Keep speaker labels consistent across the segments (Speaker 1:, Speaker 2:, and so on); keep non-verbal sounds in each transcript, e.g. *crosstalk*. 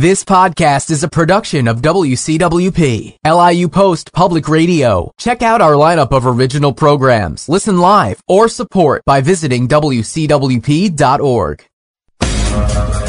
Speaker 1: This podcast is a production of WCWP, LIU Post Public Radio. Check out our lineup of original programs, listen live, or support by visiting WCWP.org.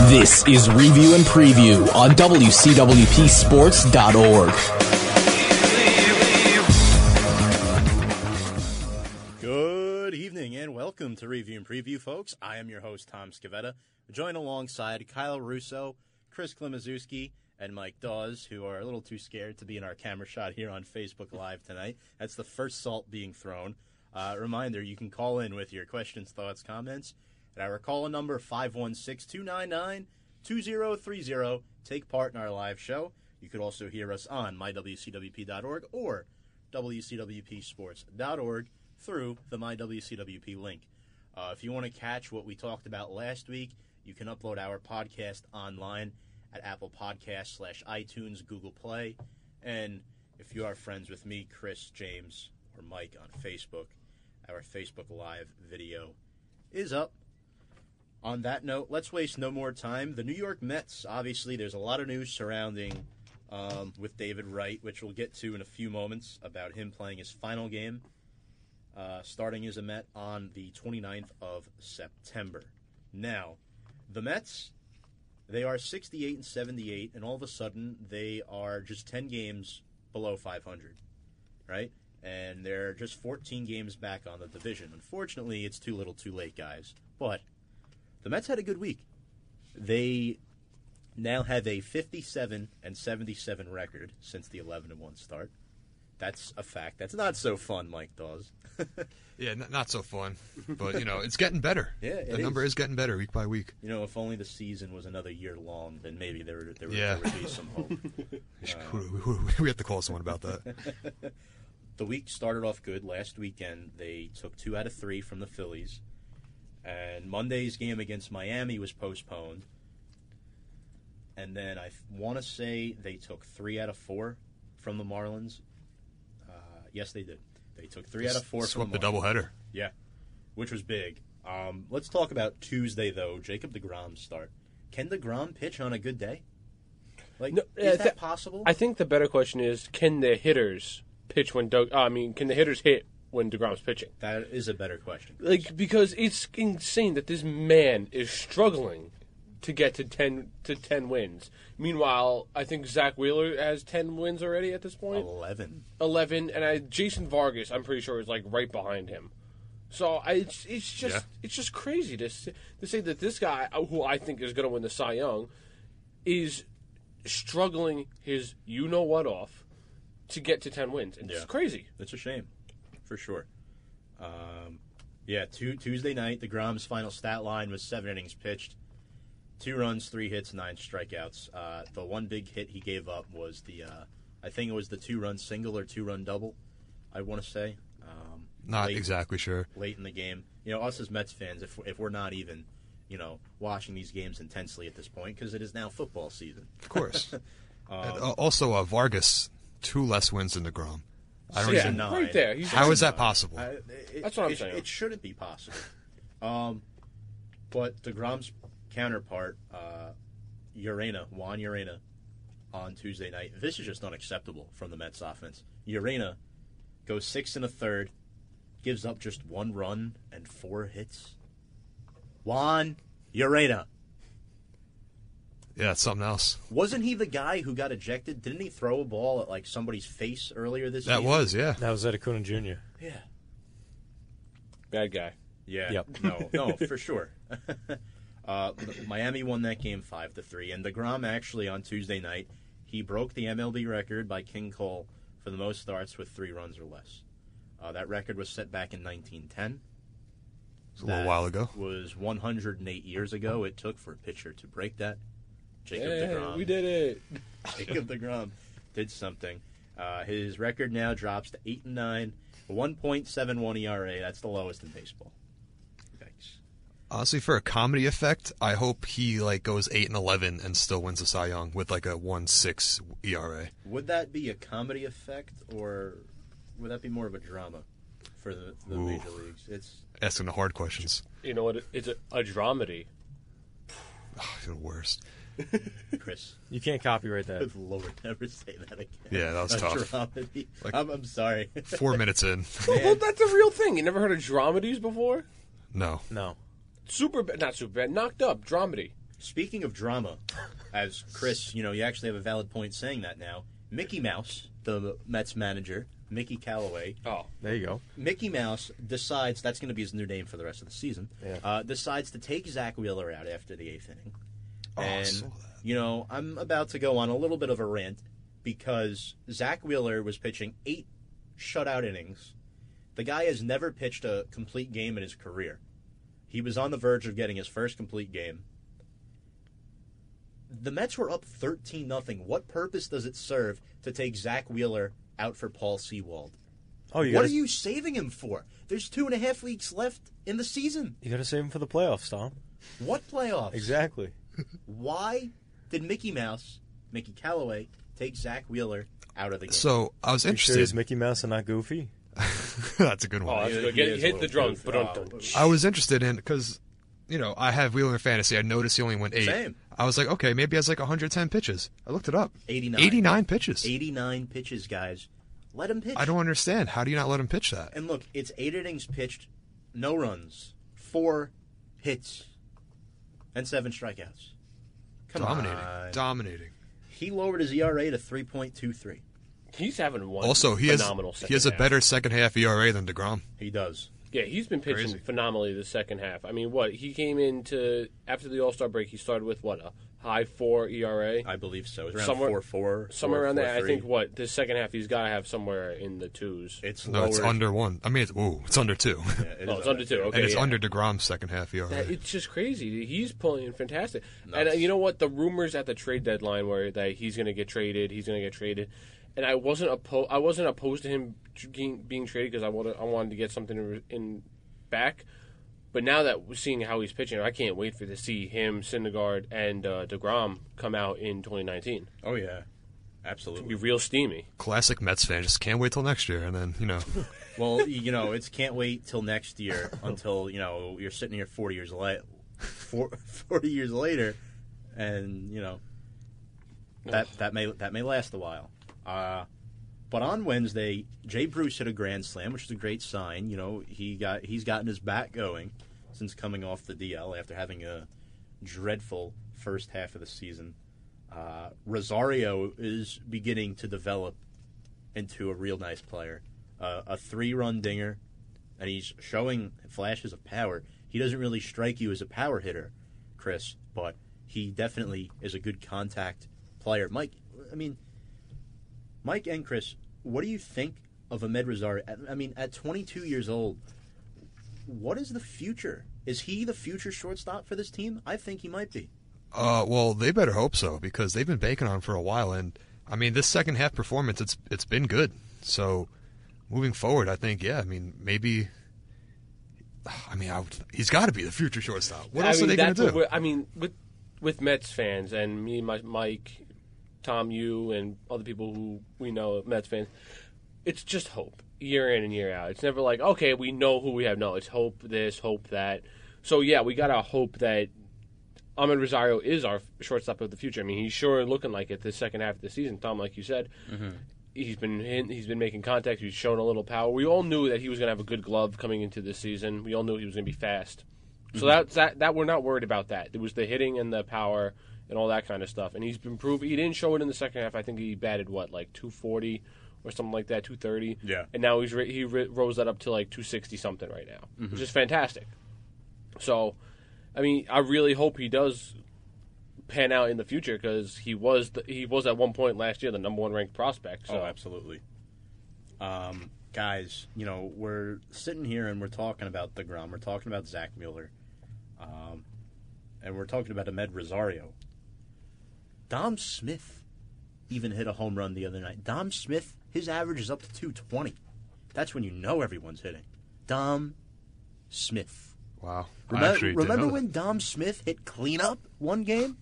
Speaker 2: This is Review and Preview on WCWPSports.org.
Speaker 3: Good evening and welcome to Review and Preview, folks. I am your host, Tom Scavetta, joined alongside Kyle Russo, Chris Klimaszewski, and Mike Dawes, who are a little too scared to be in our camera shot here on Facebook Live tonight. That's the first salt being thrown. Uh, reminder, you can call in with your questions, thoughts, comments at our call-in number 516-299-2030. Take part in our live show. You could also hear us on mywcwp.org or wcwpsports.org through the mywcwp link. Uh, if you want to catch what we talked about last week, you can upload our podcast online at Apple Podcasts slash iTunes, Google Play, and if you are friends with me, Chris, James, or Mike on Facebook, our Facebook Live video is up. On that note, let's waste no more time. The New York Mets, obviously, there's a lot of news surrounding um, with David Wright, which we'll get to in a few moments about him playing his final game, uh, starting as a Met on the 29th of September. Now, the Mets, they are 68 and 78, and all of a sudden they are just 10 games below 500, right? And they're just 14 games back on the division. Unfortunately, it's too little, too late, guys. But the Mets had a good week. They now have a 57 and 77 record since the 11 and 1 start. That's a fact. That's not so fun, Mike Dawes. *laughs*
Speaker 4: Yeah, n- not so fun, but you know it's getting better. *laughs*
Speaker 3: Yeah, it
Speaker 4: the number
Speaker 3: is.
Speaker 4: is getting better week by week.
Speaker 3: You know, if only the season was another year long, then maybe there would, there would,
Speaker 4: Yeah.
Speaker 3: there would be some *laughs* hope.
Speaker 4: We, should- uh, we- have to call someone about that.
Speaker 3: the week started off good. Last weekend, they took two out of three from the Phillies, and Monday's game against Miami was postponed. And then I want to say they took three out of four from the Marlins. Uh, yes, they did. They took three out of four
Speaker 4: Swept
Speaker 3: from
Speaker 4: the
Speaker 3: Marlins.
Speaker 4: doubleheader.
Speaker 3: Yeah, which was big. Um, let's talk about Tuesday though. Jacob Degrom start. Can Degrom pitch on a good day? Like,
Speaker 5: No,
Speaker 3: is
Speaker 5: uh,
Speaker 3: that
Speaker 5: th-
Speaker 3: possible?
Speaker 5: I think the better question is, can the hitters pitch when Doug? I mean, can the hitters hit when Degrom's pitching?
Speaker 3: that is a better question.
Speaker 5: Like, because it's insane that this man is struggling to get to ten to ten wins. Meanwhile, I think Zach Wheeler has ten wins already at this point.
Speaker 3: Eleven.
Speaker 5: Eleven, and I, Jason Vargas, I'm pretty sure is like right behind him. So I, it's it's just
Speaker 4: Yeah.
Speaker 5: it's just crazy to to say that this guy, uh, who I think is going to win the Cy Young, is struggling his you know what off to get to ten wins. It's
Speaker 3: Yeah.
Speaker 5: crazy.
Speaker 3: It's a shame, for sure. Um, yeah, tu- Tuesday night, Degrom's final stat line was seven innings pitched, two runs, three hits, nine strikeouts. Uh, the one big hit he gave up was the, uh, I think it was the two-run single or two-run double. I want to say. Um,
Speaker 4: Not
Speaker 3: late-
Speaker 4: exactly sure.
Speaker 3: late in the game. You know, us as Mets fans, if if we're not even, you know, watching these games intensely at this point because it is now football season.
Speaker 4: Of course. *laughs*
Speaker 3: Um,
Speaker 4: And, uh, also, uh, Vargas two less wins than Degrom. I don't
Speaker 3: Six
Speaker 4: even.
Speaker 5: right there. He's-
Speaker 4: How is that possible?
Speaker 3: I- it-
Speaker 5: That's what I'm
Speaker 3: it,
Speaker 5: saying.
Speaker 3: It shouldn't be possible. Um, but Degrom's counterpart, uh, Urena, Juan Urena, on Tuesday night. This is just unacceptable from the Mets offense. Urena goes six and a third, gives up just one run and four hits. Juan Urena.
Speaker 4: Yeah, it's something else.
Speaker 3: Wasn't he the guy who got ejected? Didn't he throw a ball at like somebody's face earlier this year?
Speaker 4: That
Speaker 3: season?
Speaker 4: was, yeah.
Speaker 6: That was Eddie Acuña Jr.
Speaker 3: Yeah.
Speaker 5: Bad guy.
Speaker 3: Yeah.
Speaker 6: Yep.
Speaker 3: No, no, *laughs* for sure. *laughs* uh, Miami won that game five to three, and Degrom actually on Tuesday night he broke the MLB record by King Cole for the most starts with three runs or less. Uh, that record was set back in 1910.
Speaker 4: It's a little while ago.
Speaker 3: Was 108 years ago. It took for a pitcher to break that. Jacob
Speaker 5: Hey,
Speaker 3: Degrom.
Speaker 5: we did it. *laughs*
Speaker 3: Jacob Degrom did something. Uh, his record now drops to eight and nine, 1.71 ERA. That's the lowest in baseball. Thanks.
Speaker 4: Honestly, for a comedy effect, I hope he like goes eight and eleven and still wins the Cy Young with like a one six ERA.
Speaker 3: Would that be a comedy effect, or would that be more of a drama for the, the
Speaker 4: Ooh.
Speaker 3: major leagues? It's
Speaker 4: Asking the hard questions.
Speaker 5: You know what? It's a, a dramedy.
Speaker 4: Oh, the worst.
Speaker 3: Chris,
Speaker 6: You can't copyright that.
Speaker 3: good *laughs* lord, never say that again.
Speaker 4: Yeah, that was
Speaker 3: A
Speaker 4: tough.
Speaker 3: dramedy.
Speaker 4: Like-
Speaker 3: I'm, I'm sorry.
Speaker 4: Four minutes in. *laughs*
Speaker 5: Well, that's a real thing. You never heard of dramedies before?
Speaker 4: No.
Speaker 6: No.
Speaker 5: Super bad, not super bad, knocked up, dramedy.
Speaker 3: Speaking of drama, as Chris, you know, you actually have a valid point saying that now. Mickey Mouse, the Mets manager, Mickey Callaway,
Speaker 5: Oh.
Speaker 6: There you go.
Speaker 3: Mickey Mouse decides that's going to be his new name for the rest of the season.
Speaker 6: Yeah.
Speaker 3: Uh, decides to take Zach Wheeler out after the eighth inning.
Speaker 4: Oh, I
Speaker 3: and
Speaker 4: saw that.
Speaker 3: you know, I'm about to go on a little bit of a rant because Zach Wheeler was pitching eight shutout innings. The guy has never pitched a complete game in his career. He was on the verge of getting his first complete game. The Mets were up 13 nothing. What purpose does it serve to take Zach Wheeler out for Paul Sewald?
Speaker 6: Oh, you
Speaker 3: what
Speaker 6: gotta,
Speaker 3: are you saving him for? There's two and a half weeks left in the season.
Speaker 6: You got to save him for the playoffs, Tom.
Speaker 3: What playoffs?
Speaker 6: Exactly.
Speaker 3: Why did Mickey Mouse, Mickey Callaway, take Zach Wheeler out of the game?
Speaker 4: So I was
Speaker 6: You sure he's
Speaker 4: interested.
Speaker 6: Mickey Mouse and not Goofy? *laughs*
Speaker 4: That's a good
Speaker 5: Oh,
Speaker 4: one.
Speaker 5: that's
Speaker 3: Yeah,
Speaker 5: good. Get, hit the
Speaker 3: little
Speaker 5: drums,
Speaker 3: good.
Speaker 5: but
Speaker 3: Oh.
Speaker 4: I was interested in because, you know, I have Wheeler in fantasy. I noticed he only went eight.
Speaker 3: Same.
Speaker 4: I was like, okay, maybe he has like 110 pitches. I looked it up.
Speaker 3: 89.
Speaker 4: 89 pitches.
Speaker 3: 89 pitches, guys. Let him pitch.
Speaker 4: I don't understand. How do you not let him pitch that?
Speaker 3: And look, it's eight innings pitched, no runs, four hits, and seven strikeouts. Come
Speaker 4: Dominating.
Speaker 3: on.
Speaker 4: Dominating.
Speaker 3: he lowered his ERA to 3.23.
Speaker 5: He's having one.
Speaker 4: Also, he has he has a
Speaker 5: half.
Speaker 4: better second half ERA than Degrom.
Speaker 3: He does.
Speaker 5: Yeah, he's been pitching
Speaker 4: Crazy.
Speaker 5: phenomenally the second half. I mean, what he came into after the All Star break, he started with what a high four ERA,
Speaker 3: I believe so. It's around
Speaker 5: Somewhere-
Speaker 3: 4 4.
Speaker 5: somewhere around there. I think what the second half he's got to have somewhere in the twos.
Speaker 3: It's
Speaker 4: No, it's under one. I mean, it's, ooh, it's under two.
Speaker 3: Yeah, it *laughs*
Speaker 5: Oh, it's under two, okay.
Speaker 4: and it's
Speaker 5: yeah.
Speaker 4: under Degrom's second half ERA.
Speaker 5: That, it's just crazy. He's pulling fantastic. And uh, you know what? The rumors at the trade deadline were that he's going to get traded. He's going to get traded. And I wasn't opposed. I wasn't opposed to him being, being traded because I wanted. I wanted to get something in, in back. But now that we're seeing how he's pitching, I can't wait for to see him, Syndergaard, and uh, Degrom come out in 2019.
Speaker 3: Oh, yeah. absolutely.
Speaker 5: It'll Be real steamy.
Speaker 4: Classic Mets fan. Just can't wait till next year, and then you know, *laughs*
Speaker 3: Well, you know, it's can't wait till next year until, you know, you're sitting here 40 years late, *laughs* 40 years later, and, you know, that that may that may last a while. Uh, but on Wednesday, Jay Bruce hit a grand slam, which is a great sign. You know, he got he's gotten his bat going since coming off the DL after having a dreadful first half of the season. Uh, Rosario is beginning to develop into a real nice player. Uh, a three-run dinger, and he's showing flashes of power. He doesn't really strike you as a power hitter, Chris, but he definitely is a good contact player. Mike, I mean, Mike and Chris, what do you think of Amed Rosario? I mean, at 22 years old, what is the future? Is he the future shortstop for this team? I think he might be.
Speaker 4: uh, well, they better hope so because they've been banking on him for a while, and I mean, this second half performance, it's it's been good. So, moving forward, I think, yeah, I mean, maybe. I mean, I would, he's got to be the future shortstop. What
Speaker 5: I
Speaker 4: else
Speaker 5: mean,
Speaker 4: are they going to do?
Speaker 5: I mean, with with Mets fans and me, my, Mike, Tom, you, and other people who we know, Mets fans, it's just hope year in and year out. It's never like, okay, we know who we have. No, it's hope this, hope that. So yeah, we gotta hope that Amed Rosario is our shortstop of the future. I mean, he's sure looking like it the second half of the season. Tom, like you said, mm-hmm. he's been in, he's been making contact. He's shown a little power. We all knew that he was going to have a good glove coming into this season. We all knew he was going to be fast. So mm-hmm. that's that that we're not worried about that. It was the hitting and the power and all that kind of stuff. And he's been proved. He didn't show it in the second half. I think he batted what like 240 or something like that, 230.
Speaker 3: Yeah.
Speaker 5: And now he's he rose that up to like 260 something right now, which is fantastic. So, I mean, I really hope he does pan out in the future because he was the, he was at one point last year the number one ranked prospect. So
Speaker 3: Oh, absolutely. Um, guys, you know, we're sitting here and we're talking about the Grom. We're talking about Zach Wheeler. Um, and we're talking about Amed Rosario. Dom Smith even hit a home run the other night. Dom Smith, his average is up to 220. That's when you know everyone's hitting. Dom Smith.
Speaker 4: Wow.
Speaker 3: Remember,
Speaker 4: actually
Speaker 3: remember when Dom Smith hit cleanup one game?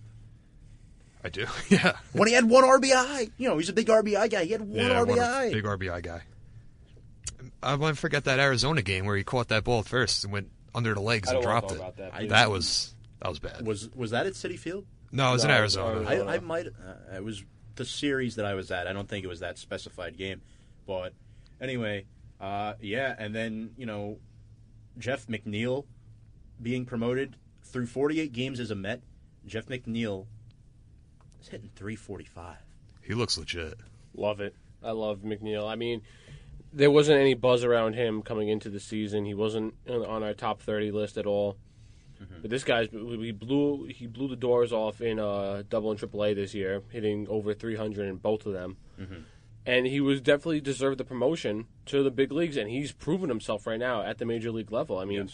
Speaker 4: I do. *laughs* yeah.
Speaker 3: When he had one RBI. You know, he's a big RBI guy. He had one
Speaker 4: yeah, what a
Speaker 3: RBI.
Speaker 4: big RBI guy. I won't forget that Arizona game where he caught that ball first and went under the legs and dropped it.
Speaker 5: that,
Speaker 3: I-
Speaker 4: that was that was bad.
Speaker 3: Was was that at Citi Field?
Speaker 4: No, it was in Arizona.
Speaker 5: Arizona.
Speaker 3: I, I might. Uh, it was the series that I was at. I don't think it was that specified game, but anyway, uh, yeah. And then you know, Jeff McNeil being promoted through 48 games as a Met. Jeff McNeil is hitting 345.
Speaker 4: He looks legit.
Speaker 5: Love it. I love McNeil. I mean, there wasn't any buzz around him coming into the season. He wasn't on on our top thirty list at all. But this guy's he blew he blew the doors off in uh, double and triple A this year, hitting over three hundred in both of them. And he was definitely deserved the promotion to the big leagues, and he's proven himself right now at the major league level. I mean,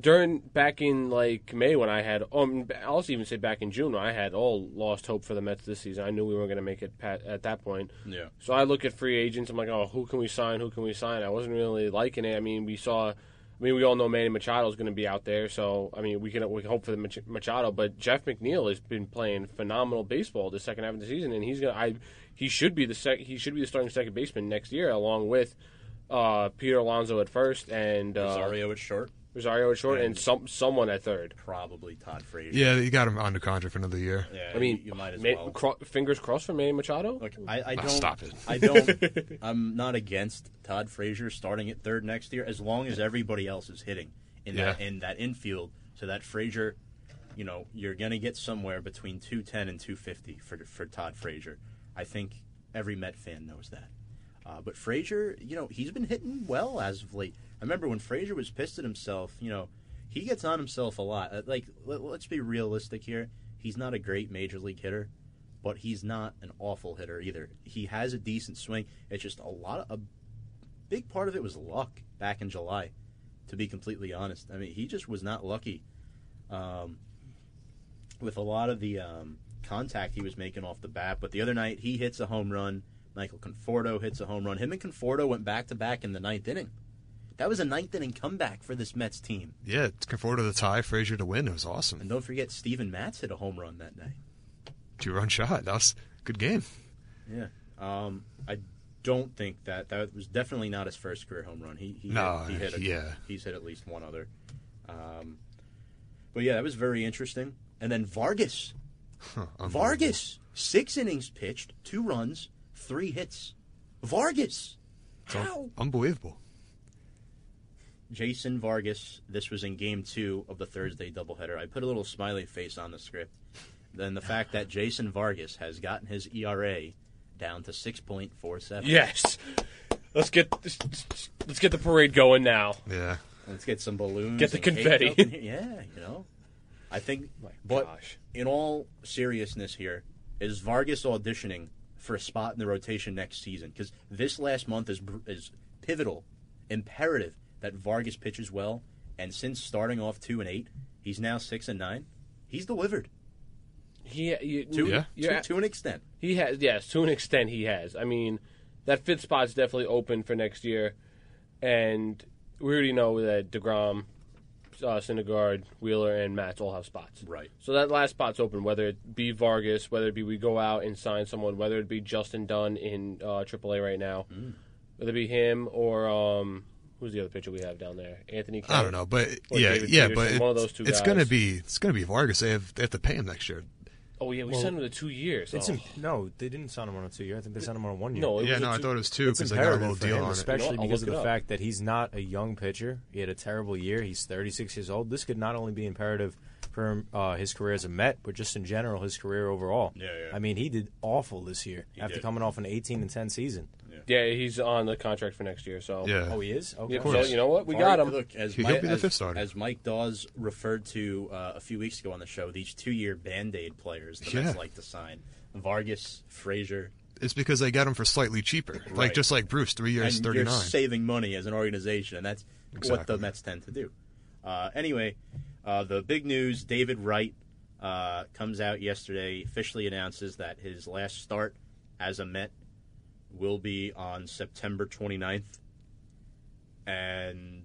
Speaker 5: during back in like May when I had, um, I'll also even say back in June when I had all lost hope for the Mets this season. I knew we weren't going to make it pat, at that point.
Speaker 3: Yeah.
Speaker 5: So I look at free agents. I'm like, oh, who can we sign? Who can we sign? I wasn't really liking it. I mean, we saw. I mean, we all know Manny Machado is going to be out there, so I mean, we can we hope for the Mach- Machado. But Jeff McNeil has been playing phenomenal baseball the second half of the season, and he's gonna. I he should be the sec, he should be the starting second baseman next year, along with uh, Peter Alonso at first and uh,
Speaker 3: Rosario at short,
Speaker 5: Rosario at short, and
Speaker 3: And-
Speaker 5: some someone at third.
Speaker 3: probably Todd Frazier.
Speaker 4: Yeah, you got him under contract for another year.
Speaker 3: Yeah,
Speaker 5: I mean,
Speaker 3: you, you might as
Speaker 5: Ma-
Speaker 3: well.
Speaker 5: cro- fingers crossed for Manny Machado.
Speaker 3: Look, I, I don't
Speaker 4: stop it.
Speaker 3: I don't. *laughs* I'm not against Todd Frazier starting at third next year, as long as everybody else is hitting in that in that infield, so that Frazier, you know, you're gonna get somewhere between 210 and 250 for for Todd Frazier. I think every Met fan knows that. Uh, but Frazier, you know, he's been hitting well as of late. I remember when Frazier was pissed at himself. You know, he gets on himself a lot. Uh, Like, let, let's be realistic here. He's not a great major league hitter but he's not an awful hitter either. He has a decent swing. It's just a lot of a big part of it was luck back in July. To be completely honest, I mean he just was not lucky um, with a lot of the um, contact he was making off the bat. But the other night he hits a home run. Michael Conforto hits a home run. Him and Conforto went back to back in the ninth inning. That was a ninth inning comeback for this Mets team.
Speaker 4: Yeah, Conforto to the tie, Frazier to win. It was awesome.
Speaker 3: And don't forget, Steven Matz hit a home run that night.
Speaker 4: Two run shot. That was a good game.
Speaker 3: Yeah. Um, I don't think that that was definitely not his first career home run. He he
Speaker 4: No,
Speaker 3: hit, he hit a,
Speaker 4: yeah.
Speaker 3: he's hit at least one other. Um, but yeah, that was very interesting. And then Vargas,
Speaker 4: Huh.
Speaker 3: Vargas, six innings pitched, two runs, three hits. Vargas, how?
Speaker 4: Unbelievable.
Speaker 3: Jason Vargas. This was in Game Two of the Thursday doubleheader. I put a little smiley face on the script. Then the fact that Jason Vargas has gotten his ERA down to six point four seven.
Speaker 5: Yes. Let's get let's get the parade going now.
Speaker 4: Yeah.
Speaker 3: Let's get some balloons.
Speaker 5: Get the confetti.
Speaker 3: up in here. *laughs* Yeah, you know. I think. Oh but
Speaker 5: gosh.
Speaker 3: in all seriousness, here is Vargas auditioning for a spot in the rotation next season because this last month is is pivotal, imperative that Vargas pitches well. And since starting off two and eight, he's now six and nine. He's delivered
Speaker 5: He, you,
Speaker 3: to
Speaker 4: Yeah.
Speaker 3: to, to an extent.
Speaker 5: He has, yes, to an extent he has. I mean, that fifth spot's definitely open for next year, and we already know that Degrom, uh, Syndergaard, Wheeler, and Matz all have spots.
Speaker 3: Right.
Speaker 5: So that last spot's open. Whether it be Vargas, whether it be we go out and sign someone, whether it be Justin Dunn in uh, AAA right now,
Speaker 3: Mm.
Speaker 5: whether it be him or um, who's the other pitcher we have down there, Anthony.
Speaker 4: I don't know, but yeah,
Speaker 5: David
Speaker 4: yeah,
Speaker 5: Peterson,
Speaker 4: but it-
Speaker 5: one of those two
Speaker 4: it's
Speaker 5: guys.
Speaker 4: gonna be it's gonna be Vargas. They have they have to pay him next year.
Speaker 5: Oh yeah, we
Speaker 6: Well,
Speaker 5: signed him to two years.
Speaker 6: It's
Speaker 5: oh.
Speaker 6: im- no, they didn't sign him on a two year. I think they signed him on a one year.
Speaker 5: no, it
Speaker 4: Yeah,
Speaker 5: was a
Speaker 4: no, I thought it was two because they got a
Speaker 6: imperative
Speaker 4: little deal
Speaker 6: him,
Speaker 4: on it.
Speaker 6: especially
Speaker 5: You know, I'll
Speaker 6: because of the
Speaker 5: up.
Speaker 6: fact that he's not a young pitcher. He had a terrible year. He's 36 years old. This could not only be imperative for him, uh, his career as a Met, but just in general his career overall.
Speaker 3: Yeah, yeah.
Speaker 6: I mean, he did awful this year after
Speaker 3: did.
Speaker 6: coming off an 18 and 10 season.
Speaker 5: Yeah, he's on the contract for next year. So
Speaker 4: Yeah.
Speaker 6: Oh, he is. Okay.
Speaker 5: Yeah,
Speaker 4: course.
Speaker 5: so you know what? We
Speaker 3: Vargas-
Speaker 5: got him.
Speaker 3: Look, as,
Speaker 4: He'll
Speaker 3: Mike,
Speaker 4: be the
Speaker 3: as,
Speaker 4: fifth starter.
Speaker 3: as Mike Dawes referred to uh, a few weeks ago on the show, these two-year Band-Aid players the
Speaker 4: Yeah.
Speaker 3: Mets like to sign: Vargas, Frazier,
Speaker 4: It's because they got him for slightly cheaper,
Speaker 3: Right.
Speaker 4: like just like Bruce, three years,
Speaker 3: and
Speaker 4: thirty
Speaker 3: you're
Speaker 4: nine.
Speaker 3: saving money as an organization, and that's what
Speaker 4: Exactly.
Speaker 3: the Mets tend to do. Uh, anyway, uh, the big news: David Wright uh, comes out yesterday, officially announces that his last start as a Met will be on September 29th, and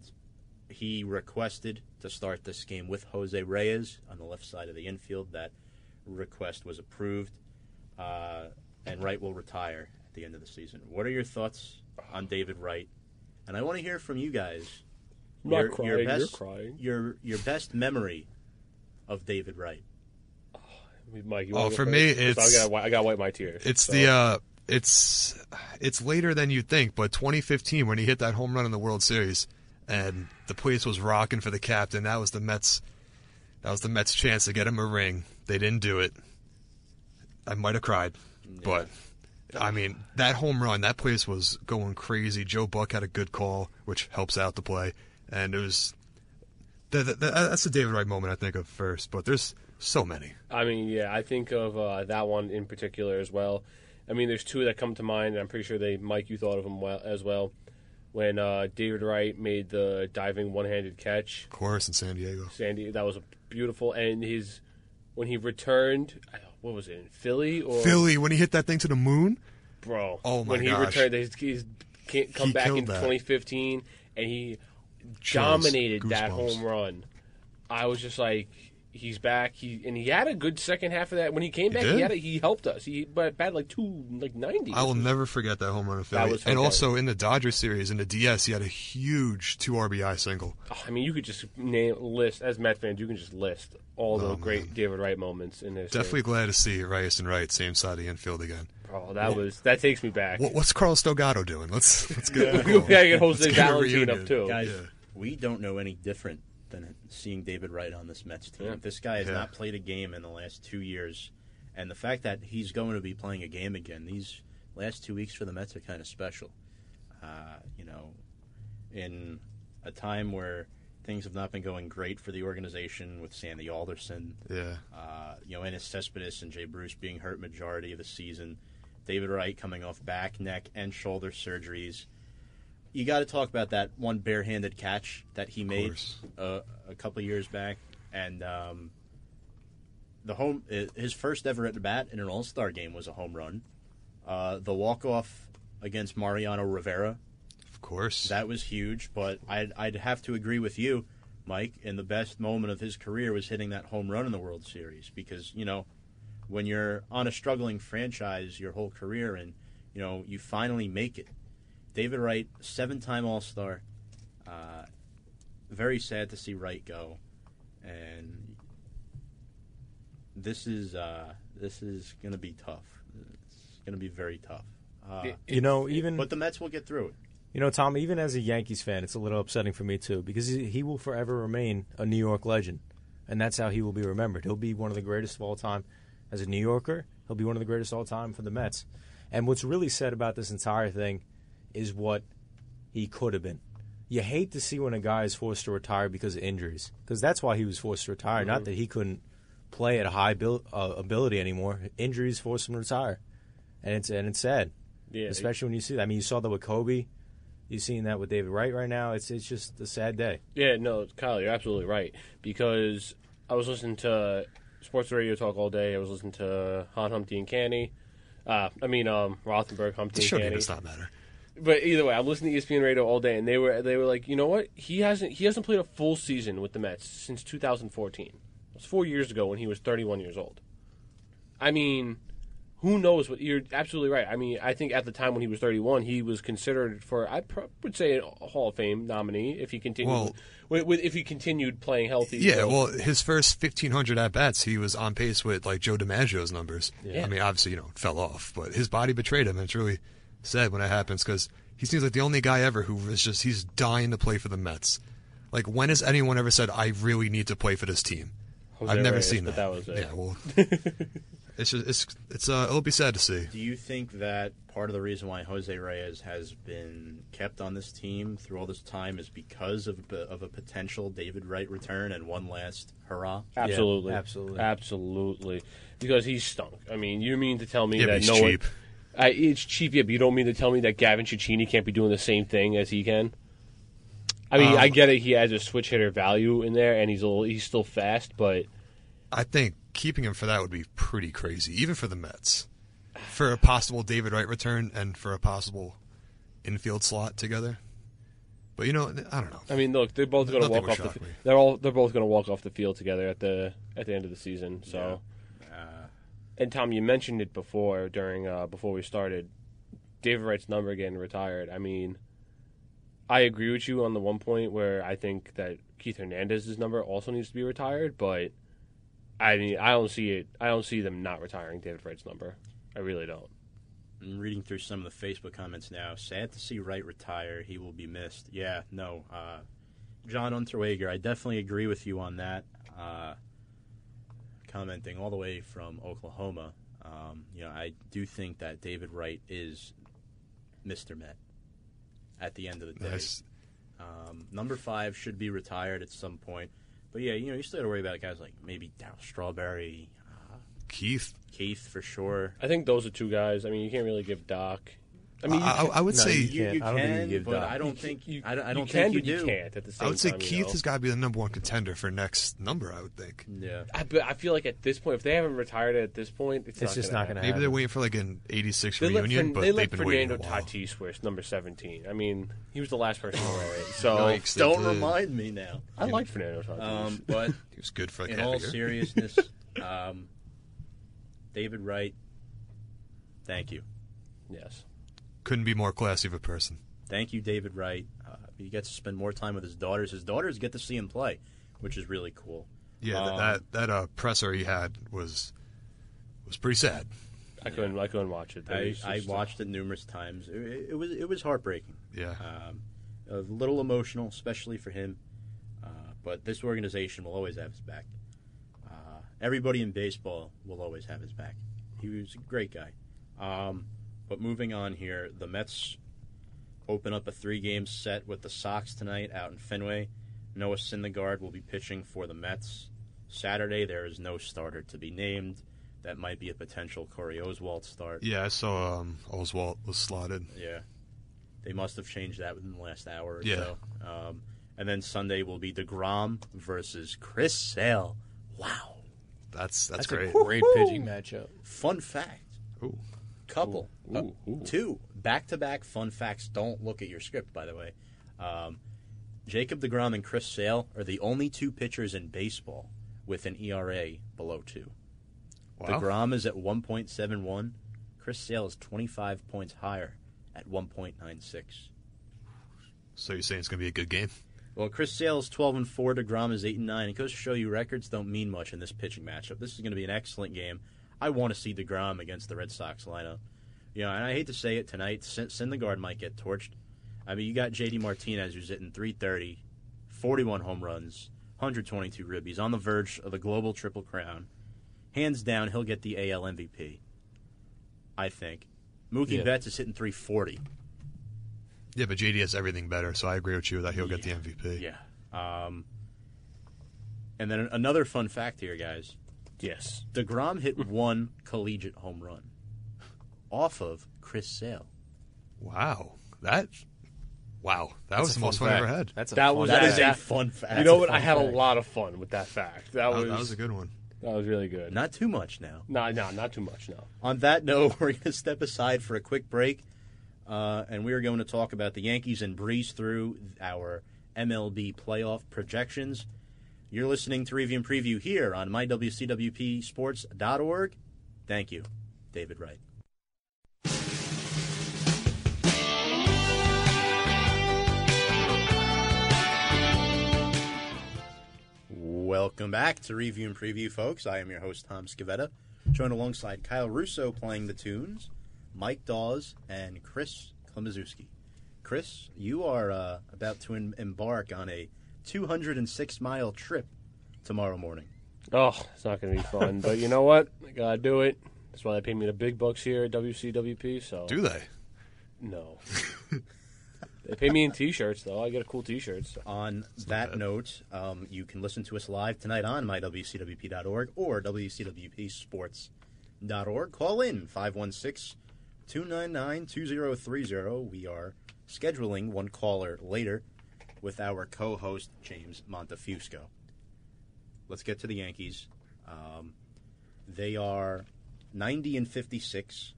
Speaker 3: he requested to start this game with Jose Reyes on the left side of the infield. That request was approved, uh, and Wright will retire at the end of the season. What are your thoughts on David Wright? And I want to hear from you guys.
Speaker 5: I'm not
Speaker 3: your,
Speaker 5: crying, you're
Speaker 3: best,
Speaker 5: crying.
Speaker 3: Your your best memory of David Wright.
Speaker 5: Mike, you
Speaker 4: Oh,
Speaker 5: wanna
Speaker 4: for
Speaker 5: first?
Speaker 4: me,
Speaker 5: So
Speaker 4: it's-
Speaker 5: I gotta, I gotta wipe my tears.
Speaker 4: It's
Speaker 5: So,
Speaker 4: the uh it's it's later than you'd think, but 2015 when he hit that home run in the World Series and the place was rocking for the captain. That was the Mets that was the Mets chance to get him a ring. They didn't do it. I might have cried, but I mean, that home run, that place was going crazy. Joe Buck had a good call, which helps out the play, and it was that, that, that's the David Wright moment I think of first, but there's so many.
Speaker 5: I mean, yeah, I think of uh, that one in particular as well. I mean, there's two that come to mind, and I'm pretty sure they, Mike, you thought of them well as well. When uh, David Wright made the diving one-handed catch,
Speaker 4: Of course, in San Diego.
Speaker 5: Sandy, that was a beautiful. And his when he returned, what was it in Philly or
Speaker 4: Philly when he hit that thing to the moon.
Speaker 5: bro?
Speaker 4: Oh, my
Speaker 5: When he
Speaker 4: gosh.
Speaker 5: returned, he's, he's can't come
Speaker 4: He
Speaker 5: back in
Speaker 4: that.
Speaker 5: 2015, and he
Speaker 4: Chills,
Speaker 5: dominated that
Speaker 4: goosebumps.
Speaker 5: home run. I was just like, he's back. He and he had a good second half of that. When he came back, he
Speaker 4: did?
Speaker 5: had a, he helped us. He but batted like two like ninety.
Speaker 4: I will never forget that home run in Philly. and also in the Dodgers series, in the DS, he had a huge two RBI single.
Speaker 5: Oh, I mean, you could just name list as Met fans. You can just list all the
Speaker 4: Oh,
Speaker 5: great
Speaker 4: man.
Speaker 5: David Wright moments in this.
Speaker 4: Definitely glad to see Reyes and Wright same side of the infield again.
Speaker 5: Oh, that was that takes me back.
Speaker 4: What, what's Carlos Delgado doing? Let's let's get
Speaker 5: we gotta get Jose
Speaker 4: Let's get a
Speaker 5: Valentin up too.
Speaker 3: Guys,
Speaker 4: Yeah.
Speaker 3: we don't know any different than seeing David Wright on this Mets team.
Speaker 5: Yeah.
Speaker 3: This guy has
Speaker 4: Yeah.
Speaker 3: not played a game in the last two years, and the fact that he's going to be playing a game again, these last two weeks for the Mets are kind of special. Uh, you know, in a time where things have not been going great for the organization with Sandy Alderson,
Speaker 4: Yeah,
Speaker 3: uh, you know, Yoenis Cespedes and Jay Bruce being hurt majority of the season. David Wright coming off back, neck, and shoulder surgeries. You got to talk about that one barehanded catch that he made uh, a couple years back, and um, the home his first ever at bat in an All Star game was a home run. Uh, the walk off against Mariano Rivera
Speaker 4: of course.
Speaker 3: that was huge, but I'd, I'd have to agree with you, Mike. And the best moment of his career was hitting that home run in the World Series because you know when you're on a struggling franchise your whole career and you know you finally make it. David Wright, seven-time All-Star. Uh, very sad to see Wright go, and this is uh, this is going to be tough. It's going to be very tough. Uh,
Speaker 6: You know, even
Speaker 3: but the Mets will get through it.
Speaker 6: You know, Tom, even as a Yankees fan, it's a little upsetting for me too because he, he will forever remain a New York legend, and that's how he will be remembered. He'll be one of the greatest of all time as a New Yorker. He'll be one of the greatest of all time for the Mets. And what's really sad about this entire thing is what he could have been. You hate to see when a guy is forced to retire because of injuries, because that's why he was forced to retire. Not that he couldn't play at a high bil- uh, ability anymore. Injuries forced him to retire, and it's and it's sad
Speaker 5: Yeah,
Speaker 6: especially when you see that. I mean, you saw that with Kobe. You've seen that with David Wright right now. It's it's just a sad day.
Speaker 5: Yeah, no, Kyle, you're absolutely right. Because I was listening to sports radio talk all day. I was listening to Hahn Humpty and Canty. Uh, I mean, um, Rothenberg, Humpty
Speaker 4: the show
Speaker 5: and
Speaker 4: game
Speaker 5: Canty.
Speaker 4: does not matter.
Speaker 5: But either way, I'm listening to ESPN radio all day, and they were they were like, you know what? He hasn't he hasn't played a full season with the Mets since 2014. It was four years ago when he was 31 years old. I mean, who knows what? You're absolutely right. I mean, I think at the time when he was 31, he was considered for I pro- would say a Hall of Fame nominee if he continued
Speaker 4: Well-
Speaker 5: with, with, if he continued playing healthy.
Speaker 4: Yeah,
Speaker 5: So-
Speaker 4: well, his first 1,500 at bats, he was on pace with like Joe DiMaggio's numbers.
Speaker 5: Yeah.
Speaker 4: I mean, obviously, you know, fell off, but his body betrayed him. And it's really sad when it happens because he seems like the only guy ever who is just he's dying to play for the Mets. Like, when has anyone ever said, "I really need to play for this team"?
Speaker 5: Jose
Speaker 4: I've never
Speaker 5: Reyes,
Speaker 4: seen
Speaker 5: but
Speaker 4: that.
Speaker 5: that was it.
Speaker 4: Yeah, well, *laughs* it's just it's it's uh it'll be sad to see.
Speaker 3: Do you think that part of the reason why Jose Reyes has been kept on this team through all this time is because of of a potential David Wright return and one last hurrah?
Speaker 5: Absolutely,
Speaker 6: absolutely.
Speaker 5: absolutely. Because he's stunk. I mean, you mean to tell me
Speaker 4: Yeah,
Speaker 5: that
Speaker 4: he's
Speaker 5: no one-
Speaker 4: cheap.
Speaker 5: I, it's cheap, yeah, but you don't mean to tell me that Gavin Cecchini can't be doing the same thing as he can. I mean,
Speaker 4: Um,
Speaker 5: I get it. He has a switch hitter value in there, and he's a little, he's still fast, but
Speaker 4: I think keeping him for that would be pretty crazy, even for the Mets, for a possible David Wright return and for a possible infield slot together. But you know, I don't know.
Speaker 5: I mean, look, they're both going to walk off the.
Speaker 4: me.
Speaker 5: They're all they're both going to walk off the field together at the at the end of the season. So, and Tom, you mentioned it before during uh, before we started. David Wright's number getting retired. I mean, I agree with you on the one point where I think that Keith Hernandez's number also needs to be retired, but I mean, I don't see it. I don't see them not retiring David Wright's number. I really don't.
Speaker 3: I'm reading through some of the Facebook comments now. Sad to see Wright retire. He will be missed. Yeah, no. Uh, John Unterweger, I definitely agree with you on that. Uh, commenting all the way from Oklahoma. Um, you know, I do think that David Wright is Mr. Met at the end of the day.
Speaker 4: Nice.
Speaker 3: Um, number five should be retired at some point. But yeah, you know, you still got to worry about guys like maybe Darryl Strawberry,
Speaker 4: Keith.
Speaker 3: Keith for sure.
Speaker 5: I think those are two guys. I mean, you can't really give Doc. I mean, you
Speaker 4: I, I, I would
Speaker 6: No,
Speaker 4: say
Speaker 6: you
Speaker 3: You, you
Speaker 6: can't. I don't think you
Speaker 3: can, but
Speaker 6: Doc.
Speaker 3: I don't
Speaker 5: You-
Speaker 3: think
Speaker 5: you,
Speaker 3: I don't, I don't
Speaker 5: you can,
Speaker 3: think you
Speaker 5: but
Speaker 3: do.
Speaker 5: you can't at the same
Speaker 4: I would say
Speaker 5: time. you
Speaker 4: Keith
Speaker 5: know?
Speaker 4: has got to be the number one contender for next number. I would think.
Speaker 3: Yeah.
Speaker 5: I, but I feel like at this point, if they haven't retired at this point, it's,
Speaker 6: It's
Speaker 5: not
Speaker 6: just
Speaker 5: gonna
Speaker 6: not going to
Speaker 5: happen.
Speaker 4: Maybe
Speaker 6: happen.
Speaker 4: they're waiting for like an '86
Speaker 5: They let,
Speaker 4: reunion,
Speaker 5: Fern-
Speaker 4: but
Speaker 5: they
Speaker 4: they've
Speaker 5: let
Speaker 4: been
Speaker 5: Fernando
Speaker 4: waiting a while.
Speaker 5: Tatis wear number 17. I mean, he was the last person to wear it. So
Speaker 4: Yikes,
Speaker 3: Don't
Speaker 4: did.
Speaker 3: remind me now.
Speaker 5: I like Fernando Tatis.
Speaker 3: Um, *laughs* but
Speaker 4: He was good for like
Speaker 3: in all seriousness, um, David Wright, thank you.
Speaker 5: yes.
Speaker 4: Couldn't be more classy of a person.
Speaker 3: Thank you, David Wright. Uh, he gets to spend more time with his daughters. His daughters get to see him play, which is really cool.
Speaker 4: Yeah,
Speaker 3: Um,
Speaker 4: that that uh, presser he had was was pretty sad.
Speaker 5: I couldn't. I couldn't watch it.
Speaker 3: I,
Speaker 5: was
Speaker 3: I
Speaker 5: just, uh,
Speaker 3: watched it numerous times. It, it was it was heartbreaking.
Speaker 4: Yeah,
Speaker 3: Um, a little emotional, especially for him. Uh, but this organization will always have his back. Uh, everybody in baseball will always have his back. He was a great guy. Um, but moving on here, the Mets open up a three-game set with the Sox tonight out in Fenway. Noah Syndergaard will be pitching for the Mets. Saturday, there is no starter to be named. That might be a potential Corey Oswalt start.
Speaker 4: yeah. I saw um, Oswalt was slotted.
Speaker 3: Yeah. They must have changed that within the last hour or
Speaker 4: Yeah.
Speaker 3: so. Um, and then Sunday will be DeGrom versus Chris Sale. Wow.
Speaker 4: That's that's,
Speaker 6: That's
Speaker 4: great.
Speaker 6: a great pitching matchup.
Speaker 3: Fun fact.
Speaker 4: Ooh.
Speaker 3: Couple.
Speaker 5: Ooh,
Speaker 3: Uh,
Speaker 5: ooh.
Speaker 3: Two. Back to back fun facts. Don't look at your script, by the way. Um, Jacob DeGrom and Chris Sale are the only two pitchers in baseball with an ERA below two.
Speaker 4: Wow.
Speaker 3: DeGrom is at 1.71. Chris Sale is 25 points higher at 1.96.
Speaker 4: So you're saying it's gonna be a good game?
Speaker 3: Well, Chris Sale is 12 and 4. DeGrom is 8 and 9. It goes to show you records don't mean much in this pitching matchup. This is going to be an excellent game. I want to see DeGrom against the Red Sox lineup. You know, and I hate to say it tonight, Syn- Syndergaard might get torched. I mean, you got JD Martinez who's hitting 330, 41 home runs, 122 ribbies, on the verge of the global triple crown. Hands down, he'll get the AL MVP. I think. Mookie
Speaker 6: Yeah.
Speaker 3: Betts is hitting 340.
Speaker 4: Yeah, but JD has everything better, so I agree with you that he'll get the MVP.
Speaker 3: Yeah. Um, and then another fun fact here, guys.
Speaker 5: Yes.
Speaker 3: DeGrom hit one collegiate home run off of Chris Sale.
Speaker 4: Wow, that wow, that was
Speaker 6: That's
Speaker 4: the most
Speaker 6: fun
Speaker 4: fun I ever
Speaker 6: fact.
Speaker 4: had.
Speaker 6: That's a
Speaker 5: That
Speaker 6: fun
Speaker 5: was-
Speaker 3: That
Speaker 5: That
Speaker 3: is
Speaker 5: is
Speaker 3: a
Speaker 5: a-
Speaker 3: fun fact.
Speaker 5: you know what? I had a lot of fun with that fact. That,
Speaker 4: That,
Speaker 5: was
Speaker 4: that was a good one.
Speaker 5: that was really good.
Speaker 3: Not too much now.
Speaker 5: No, no, not too much. No.
Speaker 3: On that note, *laughs* we're going to step aside for a quick break, uh, and we are going to talk about the Yankees and breeze through our MLB playoff projections. You're listening to Review and Preview here on mywcwpsports.org. Thank you, David Wright. Welcome back to Review and Preview, folks. I am your host, Tom Scavetta, joined alongside Kyle Russo playing the tunes, Mike Dawes, and Chris Klimaszewski. Chris, you are uh, about to em- embark on a 206 mile trip tomorrow morning.
Speaker 5: Oh, it's not going to be fun. but you know what? I got to do it. That's why they pay me the big bucks here at WCWP. So
Speaker 4: Do they?
Speaker 5: no. *laughs* they pay me in T-shirts though. I get a cool T-shirt. So.
Speaker 3: On that note, um, you can listen to us live tonight on mywcwp.org or wcwpsports.org. Call in 516 299 2030. We are scheduling one caller later with our co host, James Montefusco. Let's get to the Yankees. Um, they are 90 and 56.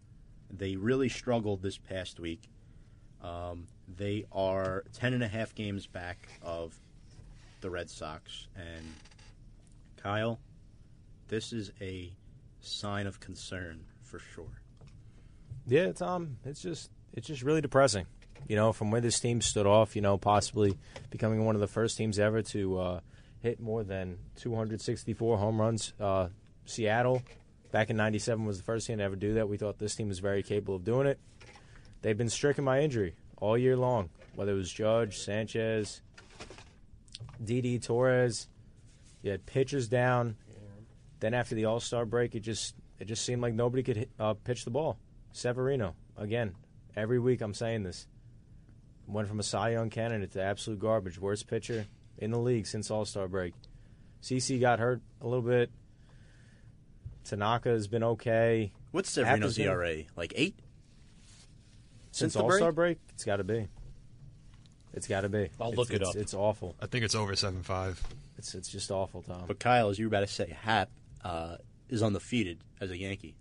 Speaker 3: They really struggled this past week. Um, they are 10 and a half games back of the Red Sox. And Kyle, this is a sign of concern for sure.
Speaker 6: Yeah, Tom. It's just it's just really depressing. You know, from where this team stood off, you know, possibly becoming one of the first teams ever to uh, hit more than 264 home runs. Uh, Seattle, back in '97, was the first team to ever do that. We thought this team was very capable of doing it. They've been stricken by injury all year long, whether it was Judge, Sanchez, Didi, Torres. You had pitchers down. Then after the All Star break, it just it just seemed like nobody could hit, uh, pitch the ball. Severino again. Every week I'm saying this. Went from a Cy Young candidate to absolute garbage. Worst pitcher in the league since All Star break. CC got hurt a little bit. Tanaka has been okay.
Speaker 3: What's Severino's
Speaker 6: Happens in-
Speaker 3: ERA? Like eight?
Speaker 6: Since
Speaker 3: Since the
Speaker 6: All Star
Speaker 3: break?
Speaker 6: break, it's got to be. It's got to be.
Speaker 5: I'll
Speaker 6: It's-
Speaker 5: look it
Speaker 6: it's-
Speaker 5: up.
Speaker 6: It's awful.
Speaker 4: I think it's over seven five.
Speaker 6: It's it's just awful, Tom.
Speaker 3: But Kyle, as you were about to say, Happ uh, is undefeated as a Yankee.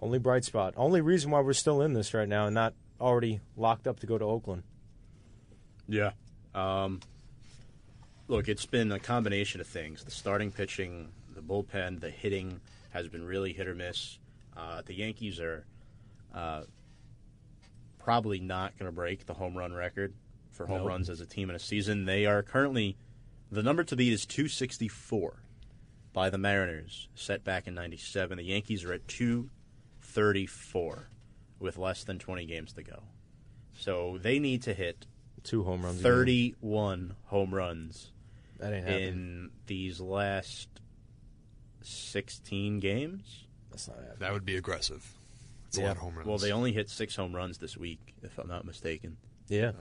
Speaker 6: Only bright spot. Only reason why we're still in this right now and not already locked up to go to Oakland.
Speaker 3: Yeah. Um, look, it's been a combination of things. The starting pitching, the bullpen, the hitting has been really hit or miss. Uh, the Yankees are uh, probably not going to break the home run record for home
Speaker 5: Nope.
Speaker 3: runs as a team in a season. They are currently the number to beat is 264 by the Mariners, set back in 97. The Yankees are at 234 with less than 20 games to go. So they need to hit
Speaker 6: Two home runs. a game.
Speaker 3: 31 home runs
Speaker 6: That ain't happening.
Speaker 3: in these last 16 games.
Speaker 6: That's not happening.
Speaker 4: That would be aggressive. It's a lot of home runs.
Speaker 3: Well, they only hit six home runs this week, if I'm not mistaken.
Speaker 6: Yeah.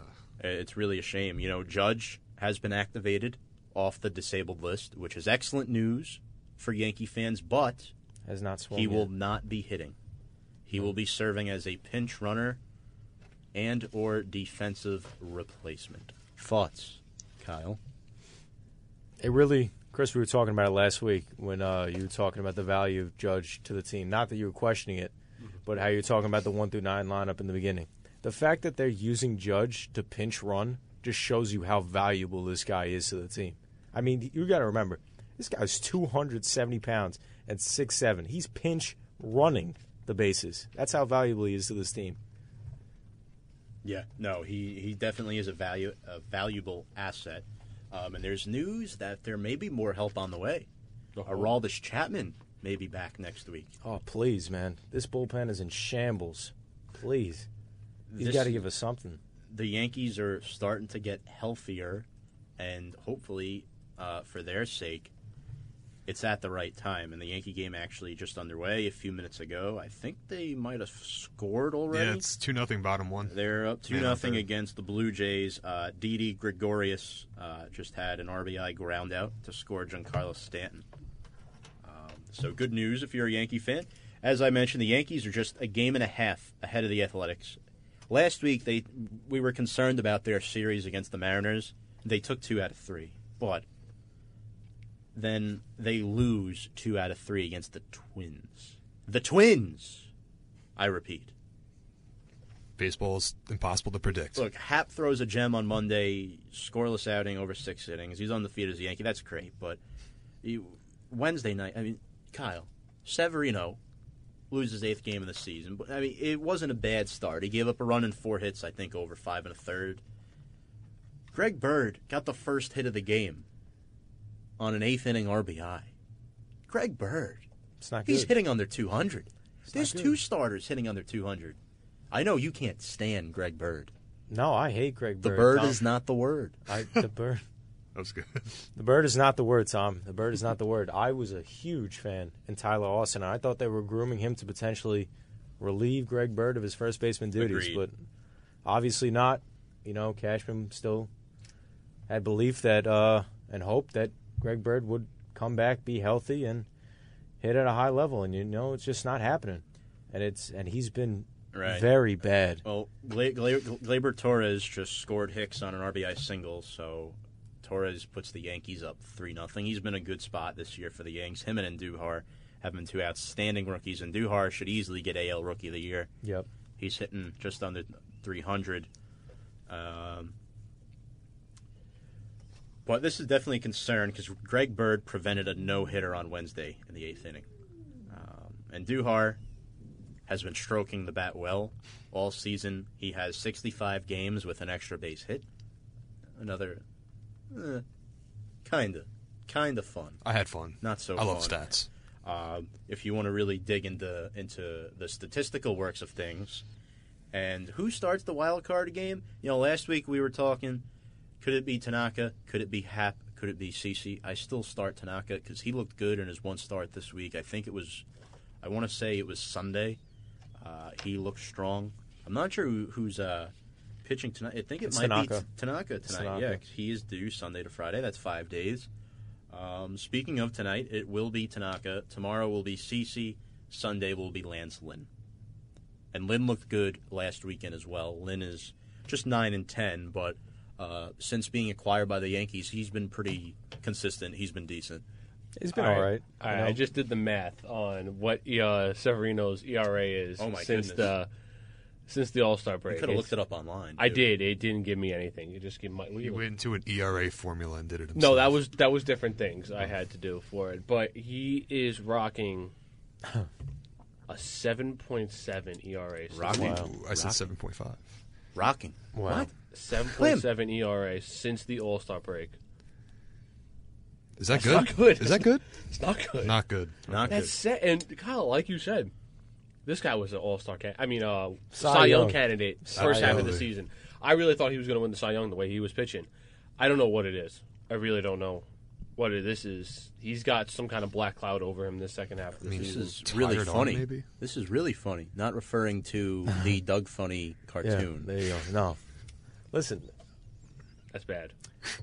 Speaker 3: Uh, It's really a shame. You know, Judge has been activated off the disabled list, which is excellent news for Yankee fans, but
Speaker 6: Has not swung.
Speaker 3: he
Speaker 6: yet.
Speaker 3: will not be hitting. He will be serving as a pinch runner and or defensive replacement. Thoughts, Kyle?
Speaker 6: It really, Chris. We were talking about it last week when uh, you were talking about the value of Judge to the team. Not that you were questioning it, but how you were talking about the one through nine lineup in the beginning. The fact that they're using Judge to pinch run just shows you how valuable this guy is to the team. I mean, you got to remember, this guy's 270 pounds and six seven. He's pinch running the bases. That's how valuable he is to this team.
Speaker 3: Yeah, no, he, he definitely is a value a valuable asset. Um, and there's news that there may be more help on the way. Aroldis Chapman may be back next week.
Speaker 6: Oh, please, man. This bullpen is in shambles. Please. He's
Speaker 3: This-
Speaker 6: got to give us something.
Speaker 3: The Yankees are starting to get healthier, and hopefully, uh, for their sake, it's at the right time. And the Yankee game actually just underway a few minutes ago. I think they might have scored already.
Speaker 4: yeah, it's two nothing bottom one.
Speaker 3: They're up two
Speaker 4: Man
Speaker 3: nothing
Speaker 4: third.
Speaker 3: against the Blue Jays. Uh, Didi Gregorius uh, just had an RBI ground out to score Giancarlo Stanton. Um, so good news if you're a Yankee fan. As I mentioned, the Yankees are just a game and a half ahead of the Athletics. Last week, they we were concerned about their series against the Mariners. They took two out of three, but then they lose two out of three against the Twins. The Twins. I repeat.
Speaker 4: Baseball's impossible to predict.
Speaker 3: Look, Happ throws a gem on Monday, scoreless outing over six innings. He's on the field as a Yankee. That's great, but you, Wednesday night, I mean, Kyle Severino loses eighth game of the season. But I mean, it wasn't a bad start. He gave up a run and four hits, I think, over five and a third. Greg Bird got the first hit of the game on an eighth inning RBI. Greg Bird,
Speaker 6: It's not good.
Speaker 3: he's
Speaker 6: good.
Speaker 3: hitting under two hundred. It's There's
Speaker 6: good.
Speaker 3: two starters hitting under two hundred. I know you can't stand Greg Bird.
Speaker 6: No, I hate Greg Bird.
Speaker 3: The
Speaker 6: Bird.
Speaker 3: bird
Speaker 6: Tom.
Speaker 3: is not the word.
Speaker 6: I, the bird. *laughs*
Speaker 4: That was good.
Speaker 6: The bird is not the word, Tom. The bird is not the word. I was a huge fan in Tyler Austin. And I thought they were grooming him to potentially relieve Greg Bird of his first baseman duties,
Speaker 3: Agreed.
Speaker 6: but obviously not. You know, Cashman still had belief that uh, and hope that Greg Bird would come back, be healthy, and hit at a high level. And you know, it's just not happening. And it's and he's been
Speaker 3: Right.
Speaker 6: very bad.
Speaker 3: Well, Gla- Gla- Gleyber Torres just scored Hicks on an RBI single, so Torres puts the Yankees up three nothing. He's been a good spot this year for the Yanks. Him and Andujar have been two outstanding rookies. Andujar should easily get AL Rookie of the Year.
Speaker 6: Yep.
Speaker 3: He's hitting just under 300. Um, but this is definitely a concern because Greg Bird prevented a no hitter on Wednesday in the eighth inning. Um, and Andujar has been stroking the bat well all season. He has 65 games with an extra base hit. Another, eh, kinda. kind of fun.
Speaker 4: I had fun.
Speaker 3: Not so
Speaker 4: I love stats.
Speaker 3: Um, if you want to really dig into into the statistical works of things, and who starts the wild card game? You know, last week we were talking. Could it be Tanaka? Could it be Happ? Could it be CC? I still start Tanaka because he looked good in his one start this week. I think it was, I want to say it was Sunday. Uh, he looked strong. I'm not sure who, who's uh, pitching tonight. I think it
Speaker 6: It's
Speaker 3: might
Speaker 6: Tanaka.
Speaker 3: be Tanaka tonight.
Speaker 6: Tanaka.
Speaker 3: Yeah, he is due Sunday to Friday. That's five days. Um, speaking of tonight, it will be Tanaka. Tomorrow will be CC. Sunday will be Lance Lynn. And Lynn looked good last weekend as well. Lynn is just nine and ten, but uh, since being acquired by the Yankees, he's been pretty consistent. He's been decent.
Speaker 6: He's been
Speaker 5: All
Speaker 6: all
Speaker 5: right.
Speaker 6: right.
Speaker 5: All
Speaker 6: you
Speaker 5: right,
Speaker 6: know?
Speaker 5: I just did the math on what uh, Severino's ERA is
Speaker 3: Oh, my
Speaker 5: since
Speaker 3: goodness.
Speaker 5: the since the All Star break.
Speaker 3: You could have looked it up online.
Speaker 5: I did. It didn't give me anything. It just gave my.
Speaker 4: He went into an ERA formula and did it himself.
Speaker 5: No, that was that was different things I had to do for it. But he is rocking a seven point seven ERA.
Speaker 3: Rocking.
Speaker 6: Wow.
Speaker 4: I said seven point five.
Speaker 3: Rocking.
Speaker 6: Wow.
Speaker 3: What?
Speaker 5: Seven point seven ERA since the All Star break.
Speaker 4: Is that
Speaker 5: That's
Speaker 4: good?
Speaker 5: not good.
Speaker 4: Is that good?
Speaker 5: It's not good.
Speaker 4: Not good.
Speaker 3: Not
Speaker 5: That's
Speaker 3: good.
Speaker 5: set. And Kyle, like you said, this guy was an All Star. Can- I mean, uh,
Speaker 6: Cy
Speaker 5: Cy, Young
Speaker 6: Young.
Speaker 5: candidate
Speaker 6: Cy
Speaker 5: first half of the
Speaker 4: Young.
Speaker 5: season. I really thought he was going to win the Cy Young the way he was pitching. I don't know what it is. I really don't know what it, this is. He's got some kind of black cloud over him this second half of the
Speaker 4: I mean,
Speaker 3: This
Speaker 5: season.
Speaker 3: is
Speaker 4: Tired
Speaker 3: really
Speaker 4: on,
Speaker 3: funny.
Speaker 4: maybe?
Speaker 3: This is really funny. Not referring to *laughs* the Doug Funnie
Speaker 6: yeah,
Speaker 3: cartoon.
Speaker 6: there you go. No, listen,
Speaker 5: That's bad.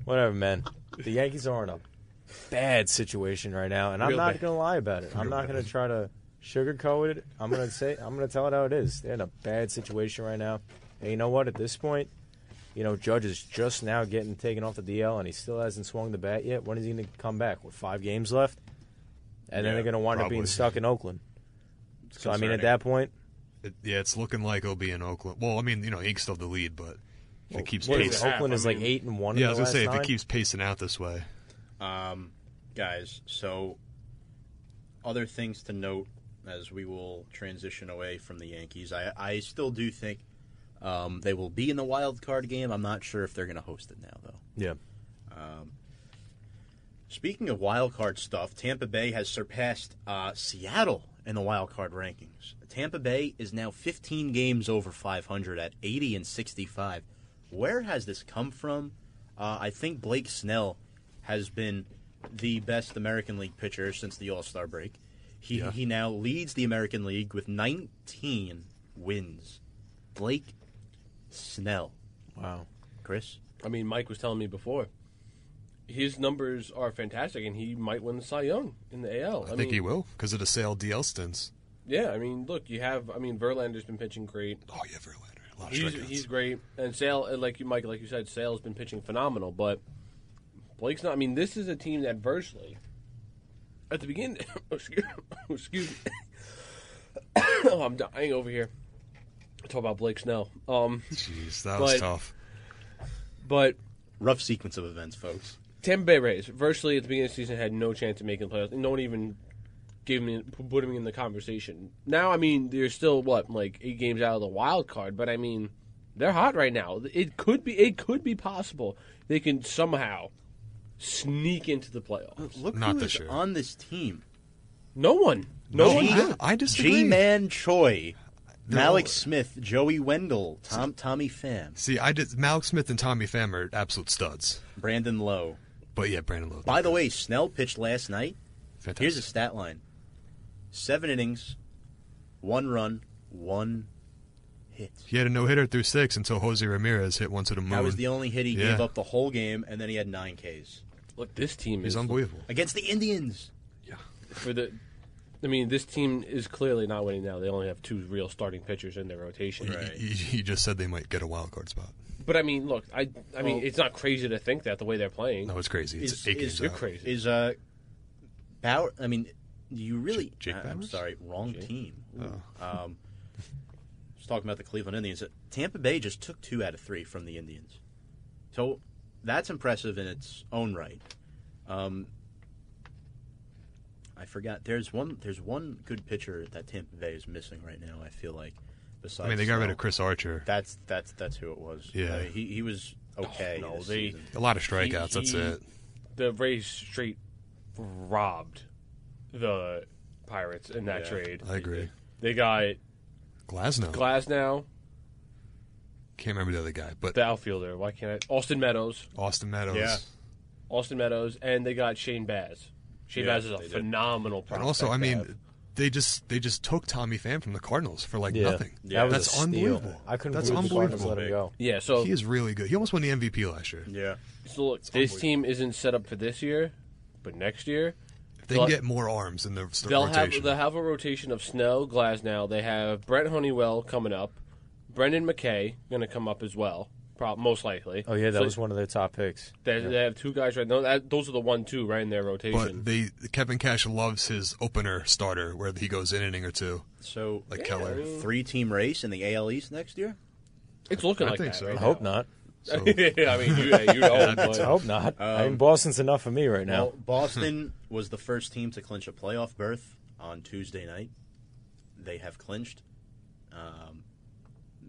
Speaker 6: whatever, man. The Yankees are in a bad situation right now, and I'm
Speaker 5: Real
Speaker 6: not
Speaker 5: bad.
Speaker 6: gonna lie about it. I'm not gonna try to sugarcoat it. I'm gonna say I'm gonna tell it how it is. They're in a bad situation right now, and you know what? At this point, you know Judge is just now getting taken off the DL, and he still hasn't swung the bat yet. When is he gonna come back? With five games left, and then
Speaker 3: Yeah,
Speaker 6: they're gonna wind up being
Speaker 4: probably.
Speaker 6: stuck in Oakland.
Speaker 3: It's
Speaker 6: So I mean, at
Speaker 3: concerning.
Speaker 6: that point,
Speaker 4: It, yeah, it's looking like it'll be in Oakland. Well, I mean, you know, he can still the lead, but if it keeps
Speaker 5: what is
Speaker 4: pacing,
Speaker 5: it?
Speaker 6: Oakland
Speaker 5: I
Speaker 6: is like
Speaker 5: mean-
Speaker 6: eight and one.
Speaker 4: yeah, I
Speaker 6: in
Speaker 4: was
Speaker 6: the
Speaker 4: gonna say
Speaker 6: last
Speaker 4: if
Speaker 6: nine.
Speaker 4: it keeps pacing out this way,
Speaker 3: Um, guys, so other things to note as we will transition away from the Yankees. I, I still do think um, they will be in the wild card game. I'm not sure if they're going to host it now, though.
Speaker 6: yeah.
Speaker 3: Speaking of wild card stuff, Tampa Bay has surpassed uh, Seattle in the wild card rankings. Tampa Bay is now 15 games over 500 at 80 and 65. Where has this come from? Uh, I think Blake Snell has been the best American League pitcher since the All Star break. He
Speaker 4: Yeah.
Speaker 3: he now leads the American League with 19 wins. Blake Snell,
Speaker 6: Wow.
Speaker 3: Chris.
Speaker 5: I mean, Mike was telling me before. His numbers are fantastic, and he might win the Cy Young in the AL.
Speaker 4: I, think
Speaker 5: mean,
Speaker 4: he will because of the sale DL stints.
Speaker 5: Yeah, I mean, look, you have. I mean, Verlander's been pitching great.
Speaker 4: Oh yeah, Verlander, a lot of
Speaker 5: He's
Speaker 4: strikeouts.
Speaker 5: he's great, and Sale, uh, like you, Mike, like you said, Sale's been pitching phenomenal. But Blake's not. I mean, this is a team that virtually, at the beginning, *coughs* excuse, *coughs* excuse me, *coughs* oh, I'm dying over here. Talk about Blake Snell. Um,
Speaker 4: Jeez, that was
Speaker 5: but-
Speaker 4: tough.
Speaker 5: but
Speaker 3: Rough sequence of events, folks.
Speaker 5: Tampa Bay Rays virtually at the beginning of the season had no chance of making the playoffs. No one even gave him put him in the conversation. Now, I mean, they're still what like eight games out of the wild card, but I mean, they're hot right now. It could be it could be possible they can somehow sneak into the playoffs.
Speaker 3: Look
Speaker 4: Not
Speaker 3: who
Speaker 4: this
Speaker 3: is
Speaker 4: year.
Speaker 3: on this team.
Speaker 5: No one, no
Speaker 4: No,
Speaker 5: one.
Speaker 4: I, I disagree.
Speaker 3: Ji-Man Choi,
Speaker 4: No.
Speaker 3: Mallex Smith, Joey Wendle, Tom Tommy Pham,
Speaker 4: See, I did. Mallex Smith and Tommy Pham are absolute studs.
Speaker 3: Brandon Lowe.
Speaker 4: But yeah, Brandon Lowe.
Speaker 3: By the way, Snell pitched last night.
Speaker 4: fantastic.
Speaker 3: Here's a stat line: seven innings, one run, one hit.
Speaker 4: He had a no hitter through six until Jose Ramirez hit one to the moon.
Speaker 3: That was the only hit he
Speaker 4: Yeah.
Speaker 3: gave up the whole game, and then he had nine Ks
Speaker 5: Look, this team
Speaker 4: He's
Speaker 5: is
Speaker 4: unbelievable.
Speaker 3: against the Indians.
Speaker 5: Yeah, for the. I mean, this team is clearly not winning now. They only have two real starting pitchers in their rotation.
Speaker 3: Right.
Speaker 4: He, he just said they might get a wild card spot.
Speaker 5: But I mean, look, I I mean,
Speaker 3: Well-
Speaker 5: it's not crazy to think that the way they're playing.
Speaker 4: No, it's crazy. It's
Speaker 3: Is-
Speaker 4: eight
Speaker 3: is-
Speaker 4: games
Speaker 5: You're
Speaker 4: out.
Speaker 5: crazy.
Speaker 3: Is uh, Bauer? I mean, you really?
Speaker 4: Jake
Speaker 3: I- I'm sorry, wrong
Speaker 5: Jake?
Speaker 3: team.
Speaker 4: Oh.
Speaker 3: Um, just talking about the Cleveland Indians. Tampa Bay just took two out of three from the Indians, so that's impressive in its own right. Um, I forgot. There's one. There's one good pitcher that Tampa Bay is missing right now. I feel like. Besides,
Speaker 4: I mean, they got rid of Chris Archer.
Speaker 3: That's that's that's who it was.
Speaker 4: Yeah.
Speaker 3: Uh, he he was okay.
Speaker 5: no,
Speaker 3: this
Speaker 5: they-
Speaker 3: season.
Speaker 4: A lot of strikeouts.
Speaker 5: He-
Speaker 4: that's
Speaker 5: he-
Speaker 4: it.
Speaker 5: The Rays straight robbed the Pirates in that
Speaker 3: Yeah.
Speaker 5: trade.
Speaker 4: I agree.
Speaker 5: They got
Speaker 4: Glasnow.
Speaker 5: Glasnow,
Speaker 4: Can't remember the other guy, but
Speaker 5: the outfielder. Why can't I? Austin Meadows,
Speaker 4: Austin Meadows.
Speaker 3: Yeah.
Speaker 5: Austin Meadows, and they got Shane Baz. Shane
Speaker 3: Yeah,
Speaker 5: Baz is a
Speaker 3: they did.
Speaker 5: phenomenal prospect.
Speaker 4: And also, I
Speaker 5: to
Speaker 4: mean,
Speaker 5: have.
Speaker 4: they just they just took Tommy Pham from the Cardinals for like
Speaker 6: Yeah.
Speaker 4: nothing.
Speaker 3: Yeah.
Speaker 6: that was
Speaker 4: That's
Speaker 6: a steal.
Speaker 4: unbelievable.
Speaker 6: I couldn't
Speaker 4: That's
Speaker 6: believe the Cardinals let him go.
Speaker 5: yeah. So,
Speaker 4: He is really good. He almost won the MVP last year.
Speaker 3: Yeah.
Speaker 5: so look, this team isn't set up for this year, but next year
Speaker 4: If they
Speaker 5: Well,
Speaker 4: can get more arms in the st-
Speaker 5: they'll
Speaker 4: rotation.
Speaker 5: have they'll have a rotation of Snell, Glasnow. They have Brent Honeywell coming up, Brendan McKay going to come up as well, prob- most likely.
Speaker 6: Oh yeah, that
Speaker 5: So
Speaker 6: was one of their top picks.
Speaker 5: They, they have two guys right now. That, those are the one two right in their rotation.
Speaker 4: but they Kevin Cash loves his opener starter where he goes an inning or two,
Speaker 3: So
Speaker 4: like Keller.
Speaker 3: three team race in the AL East next year.
Speaker 5: it's looking
Speaker 4: I
Speaker 5: like
Speaker 4: think
Speaker 5: that.
Speaker 4: so.
Speaker 5: Right
Speaker 6: I hope not.
Speaker 4: So *laughs*
Speaker 5: I mean, you, you *laughs* know, but-
Speaker 6: I hope not. I mean, Boston's enough for me right now.
Speaker 3: Well, Boston was the first team to clinch a playoff berth on Tuesday night. They have clinched. Um,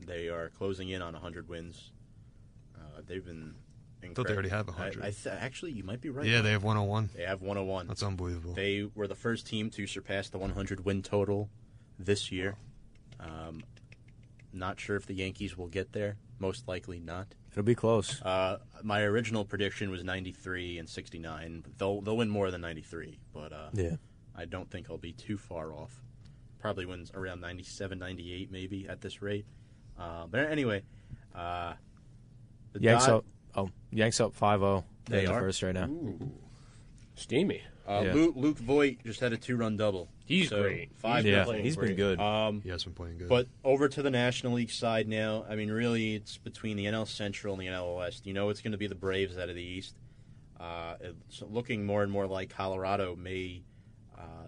Speaker 3: they are closing in on 100 wins. Uh, they've been.
Speaker 4: thought they already
Speaker 3: incredible.
Speaker 4: have 100.
Speaker 3: I, I th- actually, you might be right.
Speaker 4: yeah, they have 101.
Speaker 3: They have 101.
Speaker 4: That's unbelievable.
Speaker 3: They were the first team to surpass the 100 win total this year. Um, not sure if the Yankees will get there. Most likely not.
Speaker 6: It'll be close.
Speaker 3: Uh, my original prediction was 93 and 69. They'll they'll win more than 93, but uh,
Speaker 6: Yeah.
Speaker 3: I don't think I'll be too far off. Probably wins around 97, 98 maybe at this rate. Uh, but anyway, uh, the
Speaker 6: Yanks
Speaker 3: Dod-
Speaker 6: up. Oh, Yanks up 5-0.
Speaker 3: They
Speaker 6: in the
Speaker 3: are?
Speaker 6: first right now.
Speaker 5: steamy.
Speaker 3: Uh,
Speaker 6: Yeah.
Speaker 3: Luke, Luke Voit just had a two-run double.
Speaker 5: He's
Speaker 3: So,
Speaker 5: great.
Speaker 3: Five
Speaker 5: He's
Speaker 6: Yeah,
Speaker 5: playing
Speaker 6: he's been good.
Speaker 3: Um,
Speaker 4: he has been playing good.
Speaker 3: But over to the National League side now. I mean, really, it's between the NL Central and the NL West. You know, it's going to be the Braves out of the East. Uh, it's looking more and more like Colorado may uh,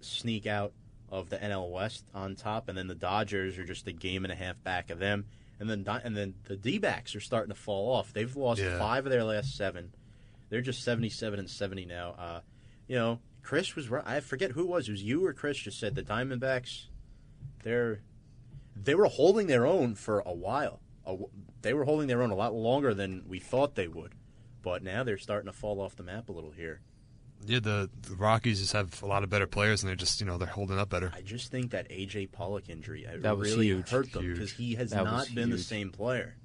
Speaker 3: sneak out of the NL West on top, and then the Dodgers are just a game and a half back of them. And then, and then the D-backs are starting to fall off. They've lost
Speaker 4: Yeah.
Speaker 3: five of their last seven. They're just seventy-seven and seventy now. You know, Chris was right. I forget who it was. It was you or Chris just said the Diamondbacks. They're they were holding their own for a while. A, they were holding their own a lot longer than we thought they would, but now they're starting to fall off the map a little here.
Speaker 4: yeah, the, the Rockies just have a lot of better players, and they're just you know they're holding up better.
Speaker 3: I just think that AJ Pollock injury
Speaker 6: that
Speaker 3: really
Speaker 6: huge.
Speaker 3: hurt them because he has
Speaker 6: That
Speaker 3: not
Speaker 6: was
Speaker 3: been the same player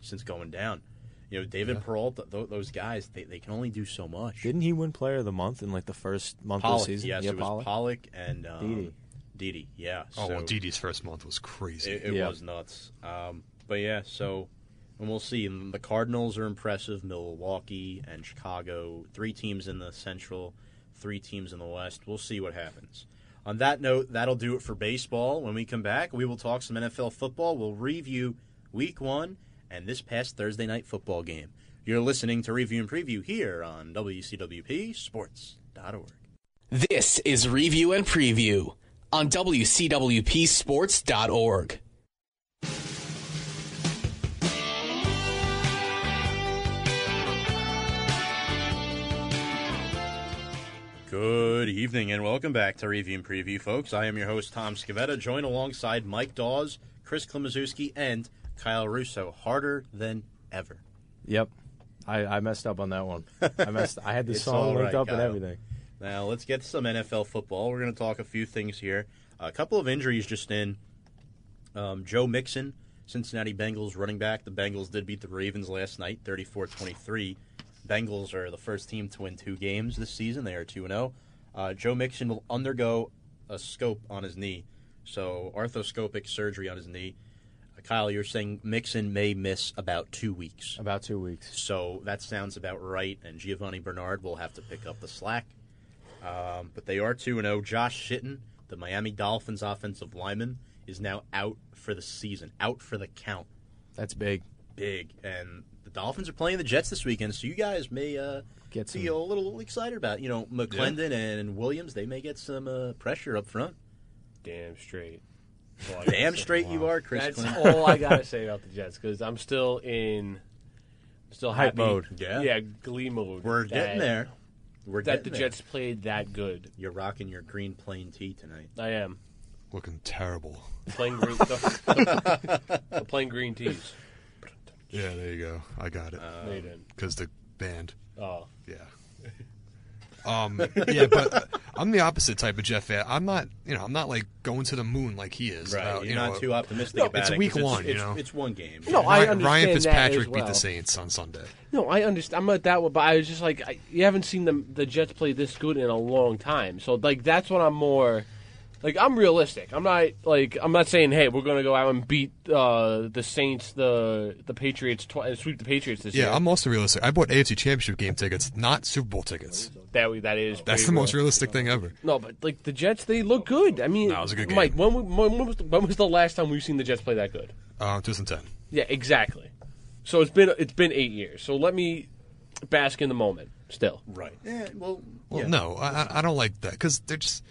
Speaker 3: since going down. You know, David
Speaker 4: Yeah.
Speaker 3: Peralta, th- those guys, they, they can only do so much.
Speaker 6: Didn't he win Player of the Month in like the first month of the season?
Speaker 3: yes,
Speaker 6: yeah,
Speaker 3: it was
Speaker 6: Pollock.
Speaker 3: Pollock and um,
Speaker 6: Didi.
Speaker 3: Didi, yeah.
Speaker 4: Oh
Speaker 3: so
Speaker 4: well, Didi's first month was crazy.
Speaker 3: It, it
Speaker 6: Yeah.
Speaker 3: was nuts. Um, but yeah, so and we'll see. And The Cardinals are impressive. Milwaukee and Chicago, three teams in the Central, three teams in the West. We'll see what happens. On that note, that'll do it for baseball. When we come back, we will talk some NFL football. We'll review Week One and this past Thursday night football game. You're listening to Review and Preview here on WCWP Sports.org.
Speaker 1: This is Review and Preview on WCWPSports.org.
Speaker 3: Good evening and welcome back to Review and Preview, folks. I am your host, Tom Scavetta, joined alongside Mike Dawes, Chris Klimaszewski, and Kyle Russo. Harder than ever.
Speaker 6: Yep. I, I messed up on that one. I messed. I had the *laughs* song
Speaker 3: all
Speaker 6: linked
Speaker 3: right,
Speaker 6: up and everything.
Speaker 3: Now, let's get to some NFL football. We're going to talk a few things here. A couple of injuries just in. Um, Joe Mixon, Cincinnati Bengals running back. The Bengals did beat the Ravens last night, 34 23. Bengals are the first team to win two games this season. They are 2 0. Uh, Joe Mixon will undergo a scope on his knee, so arthroscopic surgery on his knee. Kyle, you're saying Mixon may miss about two weeks.
Speaker 6: About two weeks.
Speaker 3: So that sounds about right, and Giovani Bernard will have to pick up the slack. Um, but they are 2 0. Josh Sitton, the Miami Dolphins offensive lineman, is now out for the season, out for the count.
Speaker 6: That's big.
Speaker 3: Big. And the Dolphins are playing the Jets this weekend, so you guys may uh,
Speaker 6: Get some.
Speaker 3: be a little excited about You know, McLendon and Williams, they may get some uh, pressure up front.
Speaker 5: Damn straight.
Speaker 3: Damn
Speaker 5: say.
Speaker 3: straight you are, Chris.
Speaker 5: That's
Speaker 3: Clinton.
Speaker 5: all I gotta *laughs* say about the Jets because I'm still in, still
Speaker 6: Hype
Speaker 5: happy.
Speaker 6: mode.
Speaker 3: Yeah.
Speaker 5: yeah, glee mode.
Speaker 3: We're
Speaker 5: that-
Speaker 3: getting there. We're getting
Speaker 5: That
Speaker 3: getting
Speaker 5: the
Speaker 3: there.
Speaker 5: Jets played that good.
Speaker 3: You're rocking your green plain tee tonight.
Speaker 5: I am
Speaker 4: Looking terrible.
Speaker 5: playing green. *laughs* the, the playing green tees.
Speaker 4: Yeah, there you go. I got it.
Speaker 5: no, you didn't.
Speaker 4: Uh, because the band.
Speaker 5: Oh,
Speaker 4: Yeah. Um, yeah, but uh, I'm the opposite type of Jeff fan. I'm not, you know, I'm not like going to the moon like he is.
Speaker 3: Right,
Speaker 4: Uh,
Speaker 3: you're
Speaker 4: you
Speaker 3: not too optimistic
Speaker 5: No,
Speaker 3: about
Speaker 4: it's
Speaker 3: it.
Speaker 4: week
Speaker 3: 'cause
Speaker 4: one, you know.
Speaker 3: it's one game.
Speaker 5: No, I
Speaker 4: Ryan,
Speaker 5: understand
Speaker 4: Ryan
Speaker 5: that
Speaker 4: Fitzpatrick
Speaker 5: as
Speaker 4: beat the. Saints on Sunday.
Speaker 5: No, I understand. I'm not that way, but I was just like, I, you haven't seen the the Jets play this good in a long time. So like, that's what I'm more. Like I'm realistic. I'm not like I'm not saying, hey, we're gonna go out and beat uh, the Saints, the the Patriots, tw- sweep the Patriots this year.
Speaker 4: Yeah, I'm also realistic. I bought AFC Championship game tickets, not Super Bowl tickets.
Speaker 5: that that is
Speaker 4: That's
Speaker 5: pretty
Speaker 4: the most realistic thing ever.
Speaker 5: No, but like the Jets, they look good. I mean,
Speaker 4: No, it was a good game.
Speaker 5: Mike, when, when, when was the, when was the last time we've seen the Jets play that good?
Speaker 4: Uh, 2010.
Speaker 5: Yeah, exactly. So it's been it's been eight years. So let me bask in the moment. Still,
Speaker 3: Right. Yeah. Well.
Speaker 4: Well,
Speaker 3: yeah.
Speaker 4: no, I, I- I don't like that because they're just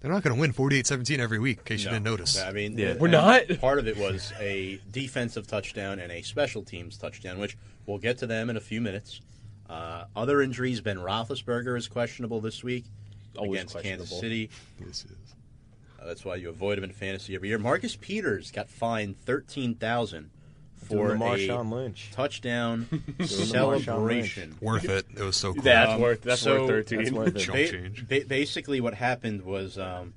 Speaker 4: they're not going to win 48-17 every week. In case you didn't notice.
Speaker 3: I mean,
Speaker 6: Yeah.
Speaker 5: We're not?
Speaker 3: Part of it was a defensive touchdown and a special teams touchdown, which we'll get to them in a few minutes. Uh, other injuries: Ben Roethlisberger is questionable this week
Speaker 5: Always
Speaker 3: against Kansas. City.
Speaker 4: This is-
Speaker 3: Uh, that's why you avoid him in fantasy every year. Marcus Peters got fined thirteen thousand for
Speaker 6: Doing the
Speaker 3: a
Speaker 6: Marshawn Lynch.
Speaker 3: touchdown
Speaker 6: Marshawn
Speaker 3: celebration.
Speaker 4: worth it. It was so cool.
Speaker 5: that's
Speaker 3: Um,
Speaker 5: worth that's
Speaker 3: so-
Speaker 5: worth thirteen.
Speaker 6: That's worth it.
Speaker 3: Ba-
Speaker 4: change.
Speaker 3: ba- basically, what happened was um,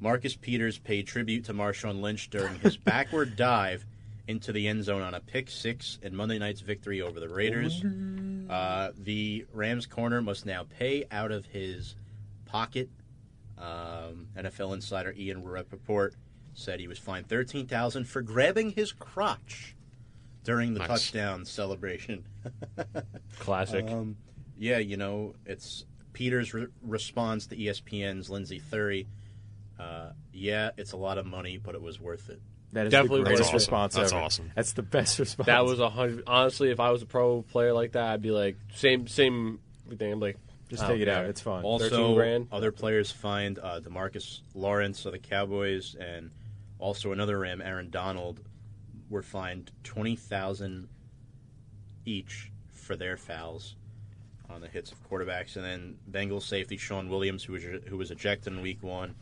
Speaker 3: Marcus Peters paid tribute to Marshawn Lynch during his *laughs* backward dive into the end zone on a pick six in Monday night's victory over the Raiders. Uh, the Rams corner must now pay out of his pocket. Um, NFL insider Ian Rapoport said he was fined thirteen thousand for grabbing his crotch during the
Speaker 4: Nice.
Speaker 3: touchdown celebration. *laughs*
Speaker 5: Classic.
Speaker 3: Um, yeah, you know, it's Peters' re- response to ESPN's Lindsey Thiry. Uh, yeah, it's a lot of money, but it was worth it.
Speaker 6: That is
Speaker 5: Definitely
Speaker 6: the greatest
Speaker 5: worth it.
Speaker 6: response
Speaker 4: That's
Speaker 6: ever.
Speaker 4: awesome.
Speaker 6: That's the best response.
Speaker 5: that was a hundred. Honestly, if I was a pro player like that, I'd be like same same thing. I'm like,
Speaker 6: just take
Speaker 5: don't
Speaker 6: it out. It's fine.
Speaker 3: Also,
Speaker 5: grand.
Speaker 3: other players find uh, Demarcus Lawrence of the Cowboys and also another Ram, Aaron Donald, were fined twenty thousand each for their fouls on the hits of quarterbacks, and then Bengals safety Shawn Williams, who was who was ejected in Week One,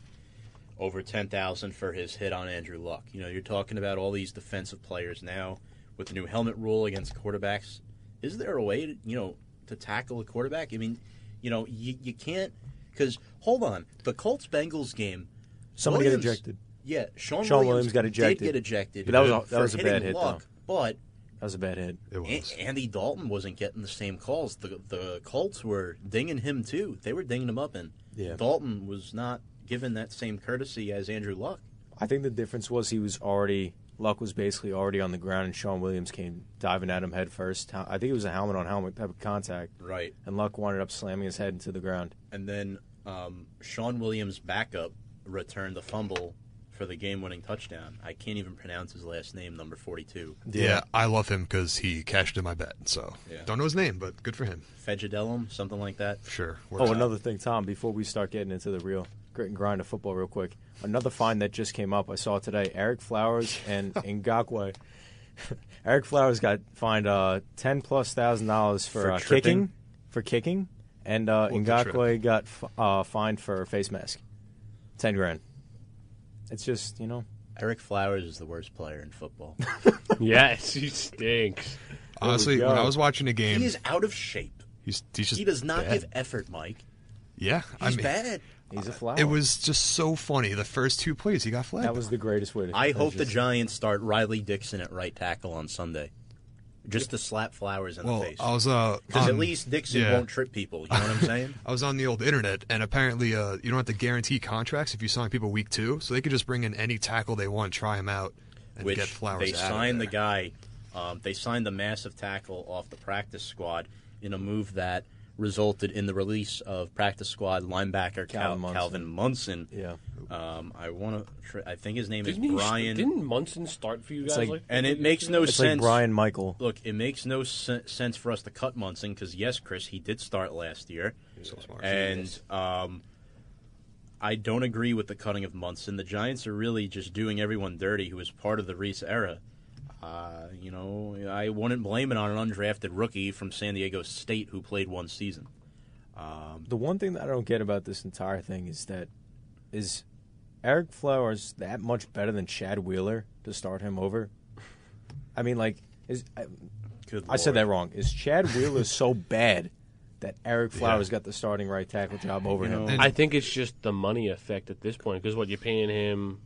Speaker 3: over ten thousand for his hit on Andrew Luck. You know, you're talking about all these defensive players now with the new helmet rule against quarterbacks. Is there a way to you know to tackle a quarterback? I mean, you know, you, you can't because hold on, the Colts Bengals game.
Speaker 6: Somebody
Speaker 3: Williams-
Speaker 6: got ejected.
Speaker 3: Yeah, Shawn,
Speaker 6: Shawn
Speaker 3: Williams,
Speaker 6: Williams got ejected.
Speaker 3: Did get ejected.
Speaker 6: But that was a- that was a bad hit,
Speaker 3: Luck, But
Speaker 6: That was a bad hit.
Speaker 4: It was.
Speaker 3: a- Andy Dalton wasn't getting the same calls. The the Colts were dinging him too. They were dinging him up, and
Speaker 6: Yeah.
Speaker 3: Dalton was not given that same courtesy as Andrew Luck.
Speaker 6: I think the difference was he was already Luck was basically already on the ground, and Shawn Williams came diving at him head first. I think it was a helmet on helmet type of contact,
Speaker 3: Right.
Speaker 6: and Luck wound up slamming his head into the ground.
Speaker 3: And then um, Shawn Williams' backup returned the fumble for the game-winning touchdown. I can't even pronounce his last name, number forty-two.
Speaker 4: Yeah, I love him because he cashed in my bet. So
Speaker 3: Yeah.
Speaker 4: don't know his name, but good for him.
Speaker 3: Fejedelem, something like that.
Speaker 4: Sure.
Speaker 6: Oh,
Speaker 4: out.
Speaker 6: another thing, Tom. Before we start getting into the real grit and grind of football, real quick, another find that just came up. I saw today. Ereck Flowers and *laughs* Ngakoue. *laughs* Ereck Flowers got fined uh, ten plus thousand dollars for,
Speaker 3: For
Speaker 6: uh, kicking, for kicking, and uh, Ngakoue got f- uh, fined for face mask, ten grand. It's just you know,
Speaker 3: Ereck Flowers is the worst player in football. *laughs*
Speaker 5: yes, he stinks.
Speaker 4: Honestly, when I was watching a game,
Speaker 3: he is out of shape.
Speaker 4: he's, he's just
Speaker 3: He does not
Speaker 4: bad.
Speaker 3: give effort, Mike.
Speaker 4: Yeah,
Speaker 3: He's
Speaker 4: I mean,
Speaker 3: bad.
Speaker 6: he's a uh, flower.
Speaker 4: it was just so funny. The first two plays, he got flagged.
Speaker 6: that was the greatest way to.
Speaker 3: I hope
Speaker 6: was
Speaker 3: the Giants start Riley Dixon at right tackle on Sunday, just to slap Flowers in
Speaker 4: well,
Speaker 3: the face.
Speaker 4: I was uh,
Speaker 3: Because at least Dixon
Speaker 4: yeah.
Speaker 3: won't trip people. You know what I'm saying? *laughs*
Speaker 4: I was on the old internet, and apparently, uh, you don't have to guarantee contracts if you sign people week two, so they could just bring in any tackle they want, try him out, and
Speaker 3: Which
Speaker 4: get Flowers
Speaker 3: they signed the guy. Um, they signed the massive tackle off the practice squad in a move that resulted in the release of practice squad linebacker Cal-
Speaker 6: Calvin Munson.
Speaker 3: Calvin Munson.
Speaker 6: Yeah.
Speaker 3: Um, I want to. Tr- I think his name
Speaker 5: Didn't,
Speaker 3: is
Speaker 5: he,
Speaker 3: Brian.
Speaker 5: didn't Munson start for you guys?
Speaker 6: like-
Speaker 5: like,
Speaker 3: and it makes no
Speaker 6: It's
Speaker 3: sense.
Speaker 6: like Brian Michael.
Speaker 3: Look, it makes no sen- sense for us to cut Munson because yes, Chris, he did start last year,
Speaker 4: So smart.
Speaker 3: and um, I don't agree with the cutting of Munson. The Giants are really just doing everyone dirty who was part of the Reese era. Uh, you know, I wouldn't blame it on an undrafted rookie from San Diego State who played one season.
Speaker 6: The one thing that I don't get about this entire thing is that is Ereck Flowers that much better than Chad Wheeler to start him over? *laughs* I mean, like, is I,
Speaker 3: Good
Speaker 6: I said that wrong. Is Chad Wheeler so *laughs* bad that Ereck Flowers got the starting right tackle job over
Speaker 3: You
Speaker 6: him.
Speaker 3: know,
Speaker 5: I think it's just the money effect at this point because what you're paying him.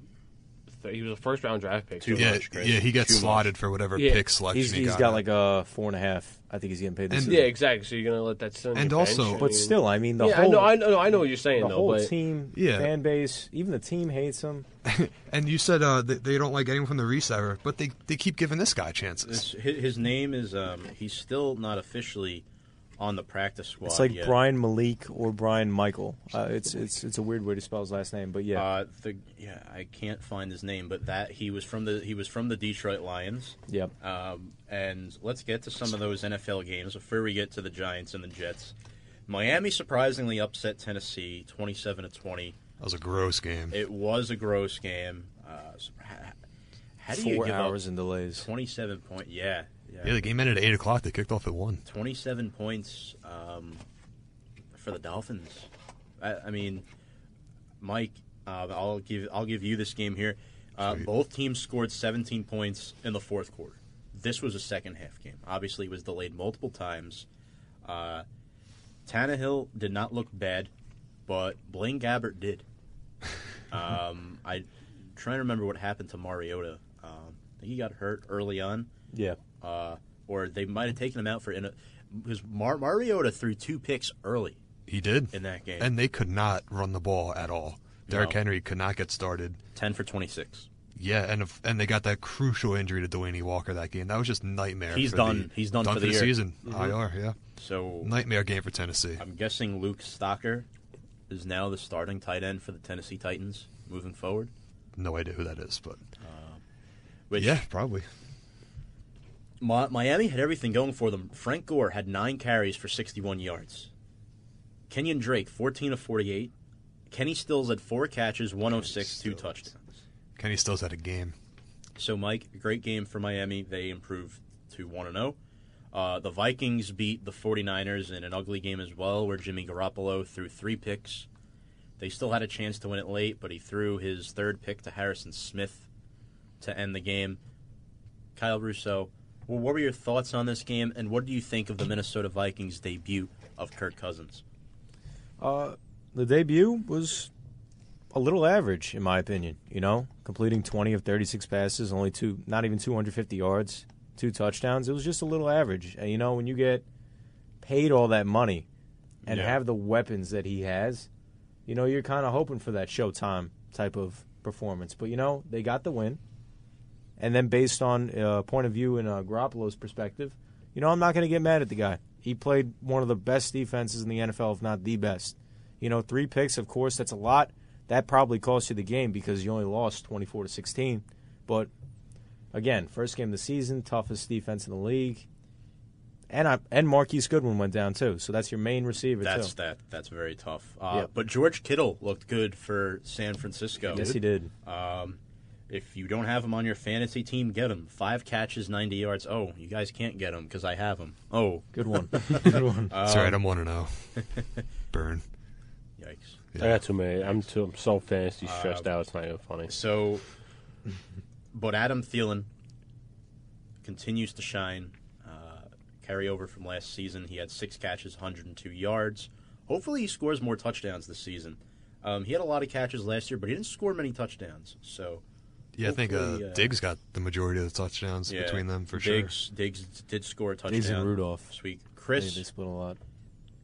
Speaker 5: He was a first round draft pick.
Speaker 3: Too
Speaker 4: yeah,
Speaker 3: much, Chris.
Speaker 4: yeah, he gets
Speaker 3: Too much.
Speaker 4: slotted for whatever
Speaker 5: Yeah,
Speaker 4: pick selection
Speaker 6: He's,
Speaker 4: he
Speaker 6: he's
Speaker 4: got.
Speaker 6: got like a four and a half. I think he's getting paid this
Speaker 4: And-
Speaker 5: Yeah, exactly. So you're gonna let that sit on
Speaker 4: And
Speaker 5: your bench?
Speaker 4: also-
Speaker 5: I
Speaker 6: But
Speaker 5: mean-
Speaker 6: still, I mean, the
Speaker 5: yeah,
Speaker 6: whole
Speaker 5: I know, I know, I know what you're saying
Speaker 6: the
Speaker 5: though.
Speaker 6: whole
Speaker 5: but
Speaker 6: team,
Speaker 4: Yeah.
Speaker 6: fan base, even the team hates him. *laughs*
Speaker 4: and you said uh, they, they don't like anyone from the receiver, but they they keep giving this guy chances.
Speaker 3: This, his, his name is um, he's still not officially on the practice squad.
Speaker 6: It's like
Speaker 3: yet.
Speaker 6: Brian Malik or Brian Michael. Uh, it's it's it's a weird way to spell his last name, but yeah,
Speaker 3: Uh, the yeah, I can't find his name, but that he was from the he was from the Detroit Lions.
Speaker 6: yep.
Speaker 3: Um, and let's get to some of those NFL games before we get to the Giants and the Jets. Miami surprisingly upset Tennessee, twenty-seven to twenty.
Speaker 4: That was a gross game.
Speaker 3: It was a gross game. Uh, how, how do you
Speaker 6: Four
Speaker 3: give
Speaker 6: hours
Speaker 3: up
Speaker 6: and delays.
Speaker 3: twenty-seven point? Yeah, yeah.
Speaker 4: yeah, the game ended at eight o'clock. They kicked off at one.
Speaker 3: 27 points um, for the Dolphins. I, I mean, Mike, uh, I'll give I'll give you this game here. Uh, both teams scored 17 points in the fourth quarter. This was a second half game. Obviously, it was delayed multiple times. Uh, Tannehill did not look bad, but Blaine Gabbert did. *laughs* um, I trying to remember what happened to Mariota. Um, I think he got hurt early on
Speaker 6: Yeah,
Speaker 3: uh, or they might have taken him out for in a, because Mar- Mariota threw two picks early
Speaker 4: He did,
Speaker 3: in that game,
Speaker 4: and they could not run the ball at all. Derrick
Speaker 3: No.
Speaker 4: Henry could not get started.
Speaker 3: ten for twenty six.
Speaker 4: Yeah, and if, and they got that crucial injury to Delanie Walker that game. That was just nightmare.
Speaker 3: He's
Speaker 4: for
Speaker 3: done.
Speaker 4: The,
Speaker 3: He's done for the
Speaker 4: the
Speaker 3: year. Mm-hmm.
Speaker 4: season. IR, yeah,
Speaker 3: So
Speaker 4: nightmare game for Tennessee.
Speaker 3: I'm guessing Luke Stocker is now the starting tight end for the Tennessee Titans moving forward.
Speaker 4: No idea who that is, but
Speaker 3: Which
Speaker 4: yeah, probably.
Speaker 3: Mi- Miami had everything going for them. Frank Gore had nine carries for 61 yards. Kenyan Drake 14 of 48. Kenny Stills had four catches, 106, two touchdowns.
Speaker 4: Kenny Stills had a game.
Speaker 3: So, Mike, great game for Miami. They improved to 1 0. Uh, the Vikings beat the 49ers in an ugly game as well, where Jimmy Garoppolo threw three picks. They still had a chance to win it late, but he threw his third pick to Harrison Smith to end the game. Kyle Russo, well, what were your thoughts on this game, and what do you think of the Minnesota Vikings debut of Kirk Cousins?
Speaker 6: Uh, the debut was a little average, in my opinion. You know, completing 20 of 36 passes, only two, not even 250 yards, two touchdowns. It was just a little average. And you know, when you get paid all that money and
Speaker 3: Yeah.
Speaker 6: have the weapons that he has, you know, you're kind of hoping for that Showtime type of performance. But you know, they got the win. And then, based on uh, point of view and uh, Garoppolo's perspective, you know, I'm not going to get mad at the guy. He played one of the best defenses in the NFL, if not the best. You know, three picks, of course, that's a lot. That probably cost you the game because you only lost 24 to 16. But again, first game of the season, toughest defense in the league, and I, and Marquise Goodwin went down too. So that's your main receiver
Speaker 3: That's
Speaker 6: too.
Speaker 3: that. That's very tough. Uh,
Speaker 6: Yep.
Speaker 3: But George Kittle looked good for San Francisco.
Speaker 6: Yes, he did.
Speaker 3: Um, if you don't have him on your fantasy team, get him. Five catches, 90 yards. Oh, you guys can't get him because I have him. Oh,
Speaker 6: Good one. *laughs* Good one.
Speaker 4: That's all right. I'm one to know. *laughs* Burn.
Speaker 3: yikes.
Speaker 5: I got too many. I'm too. I'm so fantasy stressed
Speaker 3: Uh,
Speaker 5: out. It's not even funny.
Speaker 3: So, but Adam Thielen continues to shine. Uh, carry over from last season. He had six catches, 102 yards. Hopefully, he scores more touchdowns this season. Um, he had a lot of catches last year, but he didn't score many touchdowns. So,
Speaker 4: Yeah, I think uh,
Speaker 3: uh,
Speaker 4: Diggs got the majority of the touchdowns
Speaker 3: yeah,
Speaker 4: between them for sure.
Speaker 3: Diggs, Diggs did score a touchdown.
Speaker 6: Diggs and Rudolph.
Speaker 3: this week.
Speaker 6: They,
Speaker 3: Chris
Speaker 6: they split a lot.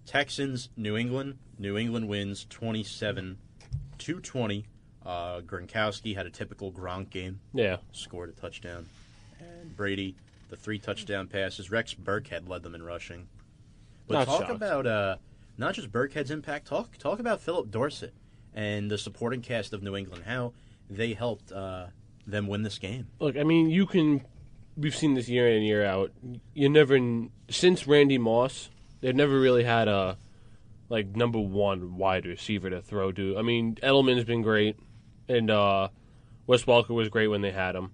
Speaker 3: Texans, New England. New England wins 27 to 20. Uh, Gronkowski had a typical Gronk game,
Speaker 5: Yeah.
Speaker 3: scored a touchdown. And Brady, the three touchdown passes. Rex Burkhead led them in rushing. But
Speaker 5: Not
Speaker 3: talk
Speaker 5: shocked.
Speaker 3: about uh, not just Burkhead's impact, talk talk about Phillip Dorsett and the supporting cast of New England, how they helped uh, them win this game.
Speaker 5: Look, I mean, you can. We've seen this year in and year out. You never, since Randy Moss, they've never really had a like number one wide receiver to throw to. I mean, Edelman's been great, and uh, Wes Welker was great when they had him,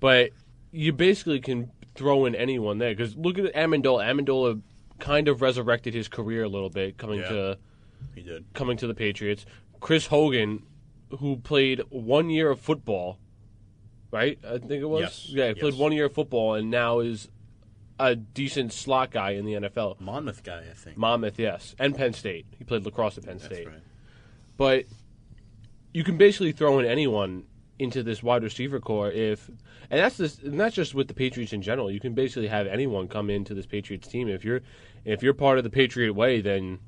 Speaker 5: but you basically can throw in anyone there because look at Amendola. Amendola kind of resurrected his career a little bit coming
Speaker 3: Yeah.
Speaker 5: to
Speaker 3: He did.
Speaker 5: coming to the Patriots. Chris Hogan, who played one year of football, right? I think it was.
Speaker 3: Yes,
Speaker 5: Yeah, he played
Speaker 3: yes.
Speaker 5: one year of football and now is a decent slot guy in the NFL.
Speaker 3: Monmouth guy, I think.
Speaker 5: Monmouth, yes, and Penn State. He played lacrosse at Penn
Speaker 3: That's
Speaker 5: State.
Speaker 3: right.
Speaker 5: But you can basically throw in anyone into this wide receiver core if, and that's this, and that's just with the Patriots in general. You can basically have anyone come into this Patriots team if you're if you're part of the Patriot way, then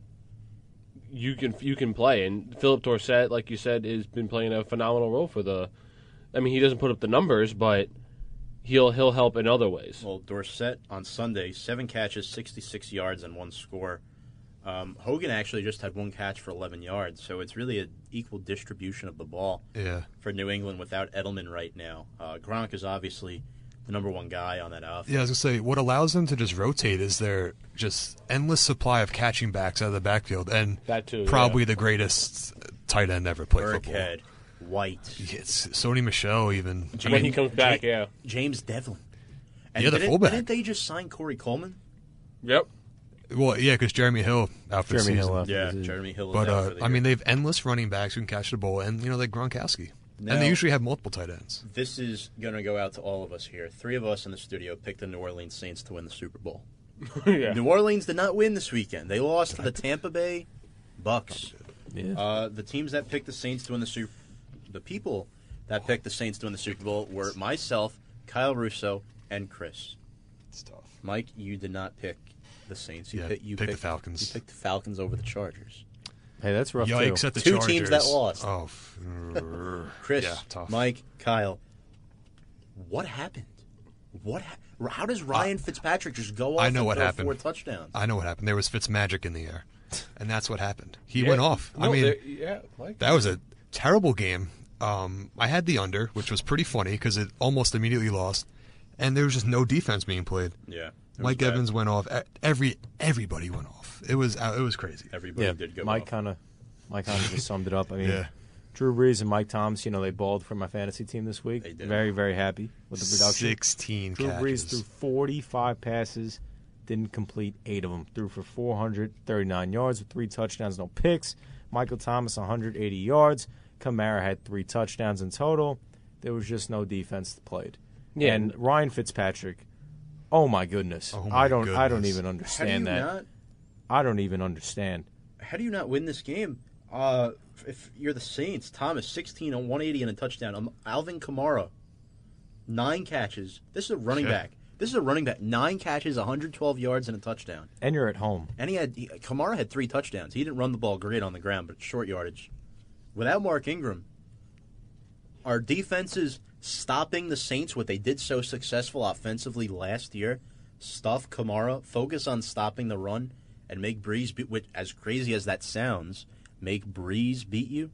Speaker 5: you can you can play. And Phillip Dorsett, like you said, has been playing a phenomenal role for the. I mean, he doesn't put up the numbers, but he'll he'll help in other ways.
Speaker 3: Well, Dorsett on Sunday, seven catches, 66 yards, and one score. Um, Hogan actually just had one catch for 11 yards, so it's really an equal distribution of the ball
Speaker 4: Yeah.
Speaker 3: for New England without Edelman right now. Uh, Gronk is obviously the number one guy on that offense.
Speaker 4: Yeah, I was gonna say what allows them to just rotate is their just endless supply of catching backs out of the backfield, and
Speaker 5: That too,
Speaker 4: probably the greatest tight end ever played football.
Speaker 3: Burkhead, White,
Speaker 4: It's Sony Michel even. I
Speaker 5: when
Speaker 4: mean,
Speaker 5: he comes back, yeah.
Speaker 3: James Develin. And
Speaker 4: Yeah, the
Speaker 3: didn't,
Speaker 4: fullback.
Speaker 3: Didn't they just sign Corey Coleman?
Speaker 5: Yep.
Speaker 4: well, yeah, because Jeremy Hill after for the
Speaker 6: Jeremy
Speaker 4: season.
Speaker 6: Hill left.
Speaker 3: Yeah,
Speaker 6: Is it-
Speaker 3: Jeremy Hill.
Speaker 4: But uh, I mean, they have endless running backs who can catch the ball, and you know, like Gronkowski,
Speaker 3: Now-
Speaker 4: and they usually have multiple tight ends.
Speaker 3: this is going to go out to all of us here. Three of us in the studio picked the New Orleans Saints to win the Super Bowl. *laughs*
Speaker 5: yeah.
Speaker 3: New Orleans did not win this weekend. They lost to the Tampa Bay Bucks.
Speaker 6: Yeah.
Speaker 3: Uh, the teams that picked the Saints to win the Super, the people that picked the Saints to win the Super Bowl were myself, Kyle Russo, and Chris.
Speaker 4: It's tough.
Speaker 3: Mike, you did not pick the Saints. You
Speaker 4: Yeah,
Speaker 3: picked you
Speaker 4: picked the Falcons.
Speaker 3: You picked the Falcons over the Chargers.
Speaker 6: hey, that's rough
Speaker 4: Yikes
Speaker 6: too.
Speaker 4: at the
Speaker 3: Two
Speaker 4: Chargers.
Speaker 3: teams that lost.
Speaker 4: Oh, f- *laughs*
Speaker 3: Chris,
Speaker 4: yeah, tough.
Speaker 3: Mike, Kyle. What happened? What? Ha- how does Ryan Fitzpatrick just go off
Speaker 4: I know
Speaker 3: and
Speaker 4: what
Speaker 3: throw
Speaker 4: happened.
Speaker 3: four touchdowns?
Speaker 4: I know what happened. There was Fitz magic in the air, and that's what happened. He
Speaker 5: Yeah.
Speaker 4: went off. I mean,
Speaker 5: yeah, like
Speaker 4: that was a terrible game. Um, I had the under, which was pretty funny because it almost immediately lost, and there was just no defense being played.
Speaker 3: yeah,
Speaker 4: Mike
Speaker 3: bad.
Speaker 4: Evans went off. Every everybody went off. It was uh, it was crazy.
Speaker 3: Everybody
Speaker 6: yeah,
Speaker 3: did go
Speaker 6: Mike kind of, Mike kind of just summed it up. I mean,
Speaker 4: Yeah.
Speaker 6: Drew Brees and Mike Thomas, you know, they balled for my fantasy team this week.
Speaker 3: They did.
Speaker 6: Very, very happy with the production.
Speaker 4: Sixteen
Speaker 6: Drew
Speaker 4: catches.
Speaker 6: Brees threw 45 passes, didn't complete eight of them. Threw for 439 yards with three touchdowns, no picks. Michael Thomas 180 yards. Kamara had three touchdowns in total. There was just no defense played.
Speaker 5: Yeah.
Speaker 6: And Ryan Fitzpatrick, oh my goodness,
Speaker 4: Oh my
Speaker 6: I don't, I don't
Speaker 4: goodness.
Speaker 6: even
Speaker 3: How do you
Speaker 6: understand that.
Speaker 3: not?
Speaker 6: I don't even understand.
Speaker 3: How do you not win this game? Uh, if you're the Saints, Thomas 16 on 180 and a touchdown. Um, Alvin Kamara, nine catches. This is a running
Speaker 4: Yeah.
Speaker 3: back. This is a running back. Nine catches, 112 yards, and a touchdown.
Speaker 6: And you're at home.
Speaker 3: And he had he, Kamara had three touchdowns. He didn't run the ball great on the ground, but short yardage. Without Mark Ingram, our defenses stopping the Saints, what they did so successful offensively last year, stuff Kamara, focus on stopping the run, and make Brees, be, which, as crazy as that sounds, make Brees beat you.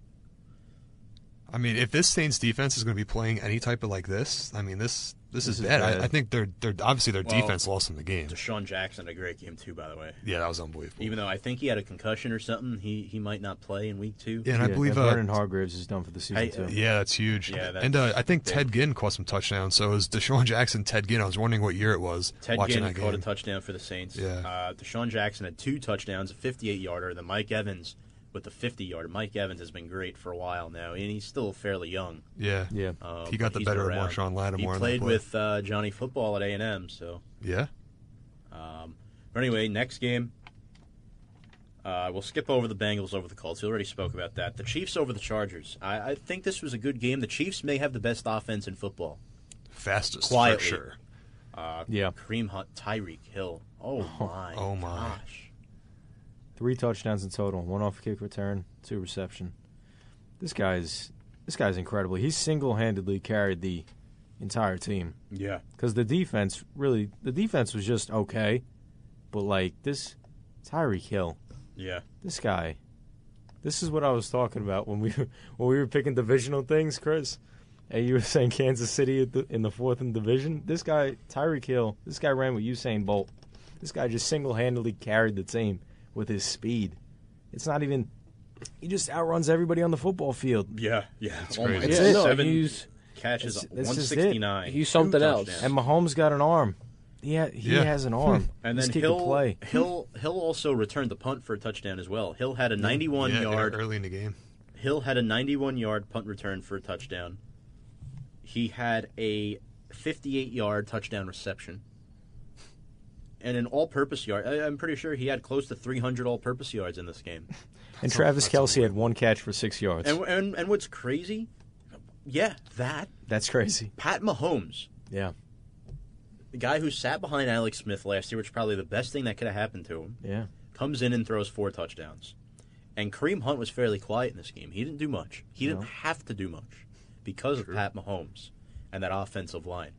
Speaker 4: I mean, if this Saints defense is going to be playing any type of like this, I mean, this this,
Speaker 6: This
Speaker 4: is
Speaker 6: is
Speaker 4: bad.
Speaker 6: bad.
Speaker 4: I, I think they're they're obviously their
Speaker 3: Well,
Speaker 4: defense lost in the game.
Speaker 3: DeSean Jackson had a great game too, by the way.
Speaker 4: Yeah, that was unbelievable.
Speaker 3: Even though I think he had a concussion or something, he he might not play in week two.
Speaker 4: yeah, and I believe
Speaker 6: and
Speaker 4: uh,
Speaker 6: Vernon Hargreaves is done for the season
Speaker 3: I-
Speaker 6: too.
Speaker 4: Yeah, that's huge.
Speaker 3: Yeah, that's
Speaker 4: and uh, I think
Speaker 3: big.
Speaker 4: Ted Ginn caught some touchdowns. So it was DeSean Jackson, Ted Ginn. I was wondering what year it was
Speaker 3: Ted
Speaker 4: watching
Speaker 3: Ginn
Speaker 4: that
Speaker 3: caught a touchdown for the Saints.
Speaker 4: Yeah.
Speaker 3: Uh, DeSean Jackson had two touchdowns, a 58 yarder. Then Mike Evans with the 50 yarder. Mike Evans has been great for a while now, and he's still fairly young.
Speaker 4: yeah,
Speaker 6: Yeah.
Speaker 3: Uh,
Speaker 4: He got the
Speaker 3: he's
Speaker 4: better of
Speaker 3: around.
Speaker 4: Marshon Lattimore
Speaker 3: He
Speaker 4: on that
Speaker 3: played
Speaker 4: play.
Speaker 3: with uh, Johnny Football at A&M. So,
Speaker 4: yeah.
Speaker 3: um, but anyway, next game. Uh, we'll skip over the Bengals over the Colts. We already spoke about that. The Chiefs over the Chargers. I, I think this was a good game. The Chiefs may have the best offense in football.
Speaker 4: Fastest
Speaker 3: Quietly.
Speaker 4: for sure.
Speaker 3: Uh,
Speaker 6: Yeah.
Speaker 3: Kareem Hunt, Tyreek Hill. Oh *laughs* my!
Speaker 4: oh my.
Speaker 3: Gosh.
Speaker 6: Three touchdowns in total, one off kick return, two reception. This guy's this guy's incredible. He single handedly carried the entire team
Speaker 3: Yeah.
Speaker 6: because the defense really the defense was just okay, but like this Tyreek Hill,
Speaker 3: Yeah.
Speaker 6: this guy, this is what I was talking about when we *laughs* when we were picking divisional things, Chris. And you were saying Kansas City at the, in the fourth in division. This guy Tyreek Hill, this guy ran with Usain Bolt. This guy just single handedly carried the team with his speed. It's not even. He just outruns everybody on the football field.
Speaker 3: Yeah, yeah.
Speaker 4: That's
Speaker 3: oh
Speaker 4: crazy.
Speaker 3: God.
Speaker 6: That's it.
Speaker 5: no,
Speaker 3: Seven
Speaker 5: he's
Speaker 3: catches,
Speaker 6: That's- that's just
Speaker 3: 169.
Speaker 5: He's something else.
Speaker 3: touchdowns.
Speaker 6: And Mahomes got an arm. He ha- he
Speaker 4: Yeah.
Speaker 6: has an *laughs* arm.
Speaker 3: And
Speaker 6: this
Speaker 3: then
Speaker 6: kid
Speaker 3: Hill,
Speaker 6: can play.
Speaker 3: Hill, Hill also returned the punt for a touchdown as well. Hill had a 91
Speaker 4: yeah,
Speaker 3: yard.
Speaker 4: early in the game.
Speaker 3: Hill had a 91 yard punt return for a touchdown. He had a 58 yard touchdown reception. And an all-purpose yard. I, I'm pretty sure he had close to 300 all-purpose yards in this game.
Speaker 6: And Travis Kelce had one catch for six yards.
Speaker 3: And and and what's crazy? Yeah, that
Speaker 6: That's crazy.
Speaker 3: Pat Mahomes,
Speaker 6: Yeah,
Speaker 3: the guy who sat behind Alex Smith last year, which is probably the best thing that could have happened to him,
Speaker 6: yeah.
Speaker 3: comes in and throws four touchdowns. And Kareem Hunt was fairly quiet in this game. He didn't do much. He didn't have to do much because of Pat Mahomes and that offensive line.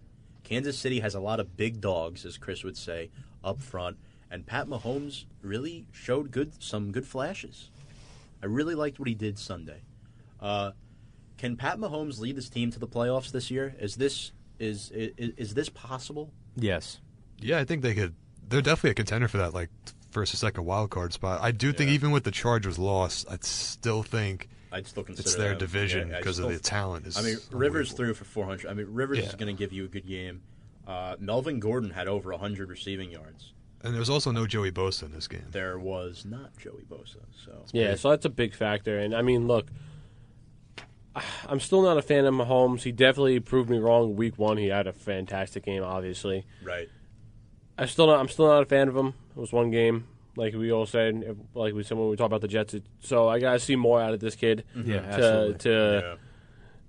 Speaker 3: Kansas City has a lot of big dogs, as Chris would say, up front, and Pat Mahomes really showed good some good flashes. I really liked what he did Sunday. Uh, can Pat Mahomes lead this team to the playoffs this year? Is this is is, is this possible?
Speaker 6: Yes.
Speaker 4: Yeah, I think they could. They're definitely a contender for that, like first or second wild card spot. I do think even with the Chargers loss, I still think
Speaker 3: I'd still consider
Speaker 4: it's their
Speaker 3: them-
Speaker 4: division
Speaker 3: yeah,
Speaker 4: because of the talent. Is
Speaker 3: I mean, Rivers
Speaker 4: unbelievable.
Speaker 3: threw for 400. I mean, Rivers is going to give you a good game. Uh, Melvin Gordon had over 100 receiving yards.
Speaker 4: and there was also no Joey Bosa in this game.
Speaker 3: There was not Joey Bosa. So
Speaker 5: Yeah, so that's a big factor. And I mean, look, *sighs* I'm still not a fan of Mahomes. He definitely proved me wrong. Week one, he had a fantastic game. Obviously,
Speaker 3: right.
Speaker 5: I still not, I'm still not a fan of him. It was one game, like we all said, like we said when we talked about the Jets. So I gotta see more out of this kid
Speaker 6: Yeah,
Speaker 5: to
Speaker 6: absolutely.
Speaker 5: to
Speaker 3: yeah.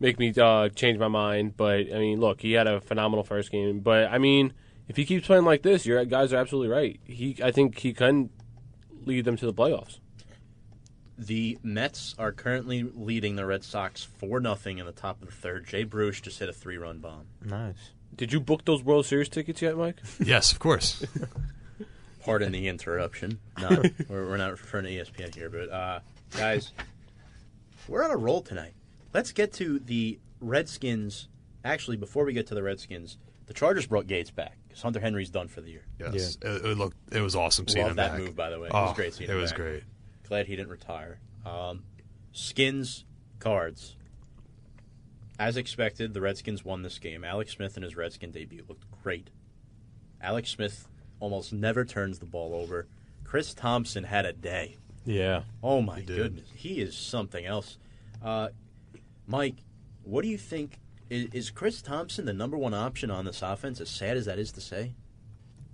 Speaker 5: Make me uh, change my mind. But I mean, look, he had a phenomenal first game. But I mean, if he keeps playing like this, your guys are absolutely right. He, I think he can lead them to the playoffs.
Speaker 3: The Mets are currently leading the Red Sox 4 nothing in the top of the third. Jay Bruce just hit a three run bomb.
Speaker 6: Nice.
Speaker 5: Did you book those World Series tickets yet, Mike? *laughs*
Speaker 4: yes, of course. *laughs*
Speaker 3: Pardon the interruption. No, *laughs* we're, we're not referring to ESPN here, but uh, guys, we're on a roll tonight. Let's get to the Redskins. Actually, before we get to the Redskins, the Chargers brought Gates back because Hunter Henry's done for the year.
Speaker 4: Yes, it, it looked. It was awesome seeing
Speaker 3: Love
Speaker 4: him
Speaker 3: that
Speaker 4: back.
Speaker 3: move, by the way. It
Speaker 4: oh,
Speaker 3: was great seeing
Speaker 4: It was
Speaker 3: back.
Speaker 4: great.
Speaker 3: Glad he didn't retire. Um, Skins cards. As expected, the Redskins won this game. Alex Smith in his Redskin debut looked great. Alex Smith almost never turns the ball over. Chris Thompson had a day.
Speaker 6: Yeah.
Speaker 3: Oh my
Speaker 4: He
Speaker 3: goodness, he is something else. Uh, Mike, what do you think? Is, is Chris Thompson the number one option on this offense? As sad as that is to say,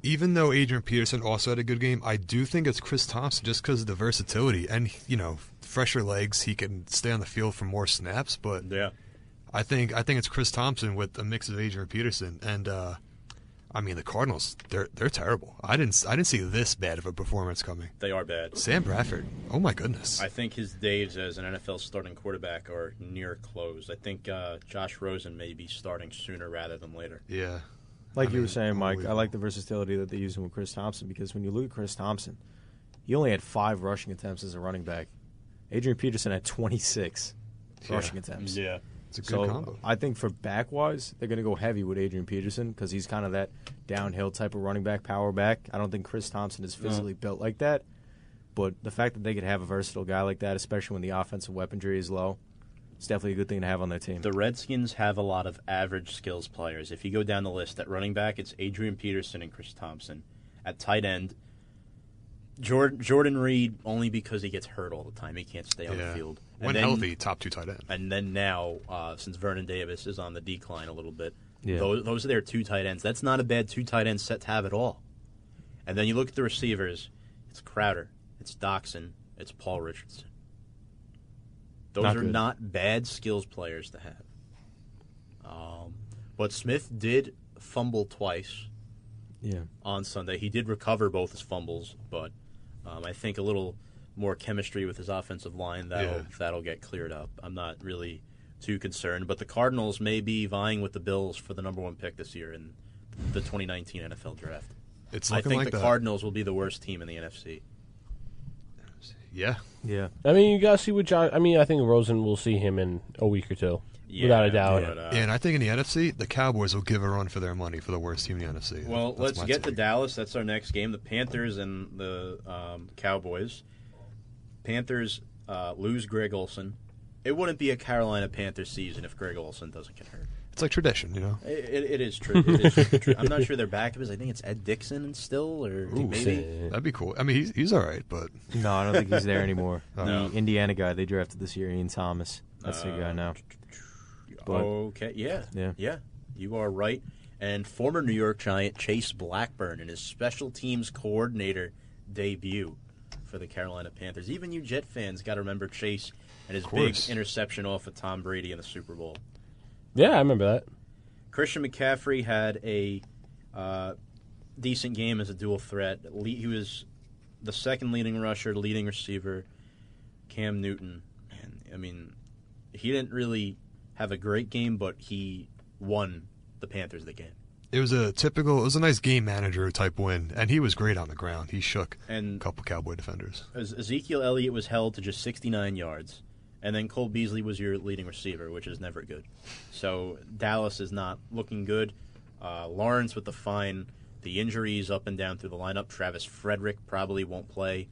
Speaker 4: Even though Adrian Peterson also had a good game, I do think it's Chris Thompson just because of the versatility and you know fresher legs. He can stay on the field for more snaps, but
Speaker 3: yeah,
Speaker 4: I think I think it's Chris Thompson with a mix of Adrian Peterson and uh, I mean the Cardinals. They're they're terrible. I didn't I didn't see this bad of a performance coming.
Speaker 3: they are bad.
Speaker 4: Sam Bradford. Oh my goodness.
Speaker 3: I think his days as an NFL starting quarterback are near closed. I think uh, Josh Rosen may be starting sooner rather than later.
Speaker 4: yeah.
Speaker 6: Like
Speaker 4: I
Speaker 6: you were saying, Mike, I like the versatility that they're using with Chris Thompson because when you look at Chris Thompson, he only had five rushing attempts as a running back. Adrian Peterson had 26
Speaker 4: Yeah.
Speaker 6: rushing attempts.
Speaker 3: Yeah,
Speaker 4: It's a good
Speaker 6: So
Speaker 4: combo.
Speaker 6: I think for back wise, they're going to go heavy with Adrian Peterson because he's kind of that downhill type of running back, power back. I don't think Chris Thompson is physically built like that. But the fact that they could have a versatile guy like that, especially when the offensive weaponry is low, it's definitely a good thing to have on their team.
Speaker 3: the Redskins have a lot of average skills players. If you go down the list, at running back, it's Adrian Peterson and Chris Thompson. At tight end, Jordan, Jordan Reed only because he gets hurt all the time. He can't stay on
Speaker 4: yeah.
Speaker 3: the field.
Speaker 4: When
Speaker 3: then,
Speaker 4: healthy, top two tight end.
Speaker 3: And then now, uh, since Vernon Davis is on the decline a little bit,
Speaker 6: Yeah.
Speaker 3: those, those are their two tight ends. That's not a bad two tight end set to have at all. And then you look at the receivers. It's Crowder. It's Doctson. It's Paul Richardson. Those
Speaker 6: Not
Speaker 3: are
Speaker 6: good.
Speaker 3: not bad skills players to have. Um, but Smith did fumble twice
Speaker 6: yeah.
Speaker 3: on Sunday. He did recover both his fumbles, but um, I think a little more chemistry with his offensive line that'll
Speaker 4: Yeah.
Speaker 3: that'll get cleared up. I'm not really too concerned, but the Cardinals may be vying with the Bills for the number one pick this year in the 2019 NFL Draft.
Speaker 4: It's
Speaker 3: I think
Speaker 4: like
Speaker 3: the
Speaker 4: that.
Speaker 3: Cardinals will be the worst team in the NFC.
Speaker 4: Yeah.
Speaker 6: Yeah.
Speaker 5: I mean, you gotta see what John. I mean, I think Rosen will see him in a week or two, without a doubt.
Speaker 3: but, uh,
Speaker 4: and I think in the NFC, the Cowboys will give a run for their money for the worst team in the NFC.
Speaker 3: Well,
Speaker 4: That's
Speaker 3: let's
Speaker 4: my
Speaker 3: get to. Dallas. That's our next game. The Panthers and the um, Cowboys. Panthers uh, lose Greg Olsen. It wouldn't be a Carolina Panthers season if Greg Olsen doesn't get hurt.
Speaker 4: It's like tradition, you know.
Speaker 3: It, it, it is true. It is *laughs* true. I'm not sure their backup is. I think it's Ed Dickson still, or
Speaker 4: Ooh,
Speaker 3: maybe.
Speaker 4: That'd be cool. I mean, he's he's all right, but
Speaker 6: No, I don't think he's there anymore. *laughs*
Speaker 3: No.
Speaker 6: The Indiana guy they drafted this year, Ian Thomas. That's the guy now. But-
Speaker 3: okay, yeah,
Speaker 6: Yeah.
Speaker 3: yeah. You are right. and former New York Giant Chase Blackburn in his special teams coordinator debut for the Carolina Panthers. Even you Jet fans got to remember Chase and his big interception off of Tom Brady in the Super Bowl.
Speaker 5: Yeah, I remember that.
Speaker 3: Christian McCaffrey had a uh, decent game as a dual threat. He was the second leading rusher, leading receiver. Cam Newton, man, I mean, he didn't really have a great game, but he won the Panthers the game.
Speaker 4: It was a typical. It was a nice game manager type win, and he was great on the ground. He shook a
Speaker 3: And
Speaker 4: couple Cowboy defenders.
Speaker 3: Ezekiel Elliott was held to just 69 yards, and then Cole Beasley was your leading receiver, which is never good. So Dallas is not looking good. Uh, Lawrence with the fine, the injuries up and down through the lineup. Travis Frederick probably won't play.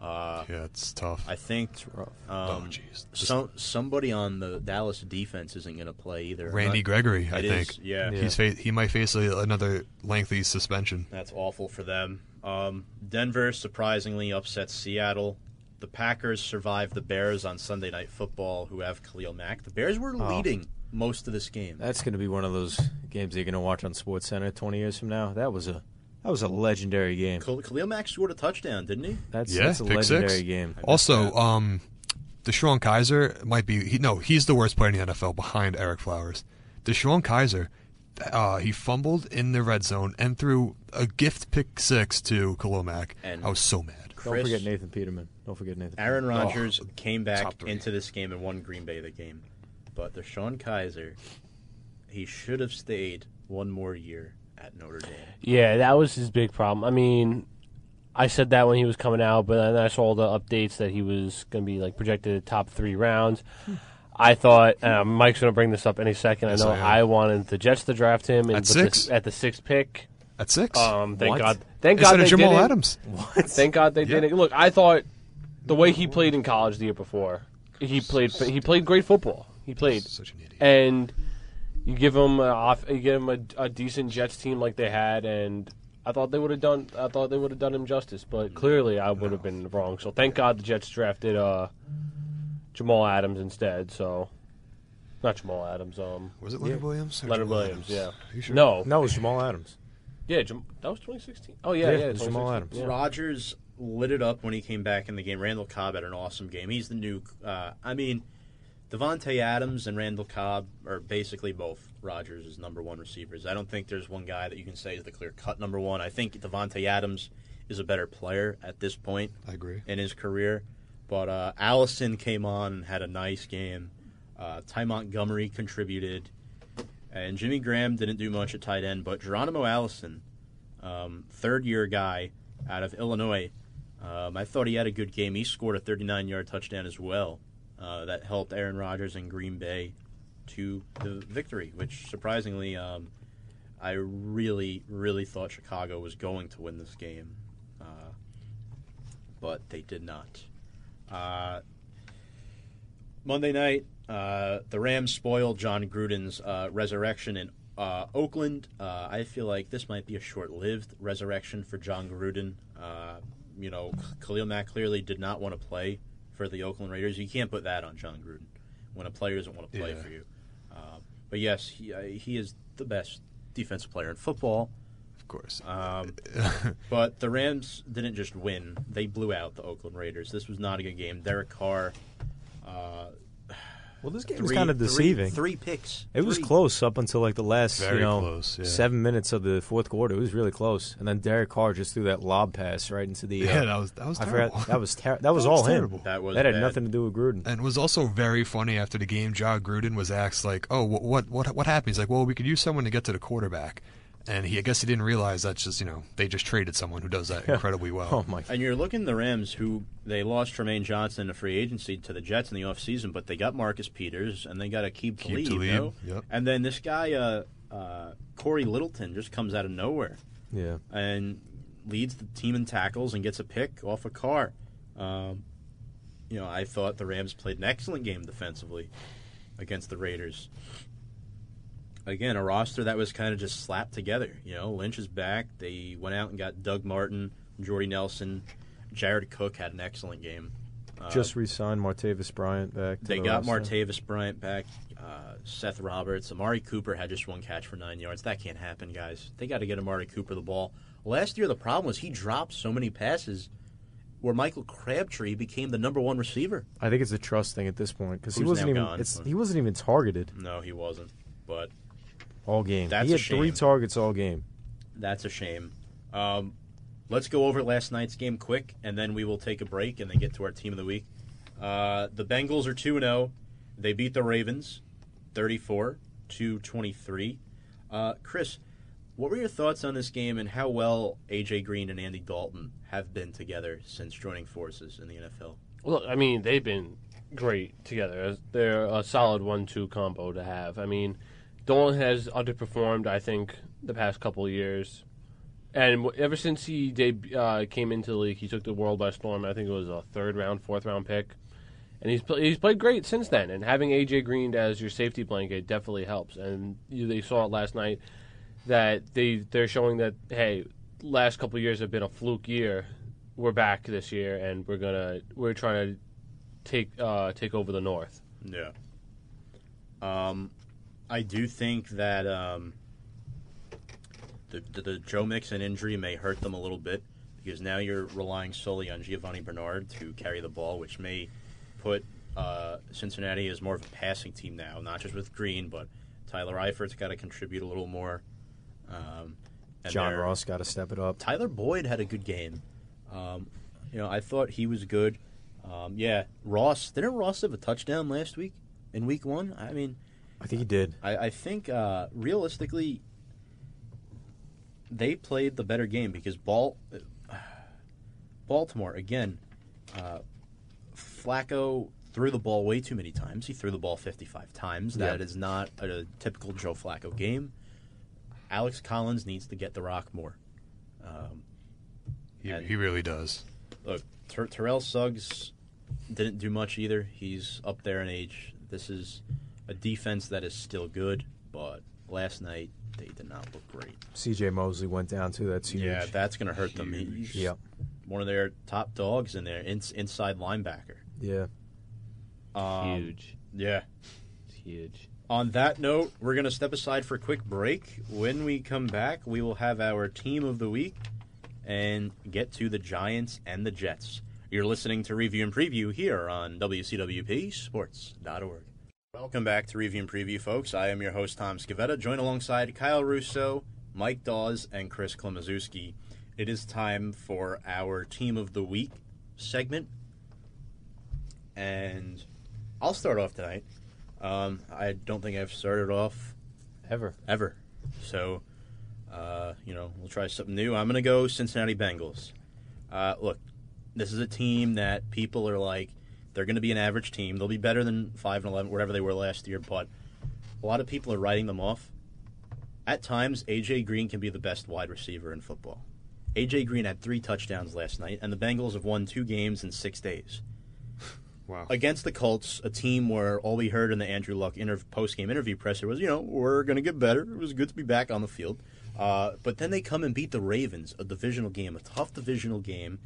Speaker 3: Uh,
Speaker 4: Yeah, it's tough.
Speaker 3: I think it's
Speaker 6: rough.
Speaker 4: oh,
Speaker 3: um,
Speaker 4: jeez.
Speaker 3: some somebody on the Dallas defense isn't going to play either.
Speaker 4: Randy
Speaker 3: not-
Speaker 4: Gregory, I
Speaker 3: It
Speaker 4: think.
Speaker 3: is, yeah.
Speaker 6: Yeah.
Speaker 4: He's fa- he might face a, another lengthy suspension.
Speaker 3: That's awful for them. Um, Denver surprisingly upsets Seattle. The Packers survived the Bears on Sunday Night Football, who have Khalil Mack. The Bears were
Speaker 6: Oh.
Speaker 3: leading most of this game.
Speaker 6: That's going to be one of those games you're going to watch on Sports Center 20 years from now. That was a that was a legendary game.
Speaker 3: Khal- Khalil Mack scored a touchdown, didn't he?
Speaker 6: That's,
Speaker 4: Yeah,
Speaker 6: that's a legendary
Speaker 4: six.
Speaker 6: game.
Speaker 4: Also, um, DeShone Kizer might be. He, no, he's the worst player in the NFL behind Ereck Flowers. DeShone Kizer, uh, he fumbled in the red zone and threw a gift pick six to Khalil Mack.
Speaker 3: And-
Speaker 4: I was so mad.
Speaker 6: Don't forget Nathan Peterman. Don't forget Nathan.
Speaker 3: Aaron
Speaker 6: Peterman.
Speaker 3: Rodgers came back into this game and won Green Bay the game. But DeShone Kizer, he should have stayed one more year at Notre Dame.
Speaker 5: Yeah, that was his big problem. I mean, I said that when he was coming out, but then I saw all the updates that he was going to be like projected top three rounds. I thought uh, Mike's going to bring this up any second.
Speaker 4: Yes,
Speaker 5: I know
Speaker 4: I.
Speaker 5: I, wanted the Jets to draft him and
Speaker 4: At
Speaker 5: with the-
Speaker 4: six?
Speaker 5: at the sixth pick.
Speaker 4: At six,
Speaker 5: Um, thank
Speaker 6: What?
Speaker 5: God. Thank
Speaker 4: instead
Speaker 5: God
Speaker 4: of
Speaker 5: they
Speaker 4: Jamal
Speaker 5: didn't.
Speaker 4: Adams.
Speaker 5: Thank God they
Speaker 4: Yeah.
Speaker 5: didn't. Look, I thought the way he played in college the year before, he played he played great football. He played,
Speaker 4: Such an idiot.
Speaker 5: and you give them a off, you give him a, a decent Jets team like they had, and I thought they would have done. I thought they would have done him justice, but clearly I would have been wrong. So thank God the Jets drafted uh, Jamal Adams instead. So not Jamal Adams. Um,
Speaker 4: Was it Leonard Williams?
Speaker 5: Leonard
Speaker 4: Jamal
Speaker 5: Williams.
Speaker 4: Adams?
Speaker 5: Yeah.
Speaker 4: Sure?
Speaker 5: No.
Speaker 6: No, it was Jamal Adams.
Speaker 5: Yeah. Jam- that was 2016. Oh yeah,
Speaker 6: Yeah,
Speaker 5: yeah.
Speaker 6: it was Jamal Adams.
Speaker 5: Yeah.
Speaker 3: Rodgers lit it up when he came back in the game. Randall Cobb had an awesome game. He's the new. Uh, I mean, Davante Adams and Randall Cobb are basically both Rodgers' number one receivers. I don't think there's one guy that you can say is the clear cut number one. I think Davante Adams is a better player at this point
Speaker 4: I agree.
Speaker 3: in his career. But uh, Allison came on and had a nice game. Uh, Ty Montgomery contributed. And Jimmy Graham didn't do much at tight end, but Geronimo Allison, um, third year guy out of Illinois, um, I thought he had a good game. He scored a 39 yard touchdown as well. Uh, that helped Aaron Rodgers and Green Bay to the victory, which surprisingly, um, I really, really thought Chicago was going to win this game. Uh, but they did not. Uh, Monday night, uh, the Rams spoiled Jon Gruden's uh, resurrection in uh, Oakland. I feel like this might be a short-lived resurrection for Jon Gruden. You know, Khalil Mack clearly did not want to play for the Oakland Raiders. You can't put that on Jon Gruden when a player doesn't want to play
Speaker 4: Yeah.
Speaker 3: for you. Uh, but yes, he, uh, he is the best defensive player in football.
Speaker 4: Of course.
Speaker 3: Um, *laughs* but the Rams didn't just win; they blew out the Oakland Raiders. This was not a good game. Derek Carr, uh,
Speaker 6: Well, this game was kind of deceiving.
Speaker 3: Three, picks.
Speaker 6: It was close up until like the last,
Speaker 4: Very
Speaker 6: you know,
Speaker 4: close, yeah.
Speaker 6: seven minutes of the fourth quarter. It was really close, and then Derek Carr just threw that lob pass right into the. Uh,
Speaker 4: yeah, that was that was
Speaker 6: I
Speaker 4: terrible.
Speaker 6: forgot that was ter- *laughs* that was
Speaker 4: That
Speaker 6: all
Speaker 4: was
Speaker 6: him.
Speaker 4: terrible.
Speaker 3: That was
Speaker 6: that had
Speaker 3: bad.
Speaker 6: nothing to do with Gruden.
Speaker 4: And it was also very funny after the game. Jon Gruden was asked like, "Oh, what what what, what happened?" He's like, "Well, we could use someone to get to the quarterback," and he I guess he didn't realize that's just you know they just traded someone who does that incredibly well.
Speaker 6: Oh my!
Speaker 3: And you're looking at the Rams, who they lost Trumaine Johnson in a free agency to the Jets in the offseason, but they got Marcus Peters and they got a keep
Speaker 4: Aqib
Speaker 3: Talib.
Speaker 4: Talib,
Speaker 3: no?
Speaker 4: yep.
Speaker 3: And then this guy, uh, uh, Cory Littleton, just comes out of nowhere
Speaker 6: Yeah,
Speaker 3: and leads the team in tackles and gets a pick off a Carr. Um, you know, I thought the Rams played an excellent game defensively against the Raiders. Again, a roster that was kind of just slapped together. You know, Lynch is back. They went out and got Doug Martin, Jordy Nelson, Jared Cook had an excellent game. Uh,
Speaker 6: just re-signed Martavis Bryant back. To
Speaker 3: they
Speaker 6: the
Speaker 3: got
Speaker 6: roster.
Speaker 3: Martavis Bryant back. uh, Seth Roberts, Amari Cooper had just one catch for nine yards. That can't happen, guys. They got to get Amari Cooper the ball. Last year, the problem was he dropped so many passes where Michael Crabtree became the number one receiver.
Speaker 6: I think it's a trust thing at this point because he wasn't even it's, he wasn't even targeted
Speaker 3: No, he wasn't. But
Speaker 6: all game.
Speaker 3: That's
Speaker 6: he
Speaker 3: a
Speaker 6: had three targets all game.
Speaker 3: That's a shame. Um, let's go over last night's game quick, and then we will take a break and then get to our team of the week. Uh, the Bengals are 2 0. They beat the Ravens 34 to 23. Uh, Chris, what were your thoughts on this game and how well A.J. Green and Andy Dalton have been together since joining forces in the NFL?
Speaker 5: Well, I mean, they've been great together. They're a solid one-two combo to have. I mean, Dalton has underperformed, I think, the past couple years, and ever since he deb- uh, came into the league, he took the world by storm. I think it was a third round, fourth round pick, and he's pl- he's played great since then. And having AJ Green as your safety blanket definitely helps. And you, they saw it last night that they they're showing that hey, last couple years have been a fluke year. We're back this year, and we're gonna we're trying to take uh, take over the North.
Speaker 3: Yeah. Um, I do think that um, the, the the Joe Mixon injury may hurt them a little bit because now you're relying solely on Giovani Bernard to carry the ball, which may put uh, Cincinnati as more of a passing team now, not just with Green, but Tyler Eifert's got to contribute a little more. Um, and
Speaker 6: John Ross got to step it up.
Speaker 3: Tyler Boyd had a good game. Um, you know, I thought he was good. Um, yeah, Ross didn't Ross have a touchdown last week in Week One? I mean,
Speaker 6: I think he did.
Speaker 3: I, I think uh, realistically, they played the better game because Bal- Baltimore again. Uh, Flacco threw the ball way too many times. He threw the ball 55 times. That
Speaker 6: Yeah.
Speaker 3: is not a typical Joe Flacco game. Alex Collins needs to get the rock more. Um,
Speaker 4: He,
Speaker 3: And-
Speaker 4: he really does.
Speaker 3: look, Ter- Terrell Suggs didn't do much either. He's up there in age. This is a defense that is still good, but last night they did not look great.
Speaker 6: C.J. Mosley went down too. That's huge.
Speaker 3: Yeah, that's going to hurt them. He's
Speaker 6: Yep.
Speaker 3: one of their top dogs in there, ins- inside linebacker.
Speaker 6: Yeah.
Speaker 3: Um,
Speaker 5: huge,
Speaker 3: Yeah.
Speaker 5: it's huge.
Speaker 3: On that note, we're going to step aside for a quick break. When we come back, we will have our team of the week and get to the Giants and the Jets. You're listening to Review and Preview here on WCWP Sports.org. Welcome back to Review and Preview, folks. I am your host, Tom Scavetta, joined alongside Kyle Russo, Mike Dawes, and Chris Klemazewski. It is time for our Team of the Week segment. And I'll start off tonight. Um, I don't think I've started off
Speaker 6: Ever.
Speaker 3: ever. So, uh, you know, we'll try something new. I'm going to go Cincinnati Bengals. Uh, look, this is a team that people are like, they're going to be an average team. They'll be better than 5 and 11, whatever they were last year, but a lot of people are writing them off. At times, A.J. Green can be the best wide receiver in football. A.J. Green had three touchdowns last night, and the Bengals have won two games in six days *laughs*
Speaker 4: Wow.
Speaker 3: against the Colts, a team where all we heard in the Andrew Luck interv- post-game interview presser was, you know, we're going to get better. It was good to be back on the field. Uh, but then they come and beat the Ravens, a divisional game, a tough divisional game.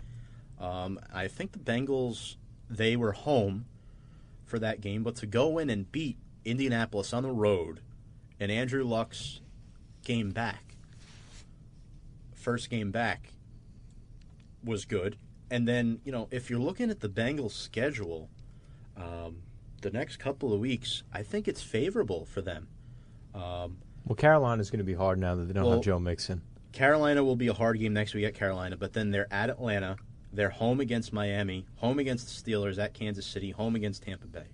Speaker 3: Um, I think the Bengals, they were home for that game, but to go in and beat Indianapolis on the road and Andrew Luck's game back, first game back, was good. And then, you know, if you're looking at the Bengals' schedule, um, the next couple of weeks, I think it's favorable for them. Um,
Speaker 6: Well, Carolina's going to be hard now that they don't
Speaker 3: Well-
Speaker 6: have Joe Mixon.
Speaker 3: Carolina will be a hard game next week at Carolina, but then they're at Atlanta. They're home against Miami, home against the Steelers, at Kansas City, home against Tampa Bay.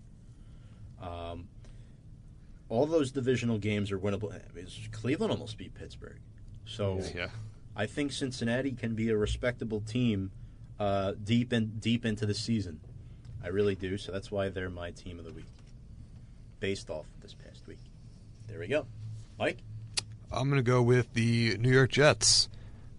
Speaker 3: Um, all those divisional games are winnable. Cleveland almost beat Pittsburgh. So
Speaker 4: Yeah.
Speaker 3: I think Cincinnati can be a respectable team uh, deep in deep into the season. I really do. So that's why they're my team of the week, based off this past week. There we go, Mike.
Speaker 4: I'm going to go with the New York Jets.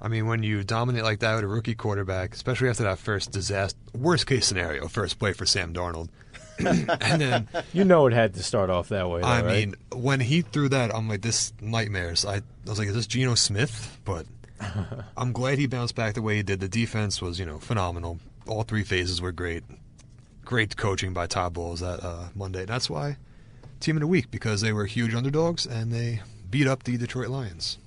Speaker 4: I mean, when you dominate like that with a rookie quarterback, especially after that first disaster, worst case scenario, first play for Sam Darnold. *laughs* and then,
Speaker 6: You know it had to start off that way. Though,
Speaker 4: I
Speaker 6: right?
Speaker 4: mean, when he threw that, I'm like, this nightmares. I, I was like, is this Geno Smith? But *laughs* I'm glad he bounced back the way he did. The defense was, you know, phenomenal. All three phases were great. Great coaching by Todd Bowles that uh, Monday. That's why team of the week because they were huge underdogs and they beat up the Detroit Lions.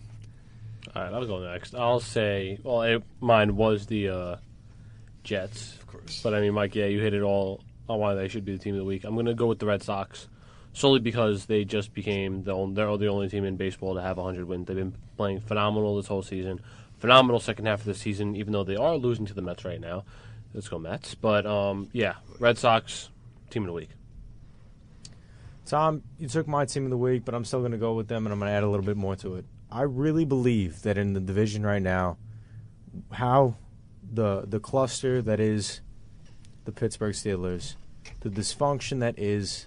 Speaker 5: All right, I'll go next. I'll say, well, it, mine was the uh, Jets.
Speaker 4: Of course.
Speaker 5: But I mean, Mike, yeah, you hit it all on why they should be the team of the week. I'm going to go with the Red Sox solely because they just became the only, they're the only team in baseball to have 100 wins. They've been playing phenomenal this whole season. Phenomenal second half of the season, even though they are losing to the Mets right now. Let's go Mets. But um, yeah, Red Sox team of the week.
Speaker 6: Tom, you took my team of the week, but I'm still going to go with them, and I'm going to add a little bit more to it. I really believe that in the division right now, how the the cluster that is the Pittsburgh Steelers, the dysfunction that is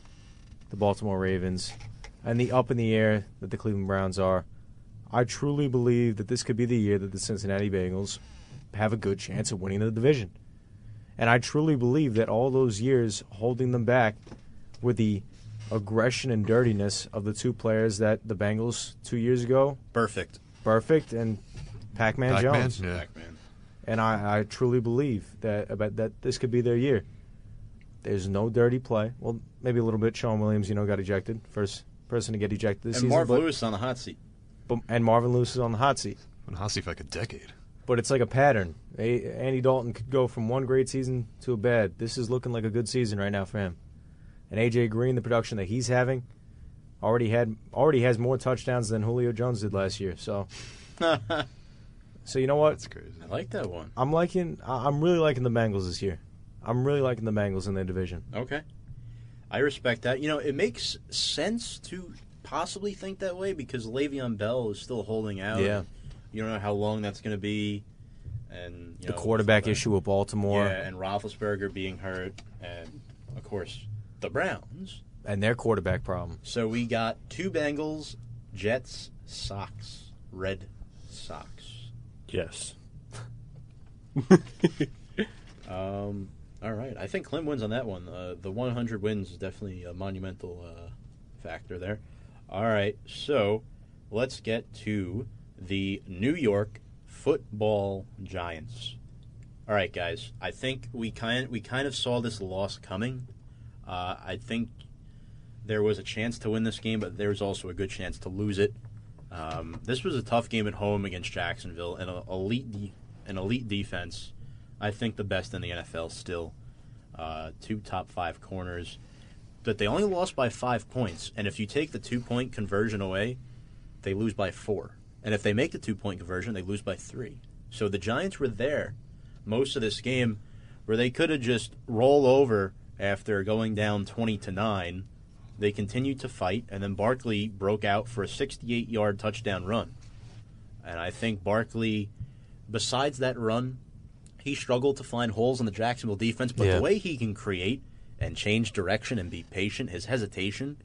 Speaker 6: the Baltimore Ravens, and the up in the air that the Cleveland Browns are, I truly believe that this could be the year that the Cincinnati Bengals have a good chance of winning the division. And I truly believe that all those years holding them back were the aggression and dirtiness of the two players that the Bengals two years ago,
Speaker 3: Burfict.
Speaker 6: Burfict and Pac-Man,
Speaker 4: Pac-Man,
Speaker 6: Jones.
Speaker 4: yeah.
Speaker 3: Pac-Man.
Speaker 6: And I, I truly believe that about that this could be their year. There's no dirty play. Well, maybe a little bit. Shawn Williams, you know, got ejected. First person to get ejected this
Speaker 3: And
Speaker 6: season.
Speaker 3: Marv
Speaker 6: but,
Speaker 3: Lewis on the hot seat.
Speaker 6: but- and Marvin Lewis is on the hot seat.
Speaker 4: Been hot seat for like a decade.
Speaker 6: But it's like a pattern. A- Andy Dalton could go from one great season to a bad. This is looking like a good season right now for him. And AJ Green, the production that he's having, already had already has more touchdowns than Julio Jones did last year. So, *laughs* so you know what?
Speaker 4: That's crazy.
Speaker 3: I like that one.
Speaker 6: I'm liking. I- I'm really liking the Bengals this year. I'm really liking the Bengals in their division.
Speaker 3: Okay. I respect that. You know, it makes sense to possibly think that way because Le'Veon Bell is still holding out.
Speaker 6: Yeah.
Speaker 3: You don't know how long that's going to be. And you
Speaker 6: The
Speaker 3: know,
Speaker 6: quarterback issue with Baltimore
Speaker 3: Yeah, and Roethlisberger being hurt, and of course the Browns.
Speaker 6: and their quarterback problem.
Speaker 3: So we got two Bengals, Jets, Sox, Red Sox.
Speaker 5: Yes. *laughs*
Speaker 3: Um, all right, I think Clem wins on that one. Uh, the 100 wins is definitely a monumental uh, factor there. All right, so let's get to the New York Football Giants. All right, guys, I think we kind we kind of saw this loss coming. Uh, I think there was a chance to win this game, but there was also a good chance to lose it. Um, this was a tough game at home against Jacksonville an elite de- an elite defense. I think the best in the NFL still. Uh, two top five corners, but they only lost by five points. And if you take the two point conversion away, they lose by four. And if they make the two point conversion, they lose by three. So the Giants were there most of this game where they could have just rolled over after going down 20 to 9. They continued to fight, and then Barkley broke out for a 68 yard touchdown run. And I think Barkley, besides that run, he struggled to find holes in the Jacksonville defense, but
Speaker 6: Yeah.
Speaker 3: the way he can create and change direction and be patient, his hesitation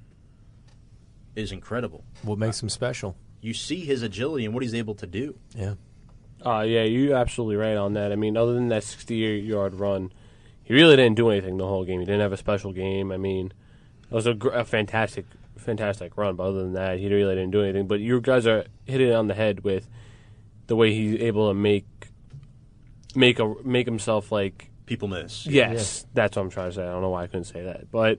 Speaker 3: is incredible.
Speaker 6: What makes him special?
Speaker 3: You see his agility and what he's able to do.
Speaker 6: Yeah.
Speaker 5: Uh, yeah, you're absolutely right on that. I mean, other than that 60 yard run, he really didn't do anything the whole game. He didn't have a special game. I mean, it was a, gr- a fantastic, fantastic run. But other than that, he really didn't do anything. But you guys are hitting it on the head with the way he's able to make make a make himself like
Speaker 3: People miss.
Speaker 5: Yes, that's what I'm trying to say. I don't know why I couldn't say that, but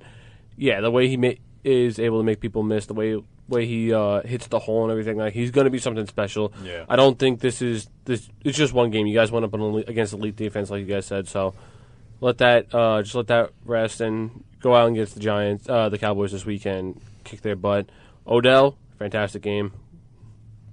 Speaker 5: yeah, the way he ma- is able to make people miss, the way way he uh, hits the hole and everything, like he's going to be something special.
Speaker 3: Yeah.
Speaker 5: I don't think this is this. It's just one game. You guys went up on elite, against elite defense, like you guys said. So let that uh, just let that rest and go out and get the Giants, uh, the Cowboys this weekend, kick their butt. Odell, fantastic game.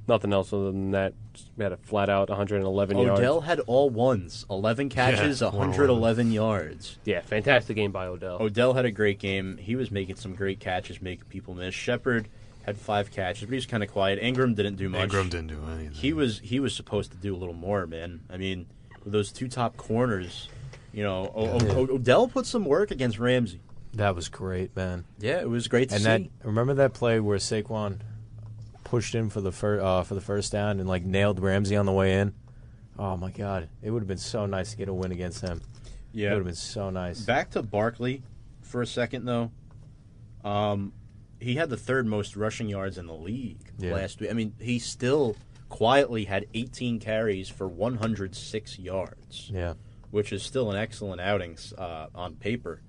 Speaker 5: Nothing else other than that. Just had a flat out 111 yards.
Speaker 3: Odell had all ones, 11 catches,
Speaker 4: Yeah,
Speaker 3: 111 yards.
Speaker 5: Yeah, fantastic game by Odell.
Speaker 3: Odell had a great game. He was making some great catches, making people miss. Shepard had five catches, but he was kind of quiet. Engram didn't do much.
Speaker 4: Engram didn't do anything.
Speaker 3: He was he was supposed to do a little more, man. I mean, with those two top corners, you know, o- o- O- Odell put some work against Ramsey.
Speaker 6: That was great, man.
Speaker 3: Yeah, it was great to
Speaker 6: And
Speaker 3: see.
Speaker 6: that remember that play where Saquon pushed in for the fir- uh, for the first down and like nailed Ramsey on the way in. Oh my god, it would have been so nice to get a win against him. It
Speaker 3: yeah,
Speaker 6: would have been so nice.
Speaker 3: Back to Barkley for a second, though. Um, he had the third most rushing yards in the league
Speaker 6: Yeah.
Speaker 3: last week. I mean, he still quietly had 18 carries for 106 yards,
Speaker 6: Yeah,
Speaker 3: which is still an excellent outing uh, on paper.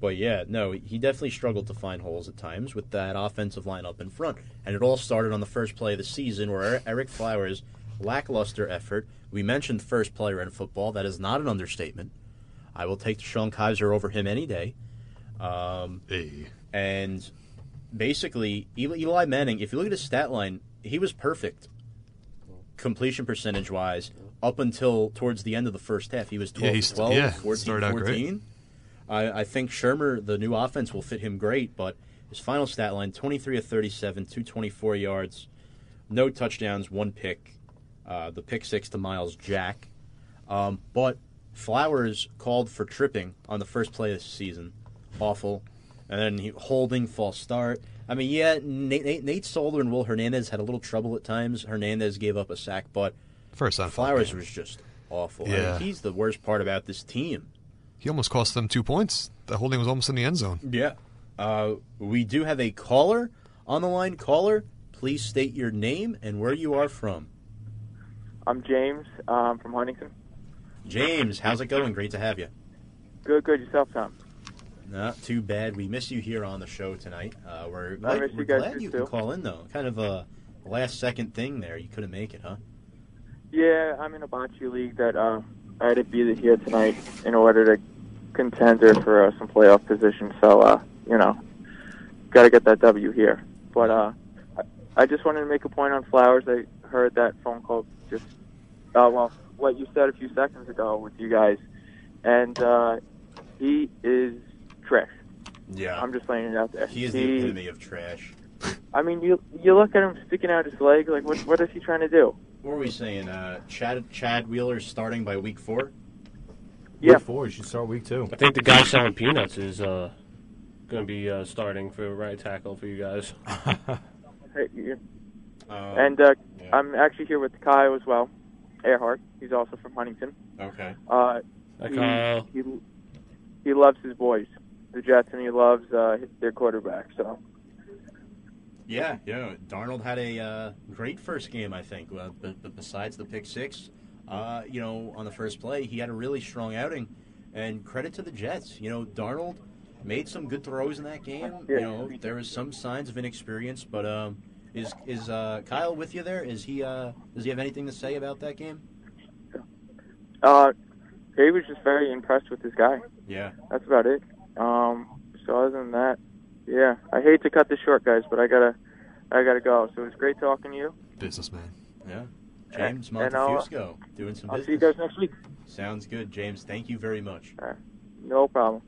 Speaker 3: But yeah, no, he definitely struggled to find holes at times with that offensive line up in front. And it all started on the first play of the season where Er- Ereck Flowers' lackluster effort. We mentioned first player in football. That is not an understatement. I will take Sean Kizer over him any day. Um,
Speaker 4: Hey.
Speaker 3: and basically, Eli, Eli Manning, if you look at his stat line, he was perfect completion percentage wise up until towards the end of the first half. He was 12,
Speaker 4: Yeah, he's-
Speaker 3: 12
Speaker 4: yeah,
Speaker 3: 14,
Speaker 4: started out great.
Speaker 3: 14. I, I think Shurmur, the new offense, will fit him great, but his final stat line 23 of 37, 224 yards, no touchdowns, one pick, uh, the pick six to Myles Jack. Um, but Flowers called for tripping on the first play of the season. Awful. And then he, holding, false start. I mean, yeah, Nate, Nate, Nate Solder and Will Hernandez had a little trouble at times. Hernandez gave up a sack, but
Speaker 4: First on
Speaker 3: Flowers was just awful. I mean,
Speaker 4: Yeah.
Speaker 3: he's the worst part about this team.
Speaker 4: He almost cost them two points. The holding was almost in the end zone.
Speaker 3: Yeah. Uh, we do have a caller on the line. Caller, please state your name and where you are from.
Speaker 7: I'm James um, from Huntington.
Speaker 3: James, how's it going? Great to have you.
Speaker 7: Good, good. Yourself, Tom?
Speaker 3: Not too bad. We miss you here on the show tonight. Uh, we're glad, we're
Speaker 7: you guys
Speaker 3: glad
Speaker 7: too,
Speaker 3: you can call in, though. Kind of a last second thing there. You couldn't make it, huh?
Speaker 7: Yeah, I'm in a bocce league that uh, I had to be here tonight in order to contender for uh, some playoff position. So, uh, you know, got to get that W here. But uh, I, just wanted to make a point on Flowers. I heard that phone call just, uh, well, what you said a few seconds ago with you guys. And uh, he is trash.
Speaker 3: Yeah.
Speaker 7: I'm just laying it out there.
Speaker 3: he is the epitome of trash.
Speaker 7: I mean, you you look at him sticking out his leg. Like, what what is he trying to do?
Speaker 3: What were we saying? Uh, Chad Chad Wheeler's starting by week four?
Speaker 7: Yeah.
Speaker 6: Week four, you should start week two.
Speaker 5: I think the guy selling peanuts is uh, going to be uh, starting for right tackle for you guys. *laughs*
Speaker 7: Hey, you-
Speaker 3: Um,
Speaker 7: And uh,
Speaker 3: yeah.
Speaker 7: I'm actually here with Kyle as well, Earhart. He's also from Huntington.
Speaker 3: Okay.
Speaker 7: Uh,
Speaker 5: Hi,
Speaker 7: he,
Speaker 5: Kyle.
Speaker 7: he he loves his boys, the Jets, and he loves uh, their quarterback. So
Speaker 3: Yeah, yeah. Darnold had a uh, great first game, I think. Uh, but, but besides the pick six, uh, you know, on the first play, he had a really strong outing. And credit to the Jets. You know, Darnold made some good throws in that game. You know, there was some signs of inexperience, but um, is is uh, Kyle with you there? Is he? Uh, does he have anything to say about that game?
Speaker 7: uh, he was just very impressed with this guy.
Speaker 3: Yeah.
Speaker 7: That's about it. Um, so other than that, yeah, I hate to cut this short, guys, but I gotta I gotta go. So it was great talking to you.
Speaker 4: Businessman.
Speaker 3: Yeah. James
Speaker 7: And
Speaker 3: Montefusco doing some
Speaker 7: I'll
Speaker 3: business.
Speaker 7: see you guys next week.
Speaker 3: Sounds good, James. Thank you very much.
Speaker 7: No problem.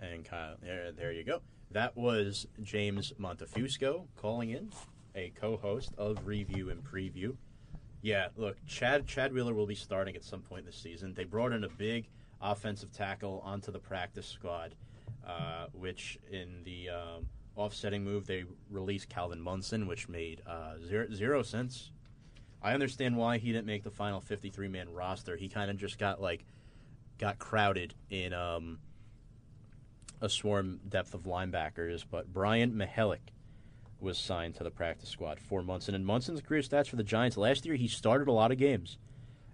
Speaker 3: And Kyle, there, there you go. That was James Montefusco calling in, a co-host of Review and Preview. Yeah, look, Chad Chad Wheeler will be starting at some point this season. They brought in a big offensive tackle onto the practice squad, uh, which in the um, offsetting move they released Calvin Munson, which made uh, zero, zero sense. I understand why he didn't make the final 53 man roster. He kind of just got like got crowded in um, a swarm depth of linebackers, but Brian Mihalik was signed to the practice squad for Munson. And Munson's career stats for the Giants last year, he started a lot of games.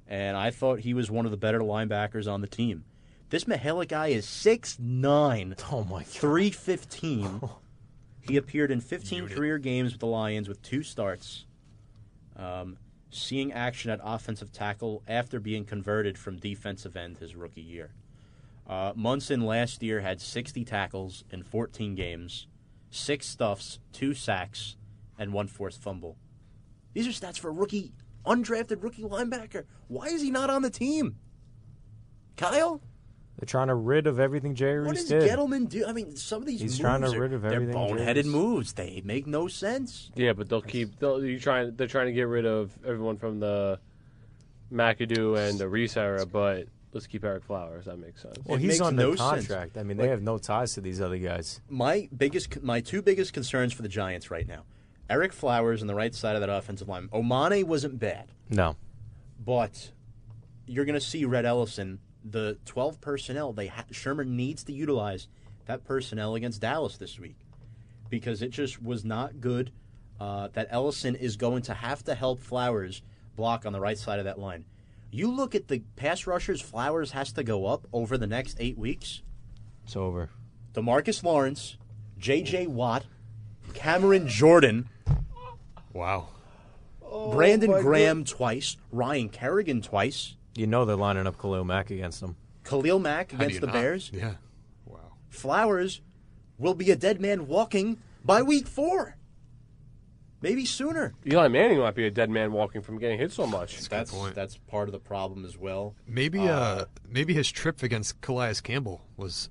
Speaker 3: And I thought he was one of the better linebackers on the team. This Mihalik guy is 6'9",
Speaker 6: Oh my god.
Speaker 3: 315. *laughs* he appeared in 15
Speaker 4: Unit.
Speaker 3: career games with the Lions with two starts. Um, seeing action at offensive tackle after being converted from defensive end his rookie year. Uh, Munson last year had 60 tackles in 14 games, six stuffs, two sacks, and one forced fumble. These are stats for a rookie, undrafted rookie linebacker. Why is he not on the team? Kyle?
Speaker 6: They're trying to rid of everything Jerry
Speaker 3: What
Speaker 6: Reese
Speaker 3: does
Speaker 6: did.
Speaker 3: Gettleman do? I mean, some of these
Speaker 6: He's
Speaker 3: moves
Speaker 6: trying to
Speaker 3: are,
Speaker 6: rid of
Speaker 3: they're
Speaker 6: everything
Speaker 3: boneheaded
Speaker 6: Jerry's-
Speaker 3: moves. They make no sense.
Speaker 5: Yeah, but they'll keep. They'll, you trying. They're trying to get rid of everyone from the McAdoo and the Reese era, but let's keep Ereck Flowers. That makes sense.
Speaker 6: Well,
Speaker 3: It
Speaker 6: he's
Speaker 3: makes
Speaker 6: on
Speaker 3: no
Speaker 6: the
Speaker 3: sense.
Speaker 6: contract. I mean, they
Speaker 3: Like-
Speaker 6: have no ties to these other guys.
Speaker 3: my biggest, my two biggest concerns for the Giants right now: Ereck Flowers on the right side of that offensive line. Omameh wasn't bad,
Speaker 6: No.
Speaker 3: but you're going to see Rhett Ellison, the 12 personnel. They ha- Shurmur needs to utilize that personnel against Dallas this week because it just was not good. Uh, that Ellison is going to have to help Flowers block on the right side of that line. You look at the pass rushers Flowers has to go up over the next eight weeks.
Speaker 6: It's over.
Speaker 3: Demarcus Lawrence, J.J. Watt, Cameron Jordan,
Speaker 4: Wow.
Speaker 3: Brandon Graham twice, Ryan Kerrigan twice,
Speaker 6: You know they're lining up Khalil Mack against them.
Speaker 3: Khalil Mack
Speaker 4: How
Speaker 3: against the
Speaker 4: not?
Speaker 3: Bears.
Speaker 4: Yeah. Wow.
Speaker 3: Flowers will be a dead man walking by week four. Maybe sooner.
Speaker 5: Eli Manning might be a dead man walking from getting hit so much.
Speaker 3: That's
Speaker 4: point.
Speaker 3: that's part of the problem as well.
Speaker 4: Maybe uh, maybe his trip against Calais Campbell was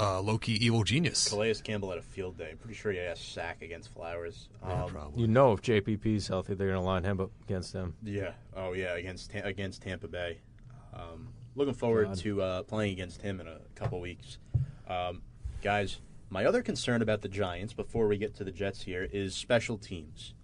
Speaker 4: uh, low key evil genius.
Speaker 3: Calais Campbell had a field day. I'm pretty sure he had a sack against Flowers.
Speaker 4: Yeah,
Speaker 3: Um,
Speaker 4: probably.
Speaker 6: You know if JPP's healthy, they're going to line him up against them.
Speaker 3: Yeah. Oh, yeah. Against against Tampa Bay. Um, looking forward
Speaker 6: God.
Speaker 3: to uh, playing against him in a couple weeks. Um, guys, my other concern about the Giants before we get to the Jets here is special teams.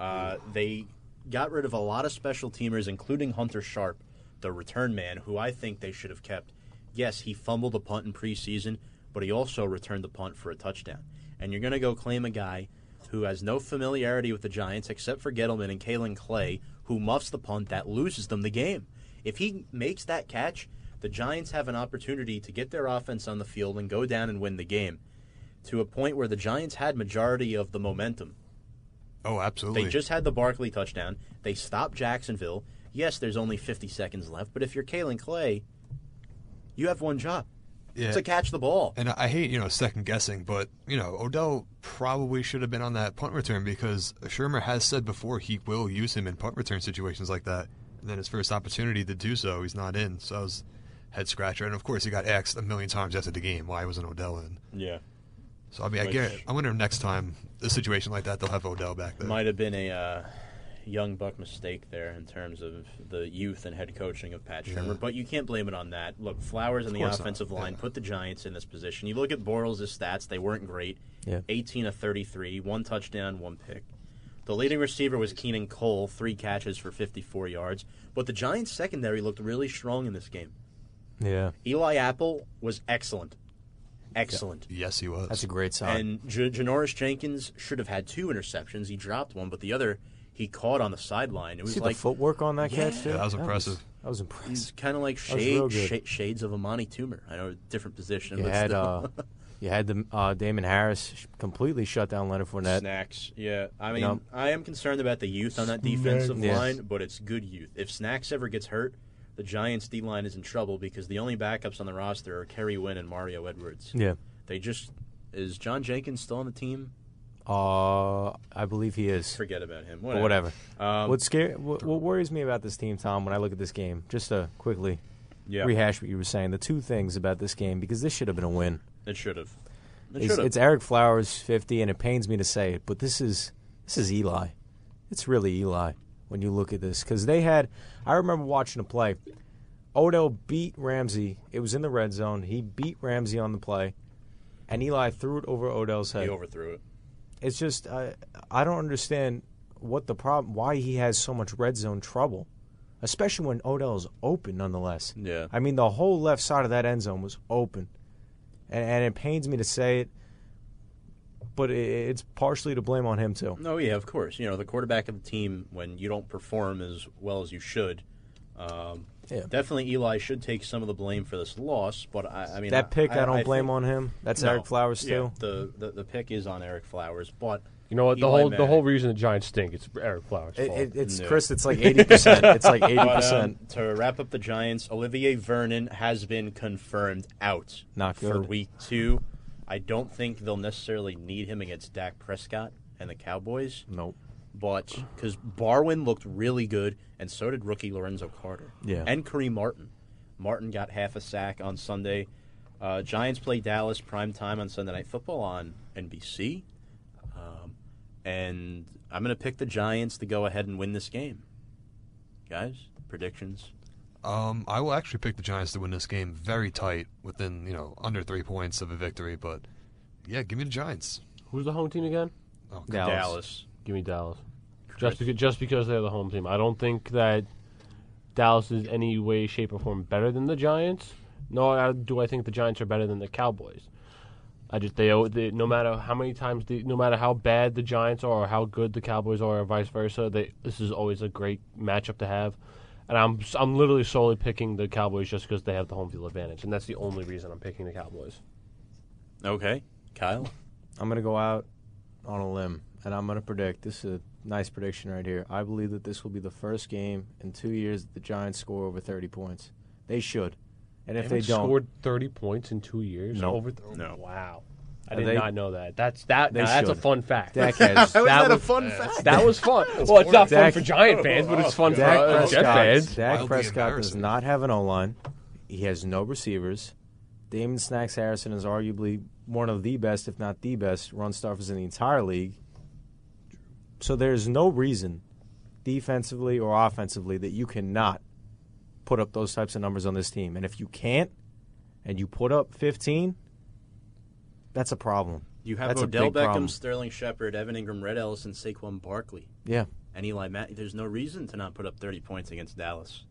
Speaker 3: Uh, they got rid of a lot of special teamers, including Hunter Sharp, the return man, who I think they should have kept. Yes, he fumbled a punt in preseason, but he also returned the punt for a touchdown. And you're going to go claim a guy who has no familiarity with the Giants except for Gettleman and Kaelin Clay, who muffs the punt that loses them the game. If he makes that catch, the Giants have an opportunity to get their offense on the field and go down and win the game to a point where the Giants had majority of the momentum.
Speaker 4: Oh, absolutely.
Speaker 3: They just had the Barkley touchdown. They stopped Jacksonville. Yes, there's only 50 seconds left, but if you're Kaelin Clay, you have one job
Speaker 4: yeah.
Speaker 3: to catch the ball.
Speaker 4: And I hate, you know, second guessing, but, you know, Odell probably should have been on that punt return because Shurmur has said before he will use him in punt return situations like that. And then his first opportunity to do so, he's not in. So I was head scratcher. And of course, he got asked a million times after the game why wasn't Odell in.
Speaker 3: Yeah.
Speaker 4: So I mean, I
Speaker 3: get.
Speaker 4: guarantee, I wonder if next time a situation like that, they'll have Odell back there.
Speaker 3: Might have been a uh, young buck mistake there in terms of the youth and head coaching of Pat Shurmur,
Speaker 4: Yeah.
Speaker 3: but you can't blame it on that. Look, Flowers and the
Speaker 4: course not,
Speaker 3: offensive line
Speaker 4: yeah.
Speaker 3: put the Giants in this position. You look at Bortles' stats; they weren't great.
Speaker 6: Yeah.
Speaker 3: 18 of 33, one touchdown, one pick. The leading receiver was Keelan Cole, three catches for 54 yards. But the Giants' secondary looked really strong in this game.
Speaker 6: Yeah.
Speaker 3: Eli Apple was excellent, excellent.
Speaker 4: yes, he was.
Speaker 6: That's a great sign.
Speaker 3: And J- Janoris Jenkins should have had two interceptions. He dropped one, but the other he caught on the sideline. It was
Speaker 6: See
Speaker 3: like
Speaker 6: the footwork on that
Speaker 3: Yeah.
Speaker 6: catch, too?
Speaker 3: Yeah,
Speaker 4: that was impressive.
Speaker 6: That was
Speaker 3: he's
Speaker 6: impressive.
Speaker 3: He's kind of like *laughs*
Speaker 6: was
Speaker 3: shade, sh- shades of Amani Toomer. I know different position,
Speaker 6: You
Speaker 3: but
Speaker 6: had
Speaker 3: still.
Speaker 6: uh, *laughs* you had the uh, Damon Harris sh- completely shut down Leonard Fournette.
Speaker 3: Snacks, yeah. I mean,
Speaker 6: know-
Speaker 3: I am concerned about the youth on that defensive
Speaker 6: Yeah.
Speaker 3: line, but it's good youth. If Snacks ever gets hurt, the Giants' D line is in trouble because the only backups on the roster are Kerry Wynn and Mario Edwards.
Speaker 6: Yeah.
Speaker 3: They just is John Jenkins still on the team?
Speaker 6: Uh, I believe he is.
Speaker 3: Forget about him.
Speaker 6: But whatever.
Speaker 3: Um,
Speaker 6: what scare what, what worries me about this team, Tom, when I look at this game, just to quickly
Speaker 3: yeah,
Speaker 6: rehash what you were saying, the two things about this game because this should have been a win.
Speaker 3: it should have. It
Speaker 6: It's, it's Ereck Flowers 50 and it pains me to say it, but this is this is Eli. It's really Eli when you look at this cuz they had I remember watching a play. Odell beat Ramsey. It was in the red zone. He beat Ramsey on the play and Eli threw it over Odell's head.
Speaker 3: He overthrew it.
Speaker 6: It's just uh, I don't understand what the problem why he has so much red zone trouble. Especially when Odell is open nonetheless.
Speaker 3: Yeah.
Speaker 6: I mean the whole left side of that end zone was open. And, and it pains me to say it, but it, it's partially to blame on him too.
Speaker 3: No, yeah, of course. You know, the quarterback of the team, when you don't perform as well as you should, um,
Speaker 6: Yeah.
Speaker 3: definitely Eli should take some of the blame for this loss. But I, I mean,
Speaker 6: That pick I, don't blame
Speaker 3: think-
Speaker 6: on him. That's
Speaker 3: No.
Speaker 6: Ereck Flowers
Speaker 3: Yeah,
Speaker 6: too.
Speaker 3: the, the the pick is on Ereck Flowers, but
Speaker 5: You know what? The
Speaker 3: Eli
Speaker 5: whole the whole reason the Giants stink it's Ereck Flowers'
Speaker 6: It,
Speaker 5: fault.
Speaker 6: it, it's
Speaker 3: No.
Speaker 6: Chris. It's like eighty percent. *laughs* It's like eighty
Speaker 3: But, um,
Speaker 6: percent.
Speaker 3: to wrap up the Giants, Olivier Vernon has been confirmed out
Speaker 6: Not
Speaker 3: for week two. I don't think they'll necessarily need him against Dak Prescott and the Cowboys,
Speaker 6: Nope.
Speaker 3: But because Barwin looked really good, and so did rookie Lorenzo Carter.
Speaker 6: Yeah.
Speaker 3: and Kareem Martin. Martin got half a sack on Sunday. Uh, Giants play Dallas prime time on Sunday Night Football on NBC, um, and I'm going to pick the Giants to go ahead and win this game. Guys, predictions.
Speaker 4: Um, I will actually pick the Giants to win this game very tight, within you know under three points of a victory. But yeah, give me the Giants.
Speaker 5: Who's the home team again?
Speaker 4: Oh,
Speaker 6: Dallas.
Speaker 3: Dallas.
Speaker 5: Give me Dallas. Just because, just because they're the home team. I don't think that Dallas is any way, shape, or form better than the Giants. Nor uh, do I think the Giants are better than the Cowboys. I just they, they no matter how many times the, no matter how bad the Giants are or how good the Cowboys are or vice versa, they this is always a great matchup to have. And I'm I'm literally solely picking the Cowboys just because they have the home field advantage, and that's the only reason I'm picking the Cowboys.
Speaker 3: Okay, Kyle.
Speaker 6: I'm going to go out on a limb, and I'm going to predict this is a nice prediction right here. I believe that this will be the first game in two years that the Giants score over 30 points. They should. And if they,
Speaker 5: haven't
Speaker 6: don't,
Speaker 5: scored 30 points in two years.
Speaker 6: No.
Speaker 5: Over th-
Speaker 3: No.
Speaker 5: Wow. I
Speaker 6: And
Speaker 5: did
Speaker 6: they-
Speaker 5: not know that. That's that.
Speaker 6: They
Speaker 5: now that's a fun fact.
Speaker 6: Dak has *laughs*
Speaker 3: How is that, a
Speaker 5: was-
Speaker 3: fun fact?
Speaker 5: That was fun. well, it's not fun for Giant fans, but it's fun for
Speaker 6: Dak
Speaker 5: uh, Jet
Speaker 6: Prescott,
Speaker 5: fans.
Speaker 6: Dak Prescott does not have an O line. He has no receivers. Damon Snacks Harrison is arguably one of the best, if not the best, run stuffers in the entire league. So there's no reason, defensively or offensively, that you cannot put up those types of numbers on this team. And if you can't, and you put up 15, that's a problem.
Speaker 3: You have
Speaker 6: That's a
Speaker 3: Odell Beckham,
Speaker 6: problem.
Speaker 3: Sterling Shepard, Evan Engram, Rhett Ellis, and Saquon Barkley.
Speaker 6: Yeah,
Speaker 3: And Eli Matt. There's no reason to not put up 30 points against Dallas.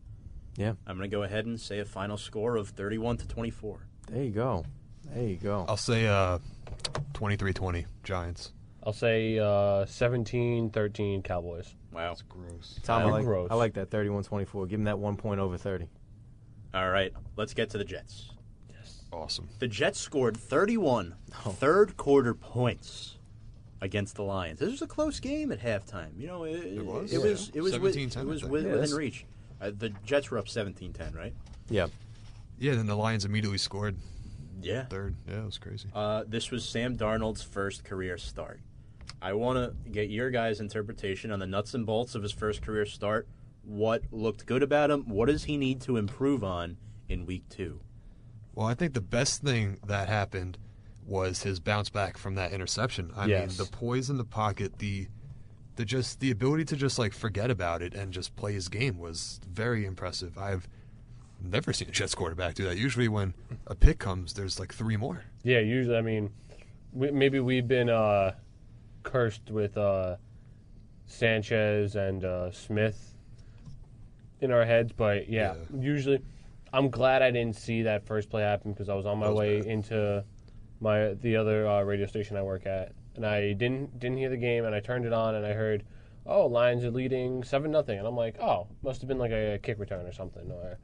Speaker 6: yeah.
Speaker 3: I'm going to go ahead and say a final score of 31 to 24.
Speaker 6: There you go. There you go.
Speaker 4: I'll say uh, 23-20 Giants.
Speaker 5: I'll say uh, 17-13 Cowboys.
Speaker 3: Wow.
Speaker 4: Gross.
Speaker 6: Tom, I
Speaker 5: You're
Speaker 6: like,
Speaker 5: gross.
Speaker 6: I like that 31-24. Give him that one point over 30.
Speaker 3: All right, let's get to the Jets.
Speaker 4: Awesome.
Speaker 3: The Jets scored 31
Speaker 6: Oh.
Speaker 3: third quarter points against the Lions. This was a close game at halftime. You know, it, it
Speaker 4: was?
Speaker 3: It was. It was, with,
Speaker 4: 17-10,
Speaker 3: it was with,
Speaker 6: Yeah,
Speaker 3: within reach. Uh, the Jets were up 17-10, right?
Speaker 6: Yeah.
Speaker 4: Yeah, then the Lions immediately scored
Speaker 3: Yeah.
Speaker 4: third. Yeah, it was crazy.
Speaker 3: Uh, this was Sam Darnold's first career start. I want to get your guys' interpretation on the nuts and bolts of his first career start. What looked good about him? What does he need to improve on in week two?
Speaker 4: Well, I think the best thing that happened was his bounce back from that interception. I
Speaker 5: Yes.
Speaker 4: mean, the poise in the pocket, the the just the ability to just like forget about it and just play his game was very impressive. I've never seen a Jets quarterback do that. Usually, when a pick comes, there's like three more.
Speaker 5: Yeah, usually, I mean, we, maybe we've been uh, cursed with uh, Sanchez and uh, Smith in our heads, but yeah,
Speaker 4: Yeah.
Speaker 5: usually, I'm glad I didn't see that first play happen because I was on my
Speaker 4: was
Speaker 5: way
Speaker 4: bad.
Speaker 5: into my the other uh, radio station I work at, and I didn't didn't hear the game, and I turned it on, and I heard, oh, Lions are leading seven nothing, and I'm like, oh, must have been like a, kick return or something, or.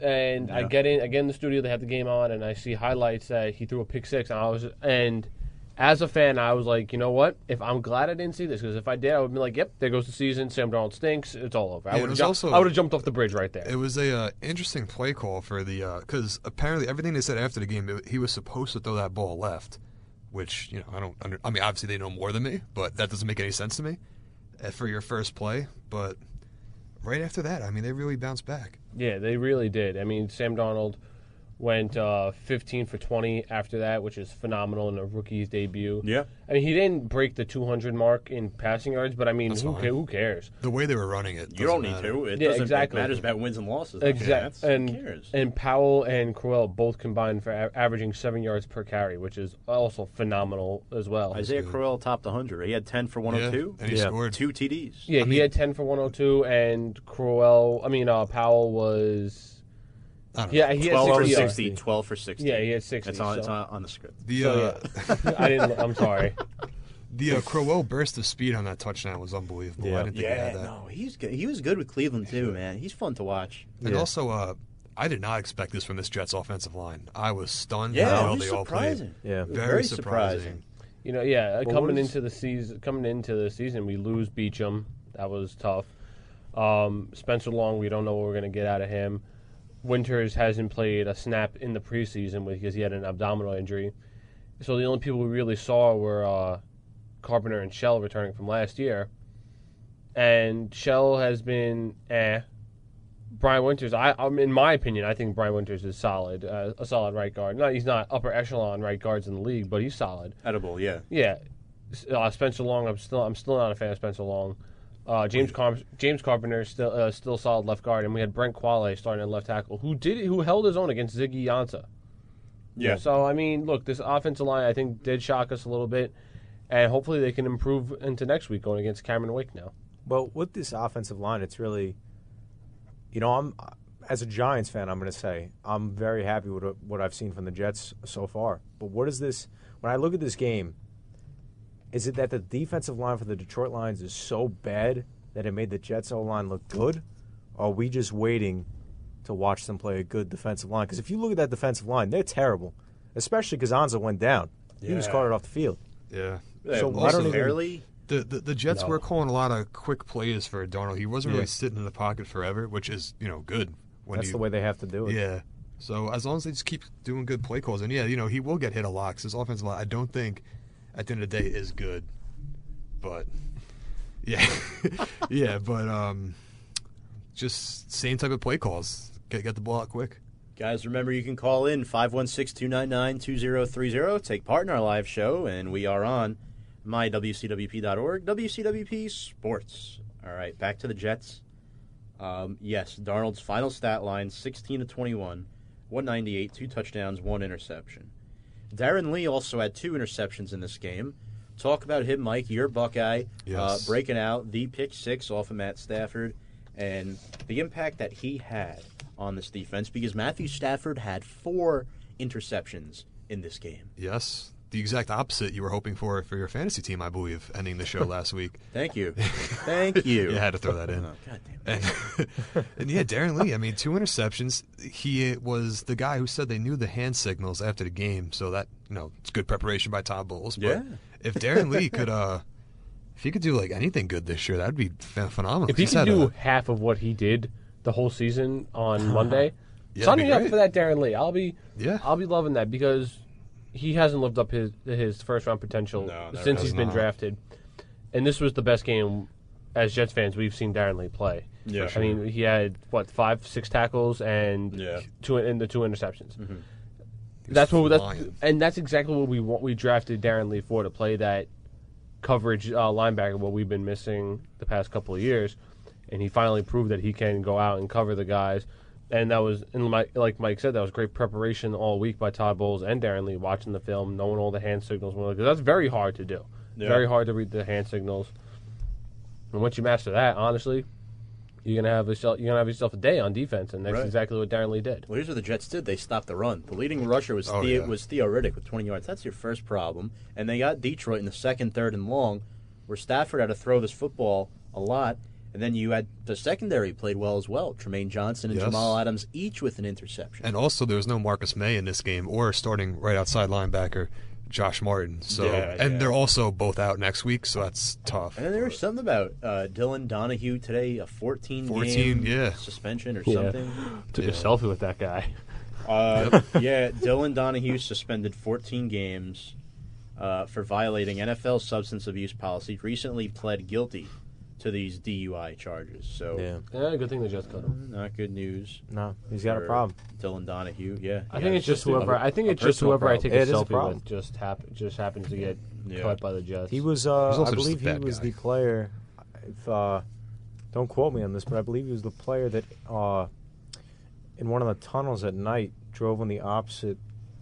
Speaker 5: And I get in, I get in the studio. They have the game on, and I see highlights that he threw a pick six. And I was, and as a fan, I was like, you know what? If I'm glad I didn't see this, because if I did, I would be like, yep, there goes the season. Sam Donald stinks. It's all over. I
Speaker 4: Yeah, it
Speaker 5: would have
Speaker 4: was
Speaker 5: jumped.
Speaker 4: also-
Speaker 5: I would have jumped off the bridge right there.
Speaker 4: It was a uh, interesting play call for the because apparently everything they said after the game, it, he was supposed to throw that ball left, which you know I don't. Under, I mean, obviously they know more than me, but that doesn't make any sense to me uh, for your first play. But right after that, I mean, they really bounced back.
Speaker 5: Yeah, they really did. I mean, Sam Darnold went uh, 15 for 20 after that, which is phenomenal in a rookie's debut.
Speaker 3: Yeah.
Speaker 5: I mean, he didn't break the 200 mark in passing yards, but I mean, who, ca- who cares?
Speaker 4: The way they were running it,
Speaker 3: You don't need
Speaker 4: matter.
Speaker 3: to. It
Speaker 5: Yeah,
Speaker 3: doesn't
Speaker 5: exactly.
Speaker 3: it matters about wins and losses.
Speaker 5: Exactly.
Speaker 3: Who
Speaker 5: And
Speaker 3: cares?
Speaker 5: and Powell and Crowell both combined for a- averaging seven yards per carry, which is also phenomenal as well.
Speaker 3: Isaiah
Speaker 4: good.
Speaker 3: Crowell topped 100. He had 10 for
Speaker 4: Yeah,
Speaker 3: 102.
Speaker 4: and he
Speaker 6: Yeah.
Speaker 4: scored.
Speaker 3: Two TDs.
Speaker 5: yeah,
Speaker 4: I
Speaker 5: he
Speaker 4: mean-
Speaker 5: had 10 for 102, and Crowell, I mean, uh, Powell was.
Speaker 4: I don't know.
Speaker 5: Yeah, he had
Speaker 3: 12 for
Speaker 5: 60
Speaker 3: 60. 12 for 60.
Speaker 5: Yeah, he had 60,
Speaker 3: It's on,
Speaker 5: so-
Speaker 3: it's on, on the script.
Speaker 4: The
Speaker 5: So,
Speaker 4: uh, *laughs*
Speaker 5: I didn't. I'm sorry. *laughs*
Speaker 4: the uh, Crowell burst of speed on that touchdown was unbelievable.
Speaker 6: Yeah.
Speaker 4: I didn't think he
Speaker 3: Yeah,
Speaker 4: had that.
Speaker 3: no, he's good. He was good with Cleveland too, man. He's fun to watch.
Speaker 4: And
Speaker 6: Yeah.
Speaker 4: also, uh, I did not expect this from this Jets offensive line. I was stunned
Speaker 3: Yeah,
Speaker 4: how
Speaker 3: it
Speaker 4: well
Speaker 3: was
Speaker 4: they all played.
Speaker 3: surprising.
Speaker 6: Yeah.
Speaker 4: Very,
Speaker 3: Very
Speaker 4: surprising.
Speaker 3: surprising.
Speaker 5: You know, yeah,
Speaker 6: Well,
Speaker 5: coming
Speaker 6: what is-
Speaker 5: into the season, coming into the season, we lose Beachum. That was tough. Um, Spencer Long, we don't know what we're going to get out of him. Winters hasn't played a snap in the preseason because he had an abdominal injury. So the only people we really saw were uh, Carpenter and Shell returning from last year. And Shell has been eh. Brian Winters, I'm in my opinion, I think Brian Winters is solid, uh, a solid right guard. No, he's not upper echelon right guards in the league, but he's solid.
Speaker 3: Edible, yeah.
Speaker 5: Yeah, uh, Spencer Long. I'm still I'm still not a fan of Spencer Long. Uh, James Car- James Carpenter still uh, still solid left guard, and we had Brent Qvale starting at left tackle, who did who held his own against Ziggy Ansah.
Speaker 3: Yeah.
Speaker 5: So I mean, look, this offensive line I think did shock us a little bit, and hopefully they can improve into next week going against Cameron Wake now.
Speaker 6: Well, with this offensive line, it's really, you know, I'm as a Giants fan, I'm going to say I'm very happy with what I've seen from the Jets so far. But what is this? When I look at this game, is it that the defensive line for the Detroit Lions is so bad that it made the Jets O line look good? Or are we just waiting to watch them play a good defensive line? Because if you look at that defensive line, they're terrible. especially because Ansah went down. He was
Speaker 3: Yeah.
Speaker 6: carted off the field.
Speaker 4: Yeah.
Speaker 3: Yeah,
Speaker 6: So
Speaker 3: also
Speaker 6: I don't even-
Speaker 3: barely.
Speaker 4: The, the the Jets
Speaker 6: No.
Speaker 4: were calling a lot of quick plays for Darnold. He wasn't really
Speaker 6: Yeah.
Speaker 4: sitting in the pocket forever, which is you know good. When
Speaker 6: That's
Speaker 4: you,
Speaker 6: the way they have to do it.
Speaker 4: Yeah. So as long as they just keep doing good play calls, and yeah, you know he will get hit a lot. Cause his offensive line, I don't think, at the end of the day, is good. But *laughs* yeah, *laughs* yeah, but um, just same type of play calls. Get get the ball out quick.
Speaker 3: Guys, remember you can call in 516-299-2030, take part in our live show, and we are on mywcwp.org, WCWP Sports. All right, back to the Jets. Um, yes, Darnold's final stat line, 16 to 21, 198, two touchdowns, one interception. Darron Lee also had two interceptions in this game. Talk about him, Mike, your Buckeye, uh, breaking out the pick six off of Matt Stafford and the impact that he had on this defense because Matthew Stafford had four interceptions in this game.
Speaker 4: Yes, the exact opposite you were hoping for for your fantasy team, I believe, ending the show *laughs* last week.
Speaker 3: Thank you. *laughs* Thank you.
Speaker 4: You had to throw that in. *laughs*
Speaker 3: Oh, God damn it.
Speaker 4: And, and yeah, Darron Lee. I mean, two interceptions. He was the guy who said they knew the hand signals after the game, so that you know it's good preparation by Todd Bowles. But
Speaker 3: Yeah.
Speaker 4: if Darron Lee could, uh, if he could do like anything good this year, that'd be ph- phenomenal.
Speaker 5: If he
Speaker 4: He's
Speaker 5: could do
Speaker 4: a-
Speaker 5: half of what he did the whole season on *sighs* Monday,
Speaker 4: Yeah,
Speaker 5: sign me
Speaker 4: be
Speaker 5: up for that, Darron Lee. I'll be,
Speaker 4: Yeah.
Speaker 5: I'll be loving that because he hasn't lived up his his first round potential
Speaker 3: No, never
Speaker 5: since
Speaker 3: has
Speaker 5: he's been
Speaker 4: not.
Speaker 5: drafted, and this was the best game as Jets fans we've seen Darron Lee play.
Speaker 3: Yeah.
Speaker 5: I mean, he had what five, six tackles and
Speaker 3: Yeah.
Speaker 5: two and the two interceptions.
Speaker 4: He was
Speaker 5: That's what that's,
Speaker 4: flying.
Speaker 5: and that's exactly what we want. We drafted Darron Lee for to play that coverage uh, linebacker, what we've been missing the past couple of years, and he finally proved that he can go out and cover the guys. And that was, and my, like Mike said, that was great preparation all week by Todd Bowles and Darron Lee, watching the film, knowing all the hand signals, because that's very hard to do.
Speaker 3: Yeah.
Speaker 5: Very hard to read the hand signals. And once you master that, honestly, you're gonna have yourself, you're gonna have yourself a day on defense, and that's
Speaker 3: Right.
Speaker 5: exactly what Darron Lee did.
Speaker 3: Well, here's what the Jets did. They stopped the run. The leading oh, rusher was
Speaker 4: Oh,
Speaker 3: Theo,
Speaker 4: yeah.
Speaker 3: was Theo Riddick with 20 yards. That's your first problem. And they got Detroit in the second, third, and long, where Stafford had to throw this football a lot. And then you had the secondary played well as well. Trumaine Johnson and
Speaker 4: Yes.
Speaker 3: Jamal Adams each with an interception.
Speaker 4: And also, there was no Marcus Maye in this game, or starting right outside linebacker Josh Martin. So,
Speaker 3: Yeah,
Speaker 4: and
Speaker 3: yeah.
Speaker 4: they're also both out next week, so that's tough.
Speaker 3: And then there was something about uh, Dylan Donahue today, a 14,
Speaker 4: 14,
Speaker 3: game
Speaker 4: yeah.
Speaker 3: suspension or
Speaker 5: Yeah.
Speaker 3: something. *laughs*
Speaker 5: Took
Speaker 4: Yeah.
Speaker 5: a selfie with that guy.
Speaker 3: Uh, *laughs* yeah, Dylan Donahue suspended 14 games uh, for violating NFL substance abuse policy. Recently pled guilty to these DUI charges. So,
Speaker 6: Yeah.
Speaker 5: Yeah, good thing the Jets cut him.
Speaker 3: not good news.
Speaker 6: No, he's got a problem.
Speaker 3: Dylan Donahue. Yeah,
Speaker 5: I
Speaker 3: yeah,
Speaker 5: think it's just whoever. I think it's just
Speaker 3: personal
Speaker 5: whoever I
Speaker 3: problem.
Speaker 5: take
Speaker 6: It is
Speaker 5: a
Speaker 6: a
Speaker 5: selfie
Speaker 6: problem.
Speaker 5: with just happen just happens to get
Speaker 3: Yeah.
Speaker 5: cut by the Jets.
Speaker 6: He was, uh, I believe he was
Speaker 4: guy.
Speaker 6: the player. If uh, don't quote me on this, but I believe he was the player that uh, in one of the tunnels at night drove on the opposite.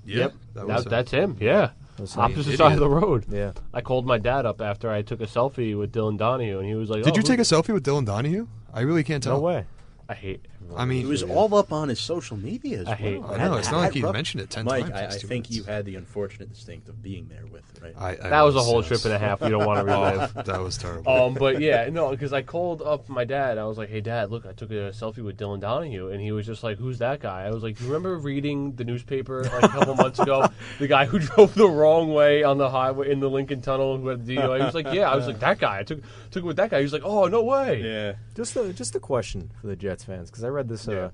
Speaker 4: Yep,
Speaker 5: That,
Speaker 4: was, uh,
Speaker 5: that's him. Yeah,
Speaker 6: was like-
Speaker 5: opposite
Speaker 4: idiot.
Speaker 5: side of the road.
Speaker 6: Yeah,
Speaker 5: I called my dad up after I took a selfie with Dylan Donahue, and he was like,
Speaker 4: Did
Speaker 5: oh,
Speaker 4: you
Speaker 5: who-
Speaker 4: take a selfie with Dylan Donahue? I really can't tell.
Speaker 6: no way.
Speaker 5: I hate.
Speaker 4: I mean,
Speaker 3: He was all up on his social media as
Speaker 5: I hate-
Speaker 3: well.
Speaker 5: I
Speaker 4: know, it's not like
Speaker 3: he
Speaker 4: he mentioned it 10
Speaker 3: Mike,
Speaker 4: times
Speaker 3: I, I think
Speaker 4: minutes.
Speaker 3: you had the unfortunate distinct of being there with, right?
Speaker 4: I, I
Speaker 5: That was a whole
Speaker 4: yes.
Speaker 5: trip and a half. You don't want to relive. *laughs*
Speaker 4: Oh, that was terrible.
Speaker 5: Um, but yeah, no, because I called up my dad. I was like, "Hey, Dad, look, I took a selfie with Dylan Donahue," and he was just like, "Who's that guy?" I was like, Do "You remember reading the newspaper like a couple months ago? *laughs* The guy who drove the wrong way on the highway in the Lincoln Tunnel who had the DUI." He was like, "Yeah." I was like, "That guy." I took took it with that guy. He was like, "Oh, no way."
Speaker 3: Yeah.
Speaker 6: Just a just a question for the Jets fans because I read this uh,
Speaker 3: Yeah.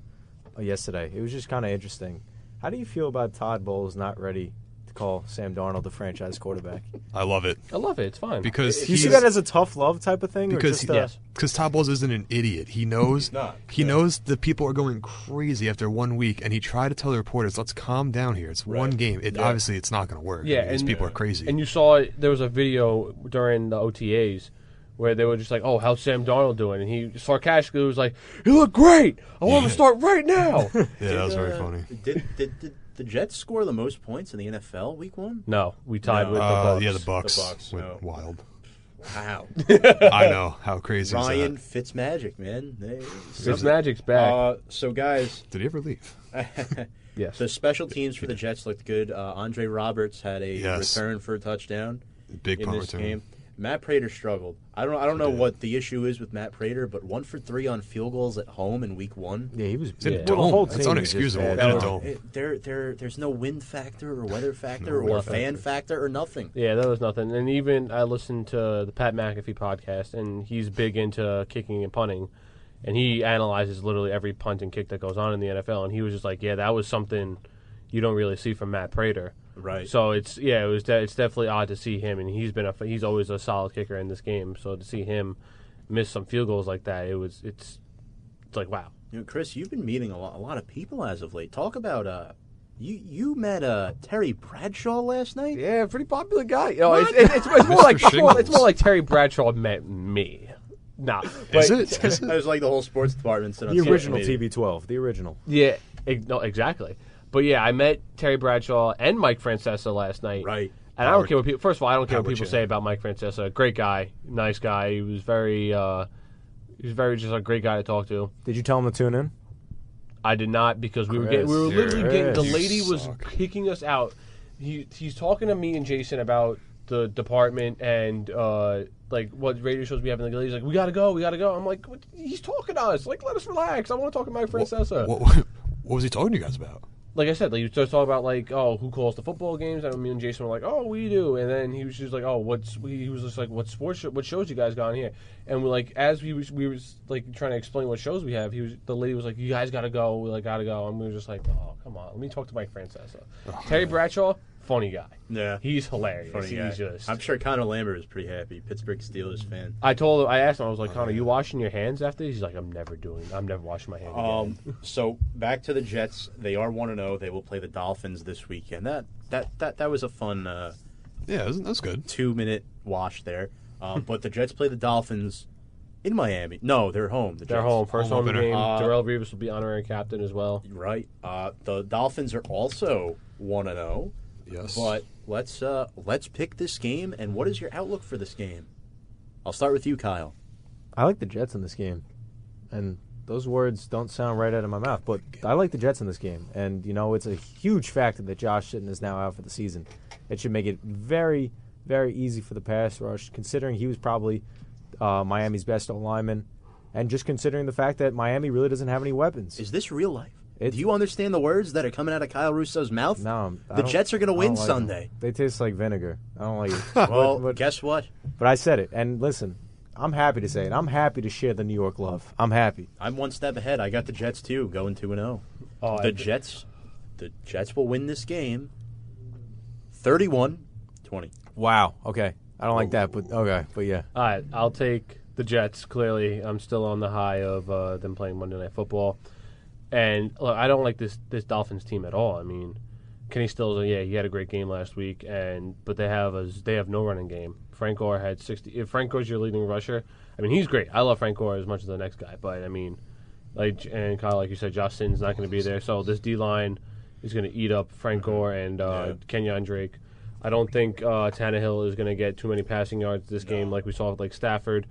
Speaker 6: uh, yesterday. It was just kind of interesting. How do you feel about Todd Bowles not ready to call Sam Darnold the franchise quarterback?
Speaker 4: I love it
Speaker 5: I love it. It's fine.
Speaker 4: because
Speaker 6: Do you see that as a tough love type of thing, or
Speaker 4: because
Speaker 6: just
Speaker 4: he,
Speaker 6: a,
Speaker 5: yes.
Speaker 4: because Todd Bowles isn't an idiot. He knows
Speaker 3: not,
Speaker 4: he
Speaker 3: yeah.
Speaker 4: knows that people are going crazy after one week, and he tried to tell the reporters, "Let's calm down here. It's one game. It
Speaker 3: Yeah.
Speaker 4: obviously it's not going to work.
Speaker 5: Yeah,
Speaker 4: I mean, these
Speaker 5: and-
Speaker 4: people are crazy.
Speaker 5: And you saw there was a video during the OTAs where they were just like, "Oh, how's Sam Darnold doing?" And he sarcastically was like, "He looked great. I want him to start right now." *laughs*
Speaker 4: yeah, that was
Speaker 3: Did,
Speaker 4: very
Speaker 3: uh,
Speaker 4: funny.
Speaker 3: Did, did, did the Jets score the most points in the NFL week one?
Speaker 5: no, we tied
Speaker 3: No.
Speaker 5: with the
Speaker 4: Uh,
Speaker 5: Bucks.
Speaker 4: yeah, the Bucks,
Speaker 3: The Bucks,
Speaker 4: went
Speaker 3: no.
Speaker 4: wild.
Speaker 3: Wow. *laughs*
Speaker 4: I know how crazy
Speaker 3: Ryan
Speaker 4: is
Speaker 3: Fitzmagic, man. They-
Speaker 5: Fitzmagic's back.
Speaker 3: Uh, so, guys,
Speaker 4: that. *laughs* Did he ever leave?
Speaker 5: yes.
Speaker 3: the special teams for the Jets looked good. Uh, Andre Roberts had a
Speaker 4: Yes.
Speaker 3: return for a touchdown
Speaker 4: Big
Speaker 3: in
Speaker 4: punt
Speaker 3: this
Speaker 4: return.
Speaker 3: game. Matt Prater struggled. I don't. I don't know what the issue is with Matt Prater, but one for three on field goals at home in Week One.
Speaker 6: Yeah, he was.
Speaker 4: It's a
Speaker 6: yeah.
Speaker 4: dome.
Speaker 6: Well, the
Speaker 4: That's
Speaker 6: was just
Speaker 4: unexcusable.
Speaker 6: bad.
Speaker 4: In a dome.
Speaker 3: It, there, there, there's no wind factor or weather *laughs* factor
Speaker 4: No
Speaker 3: or
Speaker 4: weather
Speaker 3: fan factor or nothing.
Speaker 5: Yeah, that was nothing. And even I listened to the Pat McAfee podcast, and he's big into kicking and punting, and he analyzes literally every punt and kick that goes on in the NFL. And he was just like, "Yeah, that was something you don't really see from Matt Prater."
Speaker 3: Right.
Speaker 5: So it's yeah, it was de- it's definitely odd to see him, and he's been a he's always a solid kicker in this game. So to see him miss some field goals like that, it was it's it's like wow.
Speaker 3: You know, Chris, you've been meeting a lot, a lot of people as of late. Talk about uh, you you met uh Terry Bradshaw last night.
Speaker 5: Yeah, pretty popular guy. You know, it's, it's, it's, it's more like it's more, it's more like Terry Bradshaw met me. Nah,
Speaker 4: Is
Speaker 5: but-
Speaker 4: it? Is *laughs*
Speaker 3: I was like the whole sports department. sitting on
Speaker 6: The original
Speaker 3: media.
Speaker 6: TB12. The original.
Speaker 5: Yeah, ex- no, exactly. But yeah, I met Terry Bradshaw and Mike Francesa last night.
Speaker 3: Right.
Speaker 5: And I don't care what people. First of all, I don't care what people
Speaker 4: Chan.
Speaker 5: say about Mike Francesa. Great guy, nice guy. He was very, uh, he was very just a great guy to talk to.
Speaker 6: Did you tell him to tune in?
Speaker 5: I did not because we were getting, we were
Speaker 6: Chris,
Speaker 5: literally getting. The lady was
Speaker 4: suck.
Speaker 5: kicking us out. He he's talking to me and Jason about the department and uh, like what radio shows we have. in the lady's like, "We gotta go, we gotta go." I'm like, what? "He's talking to us. Like, let us relax. I want to talk to Mike Francesa."
Speaker 4: What, what, what was he talking to you guys about?
Speaker 5: Like I said, like you just talking about like, oh, who calls the football games? And me and Jason were like, oh, we do. And then he was just like, oh, what's we, he was just like, what sports, show, what shows you guys got on here? And we like as we was we was like trying to explain what shows we have. He was the lady was like, you guys got to go. We like got to go. And we were just like, oh, come on, let me talk to Mike Francesa. Terry Bradshaw, funny guy.
Speaker 3: Yeah.
Speaker 5: He's hilarious.
Speaker 3: Funny
Speaker 5: He's
Speaker 3: guy.
Speaker 5: just.
Speaker 3: I'm sure Connor Lambert is pretty happy. Pittsburgh Steelers fan.
Speaker 5: I told him, I asked him, I was like, Connor, you washing your hands after? this?" He's like, I'm never doing. I'm never washing my hands. again."
Speaker 3: Um, so back to the Jets. They are one and zero. They will play the Dolphins this weekend. That that that that was a fun uh,
Speaker 4: Yeah, that's, that's good.
Speaker 3: two minute wash there. Um, *laughs* but the Jets play the Dolphins in Miami. No, they're home. The
Speaker 5: They're
Speaker 3: Jets.
Speaker 5: home. First
Speaker 4: home
Speaker 5: home game.
Speaker 3: Uh,
Speaker 5: Darrelle Revis will be honorary captain as well.
Speaker 3: Right. Uh, the Dolphins are also one and zero.
Speaker 4: Yes.
Speaker 3: But let's uh, let's pick this game. And what is your outlook for this game? I'll start with you, Kyle.
Speaker 6: I like the Jets in this game, and those words don't sound right out of my mouth. But I like the Jets in this game, and you know it's a huge factor that Josh Sitton is now out for the season. It should make it very, very easy for the pass rush, considering he was probably uh, Miami's best lineman, and just considering the fact that Miami really doesn't have any weapons.
Speaker 3: Is this real life?
Speaker 6: It's-
Speaker 3: Do you understand the words that are coming out of Kyle Russo's mouth?
Speaker 6: no, I
Speaker 3: The
Speaker 6: don't-
Speaker 3: Jets are going to
Speaker 6: I
Speaker 3: win
Speaker 6: don't like 'em.
Speaker 3: Sunday.
Speaker 6: They taste like vinegar. I don't like it. *laughs*
Speaker 3: Well,
Speaker 6: But- but-
Speaker 3: guess what?
Speaker 6: But I said it, and listen, I'm happy to say it. I'm happy to share the New York love. I'm happy.
Speaker 3: I'm one step ahead. I got the Jets too, going two and zero.
Speaker 5: Oh,
Speaker 3: the
Speaker 5: I-
Speaker 3: Jets, the Jets will win this game. 31-20.
Speaker 6: Wow. Okay. I don't like that, but okay. But yeah.
Speaker 5: All right, I'll take the Jets. Clearly, I'm still on the high of uh, them playing Monday Night Football, and look, I don't like this this Dolphins team at all. I mean, Kenny Stills, yeah, he had a great game last week, and but they have a they have no running game. Frank Gore had 60. If Frank Gore's your leading rusher, I mean, he's great. I love Frank Gore as much as the next guy, but I mean, like and kind of like you said, Josh Sin's not going to be there, so this D line is going to eat up Frank Gore and uh,
Speaker 3: Yeah.
Speaker 5: Kenyan Drake. I don't think uh, Tannehill is going to get too many passing yards this game, like we saw with like Stafford.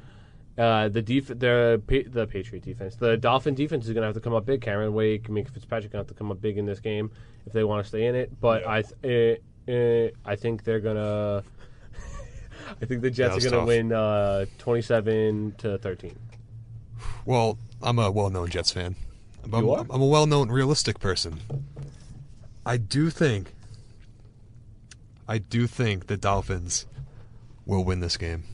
Speaker 5: Uh, the def- the Pa- the Patriot defense, the Dolphin defense is going to have to come up big. Cameron Wake, Minkah Fitzpatrick going to have to come up big in this game if they want to stay in it. But I th- uh, uh, I think they're gonna. *laughs* I think the Jets are going to win uh, twenty-seven to thirteen.
Speaker 4: Well, I'm a well-known Jets fan. I'm,
Speaker 5: You are?
Speaker 4: I'm a well-known, realistic person. I do think, I do think the Dolphins will win this game.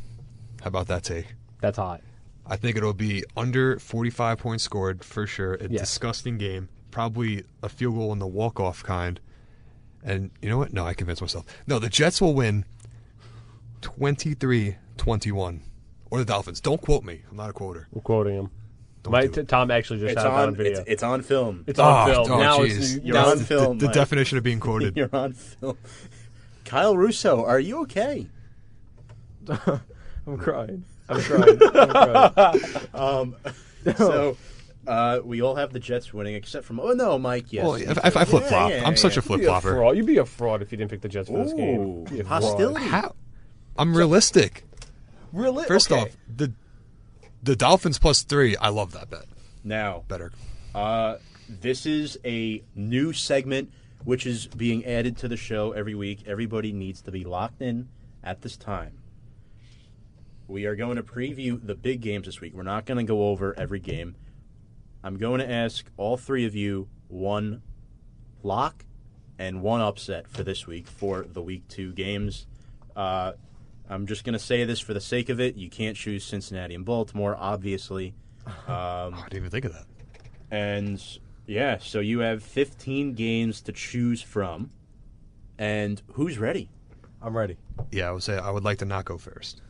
Speaker 4: How about that take?
Speaker 5: That's hot.
Speaker 4: I think it'll be under 45 points scored for sure. A
Speaker 5: Yes.
Speaker 4: disgusting game. Probably a field goal in the walk-off kind. And you know what? No, I convinced myself. No, the Jets will win 23-21. Or the Dolphins. Don't quote me. I'm not a quoter.
Speaker 5: I'm quoting him. My, t- Tom actually just
Speaker 3: It's
Speaker 5: had it on
Speaker 3: on.
Speaker 5: video.
Speaker 3: It's, it's on film.
Speaker 5: It's on
Speaker 4: Oh,
Speaker 5: film.
Speaker 4: oh,
Speaker 5: now
Speaker 4: jeez.
Speaker 5: it's
Speaker 3: You're
Speaker 5: now
Speaker 3: on
Speaker 5: it's-
Speaker 3: film.
Speaker 4: The, the definition of being *laughs* quoted.
Speaker 3: You're on film. Kyle Russo, are you okay? *laughs*
Speaker 6: I'm crying. I'm crying. I'm crying. *laughs*
Speaker 3: Um, so uh, we all have the Jets winning, except from oh no, Mike. Yes,
Speaker 4: Well,
Speaker 3: you
Speaker 4: if, if I flip flop,
Speaker 3: Yeah, yeah,
Speaker 4: I'm such
Speaker 3: yeah.
Speaker 4: a flip
Speaker 5: You'd be a
Speaker 4: flopper.
Speaker 5: fraud. You'd be a fraud if you didn't pick the Jets for this
Speaker 3: Ooh,
Speaker 5: game. You'd be a fraud.
Speaker 3: hostility.
Speaker 4: How? I'm realistic.
Speaker 5: Really?
Speaker 4: First
Speaker 5: Okay.
Speaker 4: off, the the Dolphins plus three. I love that bet.
Speaker 3: Now,
Speaker 4: Better.
Speaker 3: uh, this is a new segment which is being added to the show every week. Everybody needs to be locked in at this time. We are going to preview the big games this week. We're not going to go over every game. I'm going to ask all three of you one lock and one upset for this week for the week two games. Uh, I'm just going to say this for the sake of it. You can't choose Cincinnati and Baltimore, obviously. Um, *laughs*
Speaker 4: Oh, I didn't even think of that.
Speaker 3: and yeah, so you have 15 games to choose from. And who's ready?
Speaker 6: I'm ready.
Speaker 4: Yeah, I would say I would like to not go first.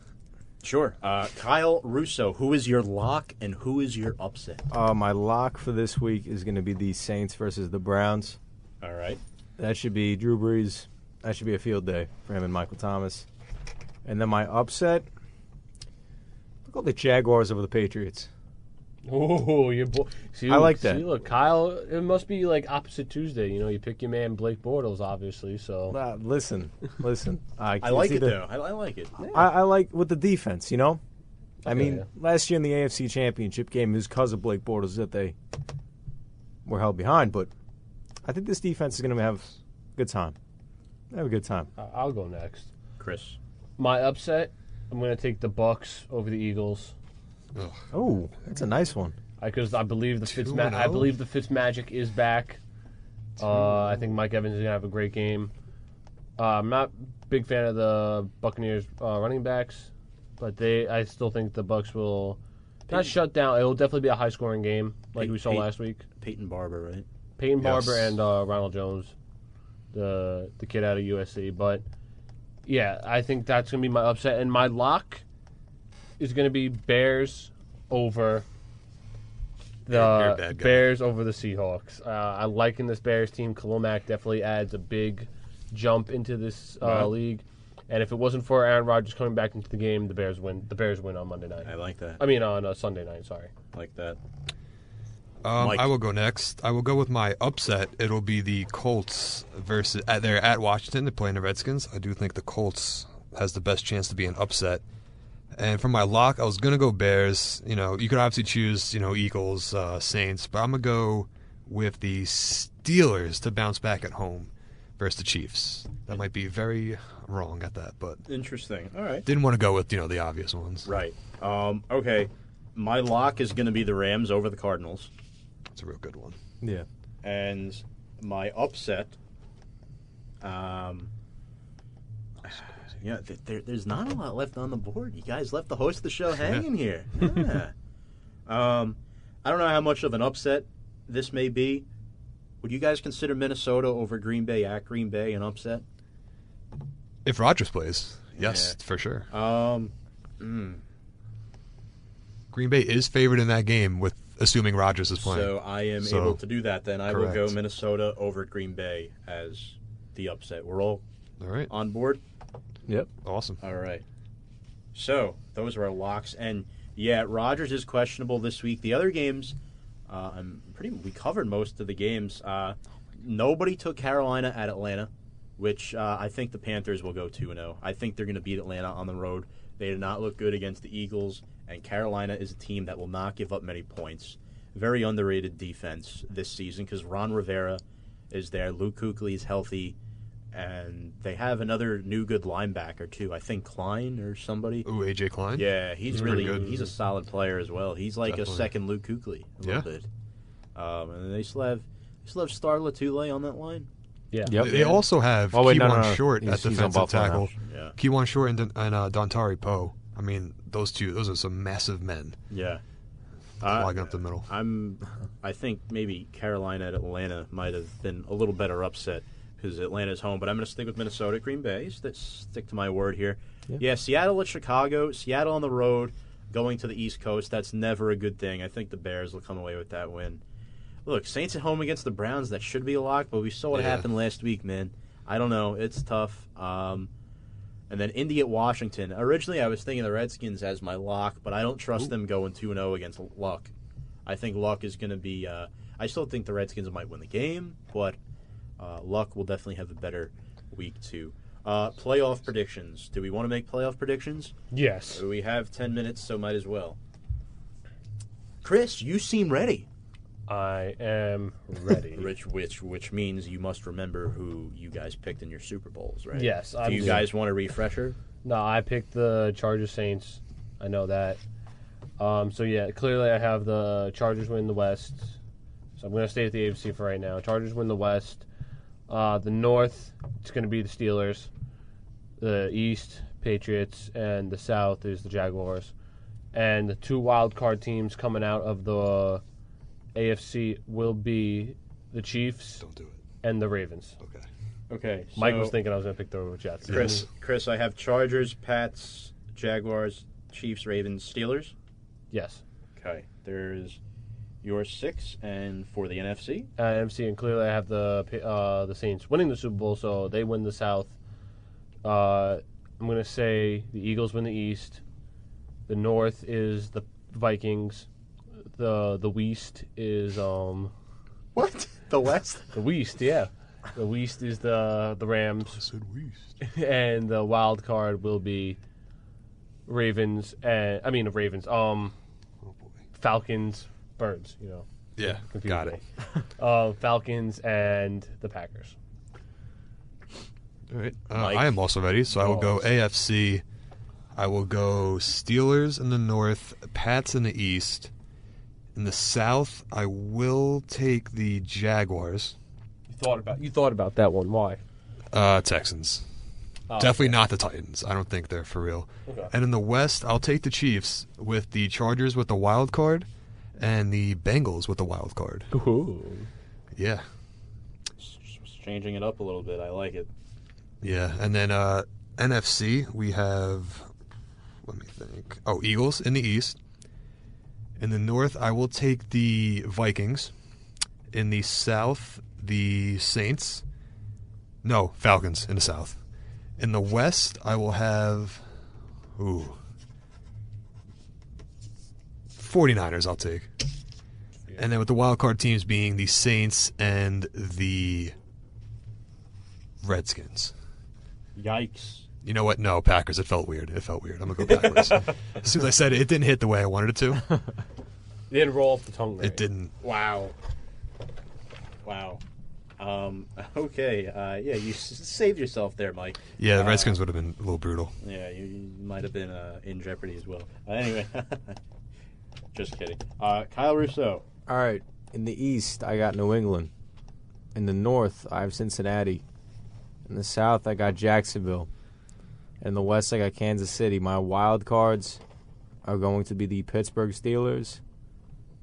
Speaker 3: Sure. Uh, Kyle Russo, who is your lock and who is your upset?
Speaker 6: Uh, my lock for this week is going to be the Saints versus the Browns.
Speaker 3: All right.
Speaker 6: That should be Drew Brees. That should be a field day for him and Michael Thomas. And then my upset, look at the Jaguars over the Patriots.
Speaker 5: Oh, your boy. See,
Speaker 6: I like that.
Speaker 5: see,
Speaker 6: that.
Speaker 5: look, Kyle. It must be like opposite Tuesday. You know, you pick your man Blake Bortles, obviously. So
Speaker 6: Uh, listen, listen. *laughs* I,
Speaker 3: I like
Speaker 6: it's
Speaker 3: it,
Speaker 6: either-
Speaker 3: though. I, I like it.
Speaker 6: I, I like with the defense, you know. I mean,
Speaker 5: yeah.
Speaker 6: last year in the AFC Championship game, it was because of Blake Bortles that they were held behind. But I think this defense is going to have a good time. Have a good time.
Speaker 5: I- I'll go next.
Speaker 3: Chris.
Speaker 5: My upset. I'm going to take the Bucks over the Eagles
Speaker 6: Oh, that's a nice one.
Speaker 5: because I believe the Fitz. Ma-
Speaker 4: and
Speaker 5: I
Speaker 4: oh?
Speaker 5: believe the Fitz magic is back. Uh, I think Mike Evans is going to have a great game. Uh, I'm not a big fan of the Buccaneers uh, running backs, but they. I still think the Bucks will not shut down. It will definitely be a high scoring game like
Speaker 3: Pey-
Speaker 5: we saw
Speaker 3: Pey-
Speaker 5: last week.
Speaker 3: Peyton Barber, right?
Speaker 5: Peyton
Speaker 4: Yes.
Speaker 5: Barber and uh, Ronald Jones, the the kid out of USC. But yeah, I think that's gonna be my upset, and my lock is gonna be Bears over
Speaker 4: You're- you're a
Speaker 5: the
Speaker 4: bad.
Speaker 5: Bears over the Seahawks. Uh, I like in this Bears team. Khalil Mack definitely adds a big jump into this uh,
Speaker 3: Wow.
Speaker 5: league. And if it wasn't for Aaron Rodgers coming back into the game, the Bears win. The Bears win on Monday night.
Speaker 3: I like that.
Speaker 5: I mean, on uh, Sunday night. Sorry.
Speaker 3: Like that.
Speaker 4: Um, I will go next. I will go with my upset. It'll be the Colts versus at they're at Washington. They're playing the Redskins. I do think the Colts has the best chance to be an upset. And for my lock, I was gonna go Bears. You know, you could obviously choose you know Eagles, uh, Saints, but I'm gonna go with the Steelers to bounce back at home versus the Chiefs. That might be very wrong at that, but
Speaker 3: Interesting. All right.
Speaker 4: didn't want to go with you know the obvious ones.
Speaker 3: Right. Um, okay. My lock is going to be the Rams over the Cardinals.
Speaker 4: It's a real good one.
Speaker 6: Yeah.
Speaker 3: And my upset. Um, yeah, th- there, there's not a lot left on the board. You guys left the host of the show *laughs* hanging here. Yeah. um, I don't know how much of an upset this may be. Would you guys consider Minnesota over Green Bay at Green Bay an upset?
Speaker 4: If Rodgers plays, yes,
Speaker 3: Yeah.
Speaker 4: for sure.
Speaker 3: Um, mm,
Speaker 4: Green Bay is favored in that game with assuming Rodgers is playing.
Speaker 3: so I am
Speaker 4: So,
Speaker 3: able to do that. Then I will go. Minnesota over Green Bay as the upset. We're all
Speaker 4: All right,
Speaker 3: on board.
Speaker 6: Yep.
Speaker 4: awesome.
Speaker 3: All right. So those are our locks, and yeah, Rodgers is questionable this week. The other games, uh, I'm pretty. We covered most of the games. Uh, nobody took Carolina at Atlanta, which uh, I think the Panthers will go two and zero. I think they're going to beat Atlanta on the road. They did not look good against the Eagles, and Carolina is a team that will not give up many points. Very underrated defense this season because Ron Rivera is there. Luke Kuechly is healthy and they have another new good linebacker too. I think Klein or somebody.
Speaker 4: Ooh, AJ Klein.
Speaker 3: Yeah, he's,
Speaker 4: He's
Speaker 3: really
Speaker 4: good.
Speaker 3: he's a solid player as well. He's like
Speaker 4: Definitely.
Speaker 3: a second Luke Kuechly a
Speaker 4: Yeah.
Speaker 3: little bit. Um, and they still have they still have Star Lotulelei on that line.
Speaker 5: Yeah.
Speaker 6: Yep.
Speaker 4: They, they also have
Speaker 6: Oh, wait, no, no, no.
Speaker 4: Short
Speaker 6: He's-
Speaker 4: at defensive
Speaker 6: Buffalo now.
Speaker 4: tackle.
Speaker 3: Yeah,
Speaker 4: Kawann Short and, and uh, Dontari Poe. I mean, those two, those are some massive men
Speaker 3: yeah.
Speaker 4: clogging up the middle.
Speaker 3: I'm. I think maybe Carolina at Atlanta might have been a little better upset because Atlanta's home. But I'm going to stick with Minnesota, Green Bay. St- stick to my word here.
Speaker 6: Yeah.
Speaker 3: Yeah, Seattle at Chicago. Seattle on the road, going to the East Coast. That's never a good thing. I think the Bears will come away with that win. Look, Saints at home against the Browns. That should be a lock, but we saw what
Speaker 4: Yeah.
Speaker 3: happened last week, man. I don't know. It's tough. Um, and then Indy at Washington. Originally, I was thinking the Redskins as my lock, but I don't trust them going two and zero against Luck. I think Luck is going to be. Uh, I still think the Redskins might win the game, but uh, Luck will definitely have a better week two. Uh, playoff predictions. Do we want to make playoff predictions?
Speaker 5: Yes.
Speaker 3: We have ten minutes, so might as well. Chris, you seem ready.
Speaker 5: I am ready. *laughs*
Speaker 3: Which, which, which means you must remember who you guys picked in your Super Bowls, right?
Speaker 5: Yes,
Speaker 3: Do
Speaker 5: I'm
Speaker 3: you
Speaker 5: good.
Speaker 3: guys want a refresher?
Speaker 5: No, I picked the Chargers Saints. I know that. Um, so yeah, clearly I have the Chargers win the West. So I'm going to stay at the AFC for right now. Chargers win the West. Uh, the North, it's going to be the Steelers. The East, Patriots, and the South is the Jaguars. And the two wild card teams coming out of the AFC will be the Chiefs
Speaker 4: Don't do it.
Speaker 5: and the Ravens.
Speaker 4: Okay.
Speaker 3: Okay.
Speaker 5: Mike
Speaker 3: so-
Speaker 5: was thinking I was going to pick the Jets.
Speaker 3: Chris, *laughs* Chris, I have Chargers, Pats, Jaguars, Chiefs, Ravens, Steelers.
Speaker 5: Yes.
Speaker 3: Okay. There's your six, and for the NFC,
Speaker 5: uh, MC, and clearly I have the uh, the Saints winning the Super Bowl, so they win the South. Uh, I'm gonna say the Eagles win the East. The North is the Vikings. The the West is um
Speaker 3: what? *laughs* The West?
Speaker 5: the West, yeah. The West is the the Rams, I
Speaker 4: said West. *laughs*
Speaker 5: and the wild card will be Ravens and I mean the Ravens. Um,
Speaker 4: Oh.
Speaker 5: Falcons, Birds. You know.
Speaker 4: Yeah, got
Speaker 5: me.
Speaker 4: it. *laughs*
Speaker 5: Uh, Falcons and the Packers.
Speaker 4: All right. Uh,
Speaker 3: Mike?
Speaker 4: I am also ready, so I will go AFC. I will go Steelers in the North, Pats in the East. In the South, I will take the Jaguars.
Speaker 5: You thought about you thought about that one. Why?
Speaker 4: Uh, Texans.
Speaker 5: Oh,
Speaker 4: Definitely
Speaker 5: okay.
Speaker 4: not the Titans. I don't think they're for real.
Speaker 5: Okay.
Speaker 4: And in the West, I'll take the Chiefs with the Chargers with the wild card and the Bengals with the wild card.
Speaker 5: Ooh.
Speaker 4: Yeah.
Speaker 3: Just changing it up a little bit. I like it.
Speaker 4: Yeah. And then uh, NFC, we have, let me think. Oh, Eagles in the East. In the North, I will take the Vikings. In the South, the Saints. No, Falcons in the South. In the West, I will have. Ooh. 49ers, I'll take. And then with the wild card teams being the Saints and the Redskins.
Speaker 3: Yikes.
Speaker 4: You know what? No, Packers. It felt weird. It felt weird. I'm gonna go Packers. *laughs* as soon as I said it, it didn't hit the way I wanted it to. *laughs*
Speaker 5: They didn't roll off the tongue. Right.
Speaker 4: It didn't.
Speaker 3: Wow. Wow. Um, *laughs* okay. Uh, yeah, you s- saved yourself there, Mike.
Speaker 4: Yeah, the
Speaker 3: Uh,
Speaker 4: Redskins would have been a little brutal.
Speaker 3: Yeah, you, you might have been uh, in jeopardy as well. Uh, anyway, just kidding. Uh, Kyle Russo.
Speaker 6: All right. In the East, I got New England. In the North, I have Cincinnati. In the South, I got Jacksonville. In the West, I got Kansas City. My wild cards are going to be the Pittsburgh Steelers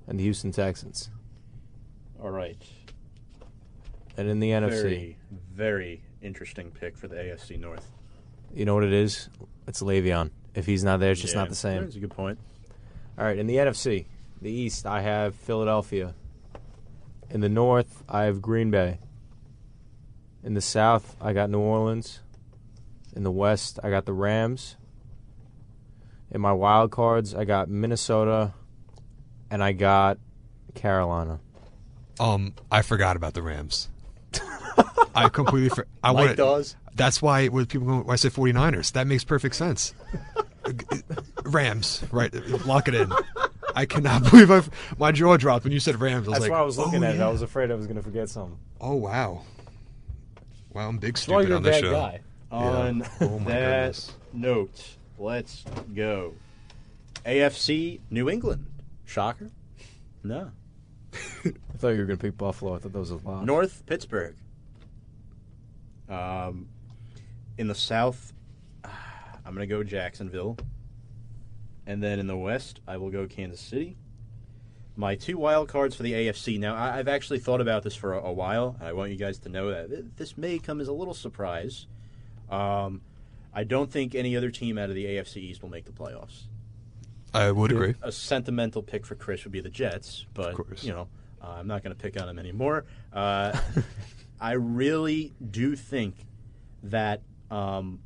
Speaker 6: and the Houston Texans.
Speaker 3: All right.
Speaker 6: And in the NFC,
Speaker 3: Very, very interesting pick for the AFC North.
Speaker 6: you know what it is? It's Le'Veon. If he's not there, it's just
Speaker 3: Yeah,
Speaker 6: not the same.
Speaker 3: That's a good point.
Speaker 6: All right, in the NFC, the East, I have Philadelphia. In the North, I have Green Bay. In the South, I got New Orleans. In the West, I got the Rams. In my wild cards, I got Minnesota, and I got Carolina.
Speaker 4: Um, I forgot about the Rams. I completely. For, I
Speaker 3: Mike
Speaker 4: wanted,
Speaker 3: does.
Speaker 4: That's why when people go, why I said 49ers. That makes perfect sense. Rams, right? Lock it in. I cannot *laughs* believe I my jaw dropped when you said Rams. I was
Speaker 6: That's
Speaker 4: like,
Speaker 6: why I was looking
Speaker 4: oh,
Speaker 6: at it.
Speaker 4: yeah.
Speaker 6: I was afraid I was going to forget something.
Speaker 4: Oh wow. Wow, I'm big
Speaker 5: Why
Speaker 4: stupid
Speaker 5: you're
Speaker 4: on this show.
Speaker 5: guy?
Speaker 3: On *laughs*
Speaker 4: Oh my
Speaker 3: that
Speaker 4: goodness.
Speaker 3: note, let's go. AFC New England. Shocker? No. *laughs*
Speaker 6: I thought you were going to pick Buffalo. I thought that was a lot.
Speaker 3: North Pittsburgh. Um, in the South, I'm going to go Jacksonville. And then in the West, I will go Kansas City. My two wild cards for the AFC. Now, I, I've actually thought about this for a, a while, and I want you guys to know that this may come as a little surprise. Um, I don't think any other team out of the AFC East will make the playoffs.
Speaker 4: I would agree.
Speaker 3: A sentimental pick for Chris would be the Jets, but you know, uh, I'm not going to pick on them anymore. Uh, *laughs* I really do think that um,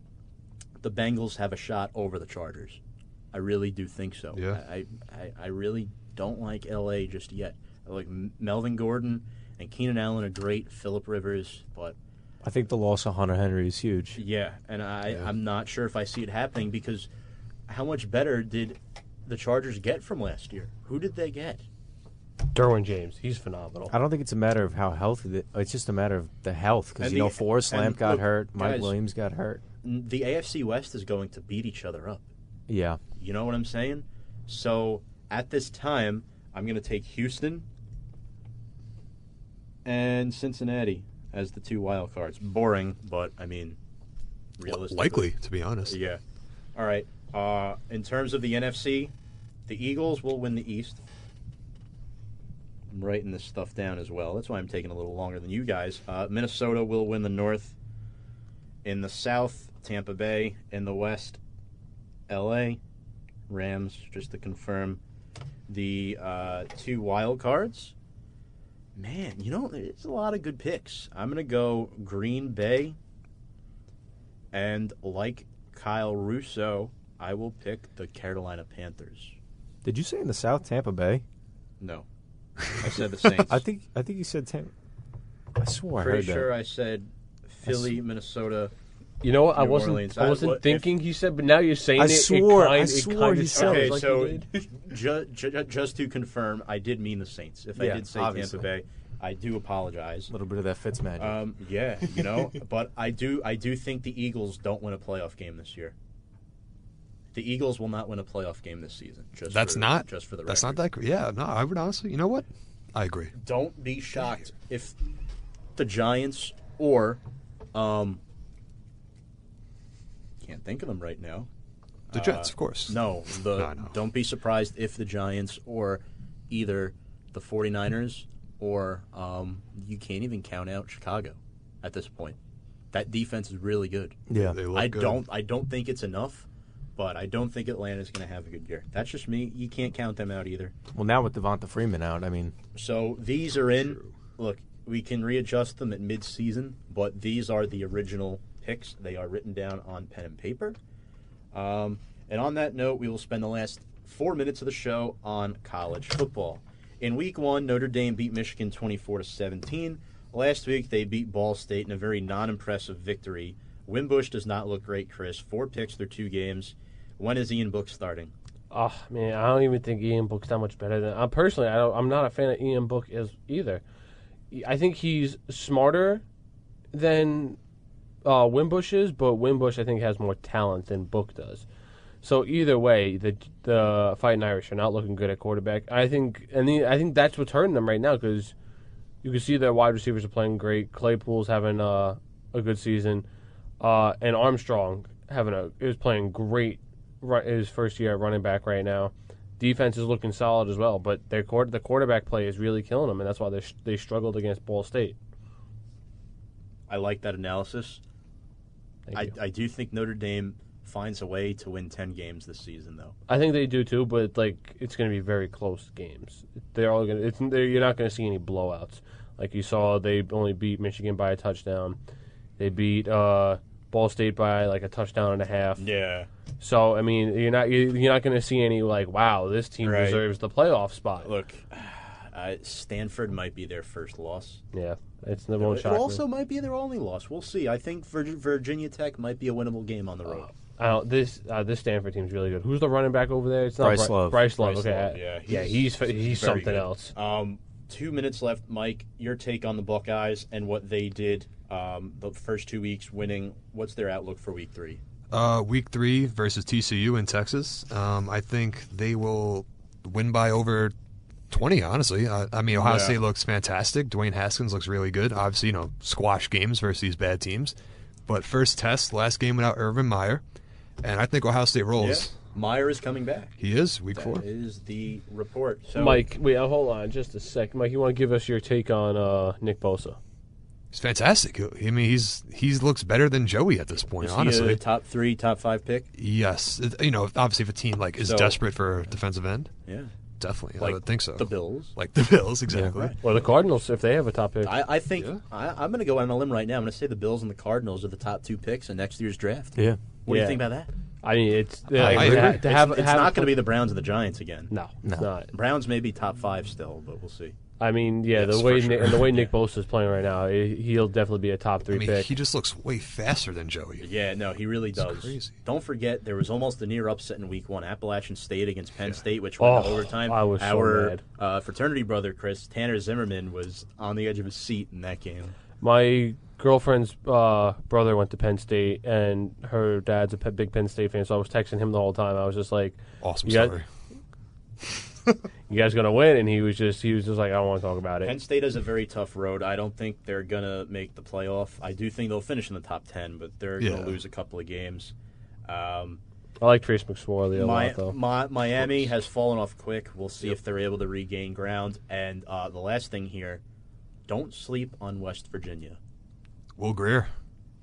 Speaker 3: the Bengals have a shot over the Chargers. I really do think so.
Speaker 4: Yeah.
Speaker 3: I, I, I really don't like LA just yet. I like Melvin Gordon and Keenan Allen are great. Philip Rivers, but
Speaker 6: I think the loss of Hunter Henry is huge.
Speaker 3: yeah, and I, I'm not sure if I see it happening because how much better did the Chargers get from last year? Who did they get?
Speaker 5: Derwin James, he's phenomenal.
Speaker 6: I don't think it's a matter of how healthy. The, it's just a matter of the health because you know Forrest Lamp got
Speaker 3: look,
Speaker 6: hurt, Mike
Speaker 3: guys-
Speaker 6: Williams got hurt.
Speaker 3: N- The AFC West is going to beat each other up.
Speaker 6: Yeah,
Speaker 3: You know what I'm saying? So at this time, I'm going to take Houston and Cincinnati as the two wild cards. Boring, but I mean, realistically.
Speaker 4: Likely, to be honest.
Speaker 3: Yeah. All right. Uh, in terms of the NFC, the Eagles will win the East. I'm writing this stuff down as well. That's why I'm taking a little longer than you guys. Uh, Minnesota will win the North. In the South, Tampa Bay. In the West, L.A. Rams, just to confirm. The uh, two wild cards. Man, you know, there's a lot of good picks. I'm going to go Green Bay. And like Kyle Russo, I will pick the Carolina Panthers.
Speaker 6: Did you say in the South Tampa Bay?
Speaker 3: No. *laughs* I said the Saints.
Speaker 6: I think I think you said Tampa. I swore I
Speaker 3: Pretty
Speaker 6: heard
Speaker 3: sure
Speaker 6: that.
Speaker 3: I said Philly, Minnesota.
Speaker 5: You know what? I
Speaker 3: New
Speaker 5: wasn't.
Speaker 3: Orleans.
Speaker 5: I
Speaker 3: I-
Speaker 5: wasn't
Speaker 3: what-
Speaker 5: thinking he said, but now you're saying
Speaker 6: I
Speaker 5: it.
Speaker 6: swore-
Speaker 5: It
Speaker 6: I
Speaker 5: kind,
Speaker 6: swore
Speaker 5: it
Speaker 6: he
Speaker 5: kind
Speaker 6: said.
Speaker 3: Okay,
Speaker 5: like
Speaker 3: so ju- ju- just to confirm, I did mean the Saints. If I did say
Speaker 6: obviously.
Speaker 3: Tampa Bay, I do apologize.
Speaker 6: a little bit of that Fitz magic.
Speaker 3: Um, yeah, you know, *laughs* but I do I do think the Eagles don't win a playoff game this year. The Eagles will not win a playoff game this season. Just
Speaker 4: That's
Speaker 3: for,
Speaker 4: not.
Speaker 3: just for the
Speaker 4: That's
Speaker 3: record.
Speaker 4: not that. gr- Yeah, no. I would honestly. You know what? I agree.
Speaker 3: don't be shocked if the Giants or um can't think of them right now.
Speaker 4: The Jets, of course.
Speaker 3: No, the
Speaker 4: No, no.
Speaker 3: don't be surprised if the Giants or either the 49ers or um you can't even count out Chicago at this point. That defense is really good.
Speaker 6: yeah.
Speaker 4: They look
Speaker 3: I
Speaker 4: good.
Speaker 3: don't I don't think it's enough, but I don't think Atlanta's going to have a good year. That's just me. You can't count them out either.
Speaker 6: Well, now with Devonta Freeman out, I mean,
Speaker 3: So these are in. Look, we can readjust them at mid-season, but these are the original picks. They are written down on pen and paper. Um, and on that note, we will spend the last four minutes of the show on college football. In Week One, Notre Dame beat Michigan twenty-four to seventeen. Last week, they beat Ball State in a very non-impressive victory. Wimbush does not look great, Chris. Four picks through two games. When is Ian Book starting?
Speaker 5: Oh man, I don't even think Ian Book's that much better than. I personally, I don't, I'm not a fan of Ian Book as either. I think he's smarter than uh, Wimbush is, but Wimbush I think has more talent than Book does. So either way, the the Fighting Irish are not looking good at quarterback. I think, and the, I think that's what's hurting them right now because you can see their wide receivers are playing great. Claypool's having uh, a good season, uh, and Armstrong having a is playing great. His first year at running back right now. Defense is looking solid as well, but their quar- the quarterback play is really killing them, and that's why they they struggled against Ball State.
Speaker 3: I like that analysis. I. I do think Notre Dame finds a way to win 10 games this season, though.
Speaker 5: I think they do too, but like it's going to be very close games. They're all going to. You're not going to see any blowouts. Like you saw, they only beat Michigan by a touchdown. They beat uh, Ball State by like a touchdown and a half.
Speaker 3: Yeah.
Speaker 5: So I mean, you're not you- you're not going to see any like wow, this team
Speaker 3: Right.
Speaker 5: deserves the playoff spot.
Speaker 3: Look, *sighs* uh, Stanford might be their first loss.
Speaker 5: Yeah, it's the won't
Speaker 3: It
Speaker 5: shock me.
Speaker 3: also might be their only loss. We'll see. I think Vir- Virginia Tech might be a winnable game on the road.
Speaker 5: I don't, this uh, this Stanford team's really good. Who's the running back over there? It's not
Speaker 6: Bryce
Speaker 5: Bri-
Speaker 6: Love.
Speaker 5: Bryce Love.
Speaker 3: Bryce
Speaker 5: okay,
Speaker 3: Love,
Speaker 5: I-
Speaker 3: yeah,
Speaker 5: yeah, he's
Speaker 3: he's-
Speaker 5: he's, something
Speaker 3: good.
Speaker 5: else.
Speaker 3: Um, two minutes left, Mike. Your take on the Buckeyes and what they did um, the first two weeks, winning. What's their outlook for Week Three?
Speaker 4: Uh, week three versus TCU in Texas. Um, I think they will win by over 20, honestly. Uh, I mean, Ohio
Speaker 3: Yeah.
Speaker 4: State looks fantastic. Dwayne Haskins looks really good. Obviously, you know, squash games versus these bad teams. But first test, last game without Urban Meyer. And I think Ohio State rolls.
Speaker 3: Meyer is coming back.
Speaker 4: He is, week four.
Speaker 3: That is the report. So,
Speaker 5: Mike, wait, uh, hold on just a sec. Mike, you want to give us your take on uh, Nick Bosa?
Speaker 4: He's fantastic. I mean, he's he looks better than Joey at this point,
Speaker 3: is
Speaker 4: honestly.
Speaker 3: he a top three, top five pick?
Speaker 4: yes. You know, obviously, if a team like is
Speaker 3: So-
Speaker 4: desperate for a defensive end,
Speaker 3: Yeah,
Speaker 4: definitely.
Speaker 3: like
Speaker 4: I would think so.
Speaker 3: The Bills.
Speaker 4: Like the Bills, exactly.
Speaker 3: right.
Speaker 5: Or the Cardinals if they have a top pick?
Speaker 3: I, I think
Speaker 4: Yeah.
Speaker 3: I, I'm going to go on a limb right now. I'm going to say the Bills and the Cardinals are the top two picks in next year's draft.
Speaker 6: yeah.
Speaker 3: What do you think about that?
Speaker 5: I mean, it's uh,
Speaker 4: I
Speaker 5: like,
Speaker 4: agree.
Speaker 5: to,
Speaker 4: It's-
Speaker 5: have.
Speaker 3: it's it's
Speaker 5: have
Speaker 3: not going to be the Browns and the Giants again.
Speaker 5: No, it's
Speaker 6: No.
Speaker 5: not.
Speaker 3: Browns may be top five still, but we'll see.
Speaker 5: I mean, yeah,
Speaker 4: Yes,
Speaker 5: the way
Speaker 4: for
Speaker 5: Nick,
Speaker 4: sure.
Speaker 5: and the way Nick *laughs* Bosa is playing right now, he- he'll definitely be a top three
Speaker 4: I mean,
Speaker 5: pick.
Speaker 4: he just looks way faster than Joey.
Speaker 3: Yeah, no, he really does.
Speaker 4: crazy.
Speaker 3: Don't forget, there was almost a near upset in Week One. Appalachian State against Penn State, which went to
Speaker 5: Oh,
Speaker 3: overtime.
Speaker 5: I was so
Speaker 3: Our
Speaker 5: mad.
Speaker 3: Uh, fraternity brother, Chris Tanner Zimmerman, was on the edge of his seat in that game.
Speaker 5: My girlfriend's uh, brother went to Penn State, and her dad's a pe- big Penn State fan. So I was texting him the whole time. I was just like,
Speaker 4: Awesome
Speaker 5: You
Speaker 4: story. *laughs*
Speaker 5: "You guys gonna win?" And he was just he was just like, "I don't want to talk about it. Penn.
Speaker 3: State has a very tough road. I don't think they're gonna make the playoff. I do think they'll finish in the top ten, but they're
Speaker 4: Yeah.
Speaker 3: gonna lose a couple of games. Um,
Speaker 5: I like Trace McSorley a
Speaker 3: Mi-
Speaker 5: lot though.
Speaker 3: Mi- Miami has fallen off quick. We'll see if they're able to regain ground. And uh, the last thing here, don't sleep on West Virginia.
Speaker 4: Will Grier.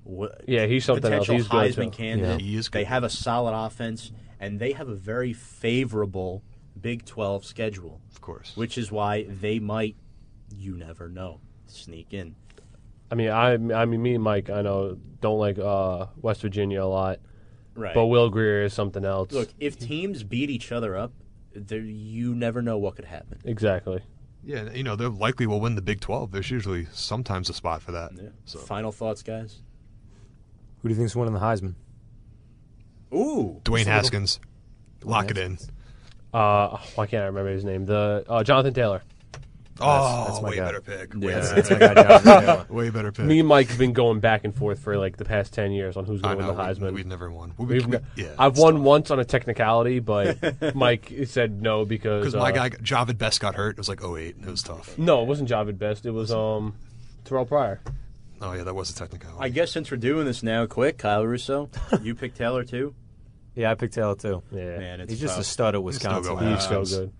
Speaker 3: Wh-
Speaker 5: Yeah, he's something else.
Speaker 3: potential
Speaker 5: He's
Speaker 3: Heisman
Speaker 5: too.
Speaker 3: candidate.
Speaker 4: Yeah, he is
Speaker 3: They have a solid offense, and they have a very favorable Big 12 schedule,
Speaker 4: Of course.
Speaker 3: which is why they might, you never know, sneak in.
Speaker 5: I mean, I I mean, me and Mike, I know don't like uh, West Virginia a lot,
Speaker 3: Right.
Speaker 5: but Will Grier is something else.
Speaker 3: Look, if teams beat each other up, there, you never know what could happen.
Speaker 5: exactly.
Speaker 4: Yeah, you know, they likely will win the Big 12. There's usually sometimes a spot for that.
Speaker 3: Yeah.
Speaker 4: So
Speaker 3: Final thoughts, guys?
Speaker 6: Who do you think's winning the Heisman?
Speaker 3: Ooh.
Speaker 4: Dwayne Haskins, lock it in.
Speaker 5: Uh, why can't I remember his name? The uh, Jonathan Taylor.
Speaker 4: Oh,
Speaker 6: that's my
Speaker 4: way
Speaker 6: guy.
Speaker 4: better pick. Way,
Speaker 3: Yeah.
Speaker 4: better,
Speaker 6: That's my guy, Jonathan Taylor.
Speaker 4: way better pick.
Speaker 5: Me and Mike have been going back and forth for like the past ten years on who's going to win the Heisman.
Speaker 4: We, we've never won. We,
Speaker 5: We've
Speaker 4: we- yeah,
Speaker 5: I've won
Speaker 4: tough.
Speaker 5: once on a technicality, but *laughs* Mike said no because
Speaker 4: Because my
Speaker 5: uh,
Speaker 4: guy, Jahvid Best, got hurt. It was like 08. It was tough.
Speaker 5: No, it wasn't Jahvid Best. It was um Terrelle Pryor.
Speaker 4: Oh, yeah, that was a technicality.
Speaker 3: I guess since we're doing this now, quick, Kyle Russo, *laughs* you picked Taylor too.
Speaker 6: Yeah, I picked Taylor too.
Speaker 5: Yeah,
Speaker 3: Man, it's
Speaker 6: He's just a stud at Wisconsin.
Speaker 4: going
Speaker 5: he's so
Speaker 4: Browns.
Speaker 5: good.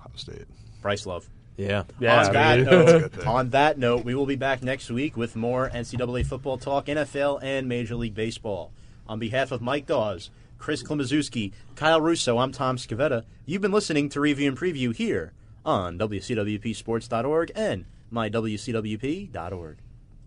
Speaker 4: Ohio State.
Speaker 3: Bryce Love.
Speaker 6: Yeah.
Speaker 5: Yeah,
Speaker 3: on that
Speaker 5: mean-
Speaker 4: That's a
Speaker 3: note,
Speaker 4: good
Speaker 3: on that note, we will be back next week with more NCAA football talk, NFL, and Major League Baseball. On behalf of Mike Dawes, Chris Klimaszewski, Kyle Russo, I'm Tom Scavetta. You've been listening to Review and Preview here on WCWPSports.org and mywcwp.org.